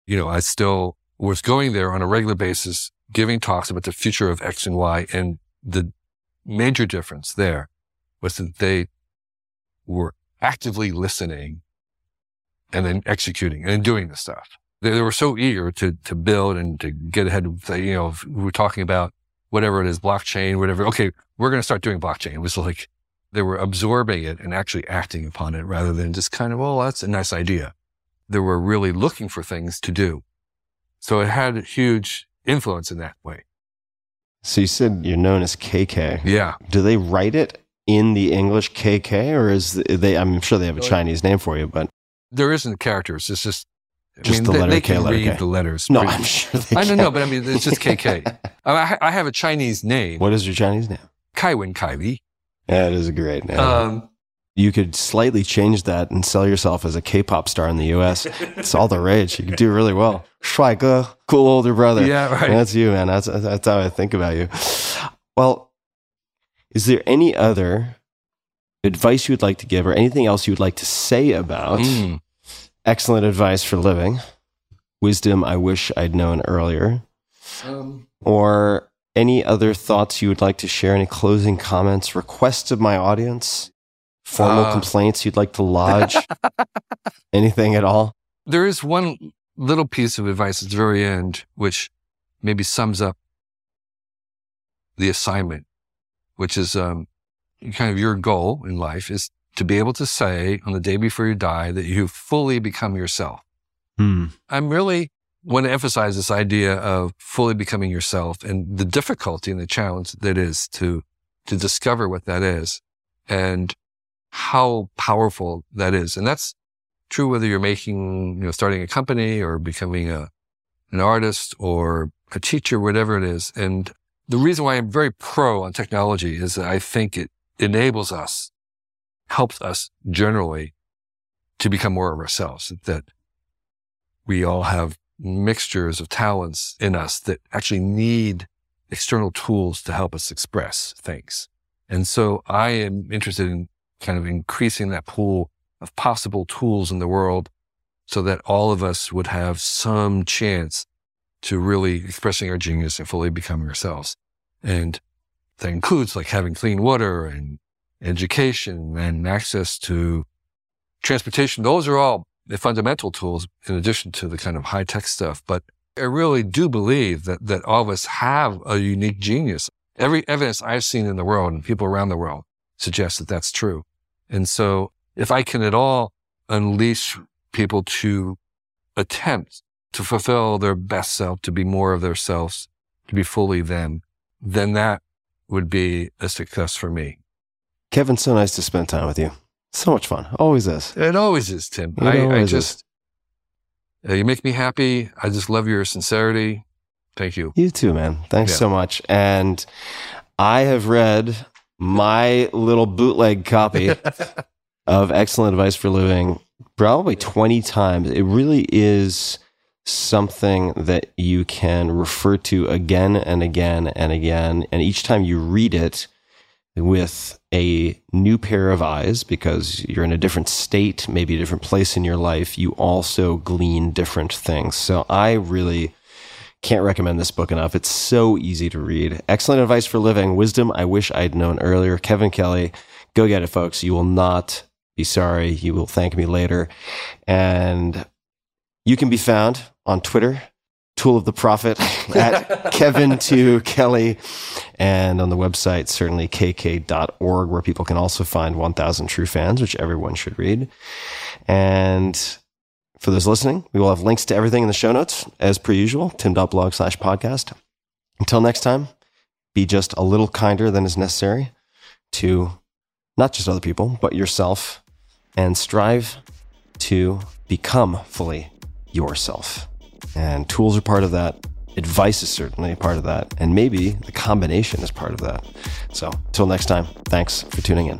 You know, I still was going there on a regular basis, giving talks about the future of X and Y. And the major difference there was that they were actively listening and then executing and doing the stuff. They, they were so eager to, to build and to get ahead of, the, you know, we were talking about whatever it is, blockchain, whatever. Okay, we're going to start doing blockchain. It was like they were absorbing it and actually acting upon it rather than just kind of, oh, that's a nice idea. They were really looking for things to do. So it had huge influence in that way. So you said you're known as KK. Yeah. Do they write it in the English KK or is they, I'm sure they have a Chinese name for you, but There isn't characters. It's just, I Just mean, the they, letter they K, can letter read K. the letters. no, pretty- I'm *laughs* sure they I don't can. know, but I mean, it's just KK. *laughs* I, I- have a Chinese name, What is your Chinese name? Kaiwen Kaiwi. That is a great name. Um, you could slightly change that and sell yourself as a K-pop star in the U.S. it's all the rage. You could do really well. 帅哥, cool older brother. Yeah, right. That's you, man. That's that's how I think about you. Well, is there any other advice you would like to give, or anything else you would like to say about mm. excellent advice for living? wisdom I wish I'd known earlier, Um, or any other thoughts you would like to share? Any closing comments, requests of my audience, formal Uh. complaints you'd like to lodge? *laughs* Anything at all? there is one little piece of advice at the very end, which maybe sums up the assignment, which is um, kind of your goal in life is to be able to say on the day before you die that you've fully become yourself. Hmm. I'm really want to emphasize this idea of fully becoming yourself and the difficulty and the challenge that is to to discover what that is and how powerful that is. And that's true whether you're making, you know, starting a company or becoming a an artist or a teacher, whatever it is. And the reason why I'm very pro on technology is that I think it enables us, helps us generally to become more of ourselves, that we all have mixtures of talents in us that actually need external tools to help us express things. And so I am interested in kind of increasing that pool of possible tools in the world so that all of us would have some chance to really expressing our genius and fully becoming ourselves. And that includes like having clean water and education and access to transportation. Those are all the fundamental tools in addition to the kind of high tech stuff. But I really do believe that, that all of us have a unique genius. Every evidence I've seen in the world and people around the world suggests that that's true. And so if I can at all unleash people to attempt to fulfill their best self, to be more of themselves, to be fully them, then that would be a success for me. Kevin, so nice to spend time with you. So much fun. Always is. It always is, Tim. It I, I always just, uh, you make me happy. I just love your sincerity. Thank you. You too, man. Thanks Yeah. so much. And I have read my little bootleg copy *laughs* of Excellent Advice for Living probably 20 times. It really is something that you can refer to again and again and again. And each time you read it with a new pair of eyes, because you're in a different state, maybe a different place in your life, you also glean different things. So I really can't recommend this book enough. It's so easy to read. Excellent advice for living. Wisdom I wish I'd known earlier. Kevin Kelly, go get it, folks. You will not be sorry. You will thank me later. And you can be found on Twitter, Tool of the Prophet, *laughs* at Kevin to Kelly, and on the website, certainly kk.org, where people can also find 1000 True Fans, which everyone should read. And for those listening, we will have links to everything in the show notes, as per usual, tim.blog slash podcast. Until next time, be just a little kinder than is necessary to not just other people, but yourself, and strive to become fully yourself. And tools are part of that. Advice is certainly part of that. And maybe the combination is part of that. So until next time, thanks for tuning in.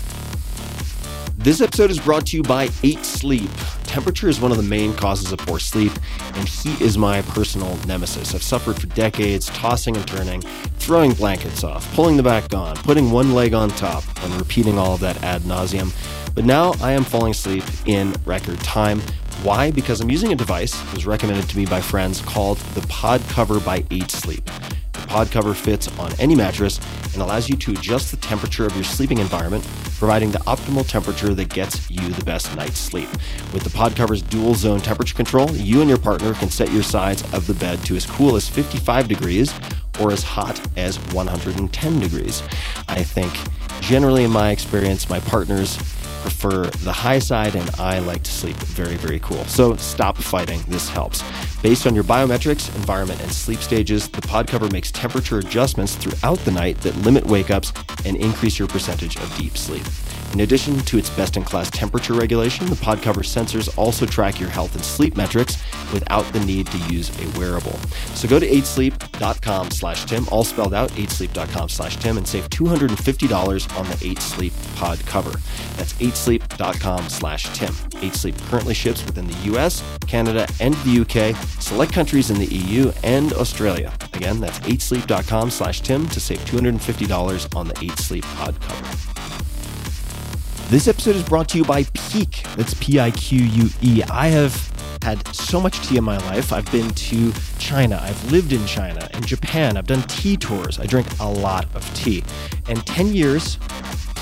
This episode is brought to you by 8 Sleep. Temperature is one of the main causes of poor sleep, and heat is my personal nemesis. I've suffered for decades, tossing and turning, throwing blankets off, pulling the back on, putting one leg on top, and repeating all of that ad nauseum. But now I am falling asleep in record time. Why? Because I'm using a device that was recommended to me by friends called the Pod Cover by 8 Sleep. Pod cover fits on any mattress and allows you to adjust the temperature of your sleeping environment, providing the optimal temperature that gets you the best night's sleep. With the pod cover's dual zone temperature control, you and your partner can set your sides of the bed to as cool as 55 degrees or as hot as 110 degrees. I think generally in my experience, my partners prefer the high side and I like to sleep very, very cool. So stop fighting. This helps. Based on your biometrics, environment, and sleep stages, the pod cover makes temperature adjustments throughout the night that limit wake ups and increase your percentage of deep sleep. In addition to its best in class temperature regulation, the pod cover sensors also track your health and sleep metrics without the need to use a wearable. So go to 8sleep.com slash Tim, all spelled out, 8sleep.com slash Tim, and save $250 on the 8 Sleep pod cover. That's 8sleep.com slash Tim. 8 Sleep currently ships within the US, Canada, and the UK, select countries in the EU, and Australia. Again, that's 8sleep.com slash Tim to save $250 on the 8 Sleep pod cover. This episode is brought to you by Pique. That's P I Q U E. I have had so much tea in my life. I've been to China, I've lived in China and Japan, I've done tea tours. I drink a lot of tea. And 10 years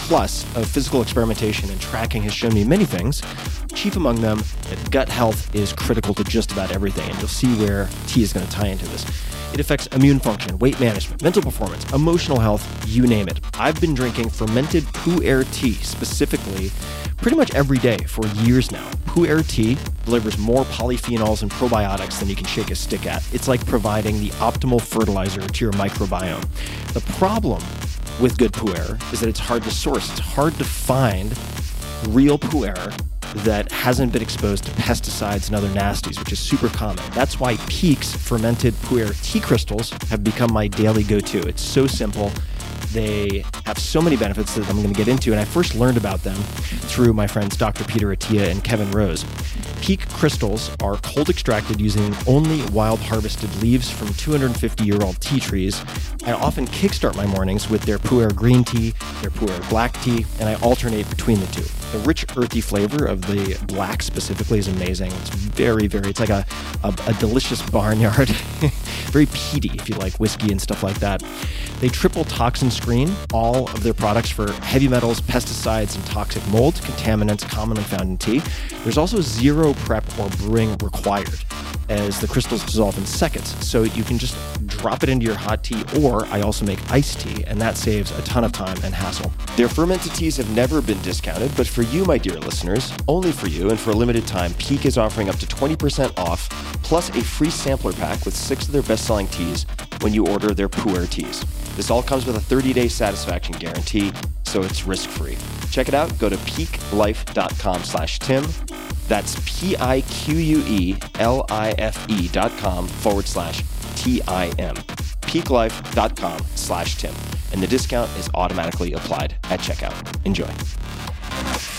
plus of physical experimentation and tracking has shown me many things. Chief among them, that gut health is critical to just about everything. And you'll see where tea is going to tie into this. It affects immune function, weight management, mental performance, emotional health, you name it. I've been drinking fermented Pu'er tea specifically pretty much every day for years now. Pu'er tea delivers more polyphenols and probiotics than you can shake a stick at. It's like providing the optimal fertilizer to your microbiome. The problem with good pu'er is that it's hard to source. It's hard to find real pu'er that hasn't been exposed to pesticides and other nasties, which is super common. That's why Pique's fermented pu'er tea crystals have become my daily go-to. It's so simple. They have so many benefits that I'm going to get into, and I first learned about them through my friends Dr. Peter Attia and Kevin Rose. Pique crystals are cold extracted using only wild harvested leaves from 250 year old tea trees. I often kickstart my mornings with their pu'er green tea, their pu'er black tea, and I alternate between the two. The rich, earthy flavor of the black specifically is amazing. It's very, very, it's like a, a, a delicious barnyard. *laughs* very peaty if you like whiskey and stuff like that. They triple toxin screen all of their products for heavy metals, pesticides, and toxic mold, contaminants commonly found in tea. There's also zero prep or brewing required as the crystals dissolve in seconds. So you can just drop it into your hot tea, or I also make iced tea, and that saves a ton of time and hassle. Their fermented teas have never been discounted, but for you, my dear listeners, only for you and for a limited time, Pique is offering up to 20% off plus a free sampler pack with six of their best selling teas when you order their Pu'er teas. This all comes with a 30 day satisfaction guarantee, so it's risk free. Check it out. Go to piquelife.com slash Tim. That's P I Q U E L I F E dot com forward slash T I M. Piquelife.com slash Tim. And the discount is automatically applied at checkout. Enjoy. Thank you.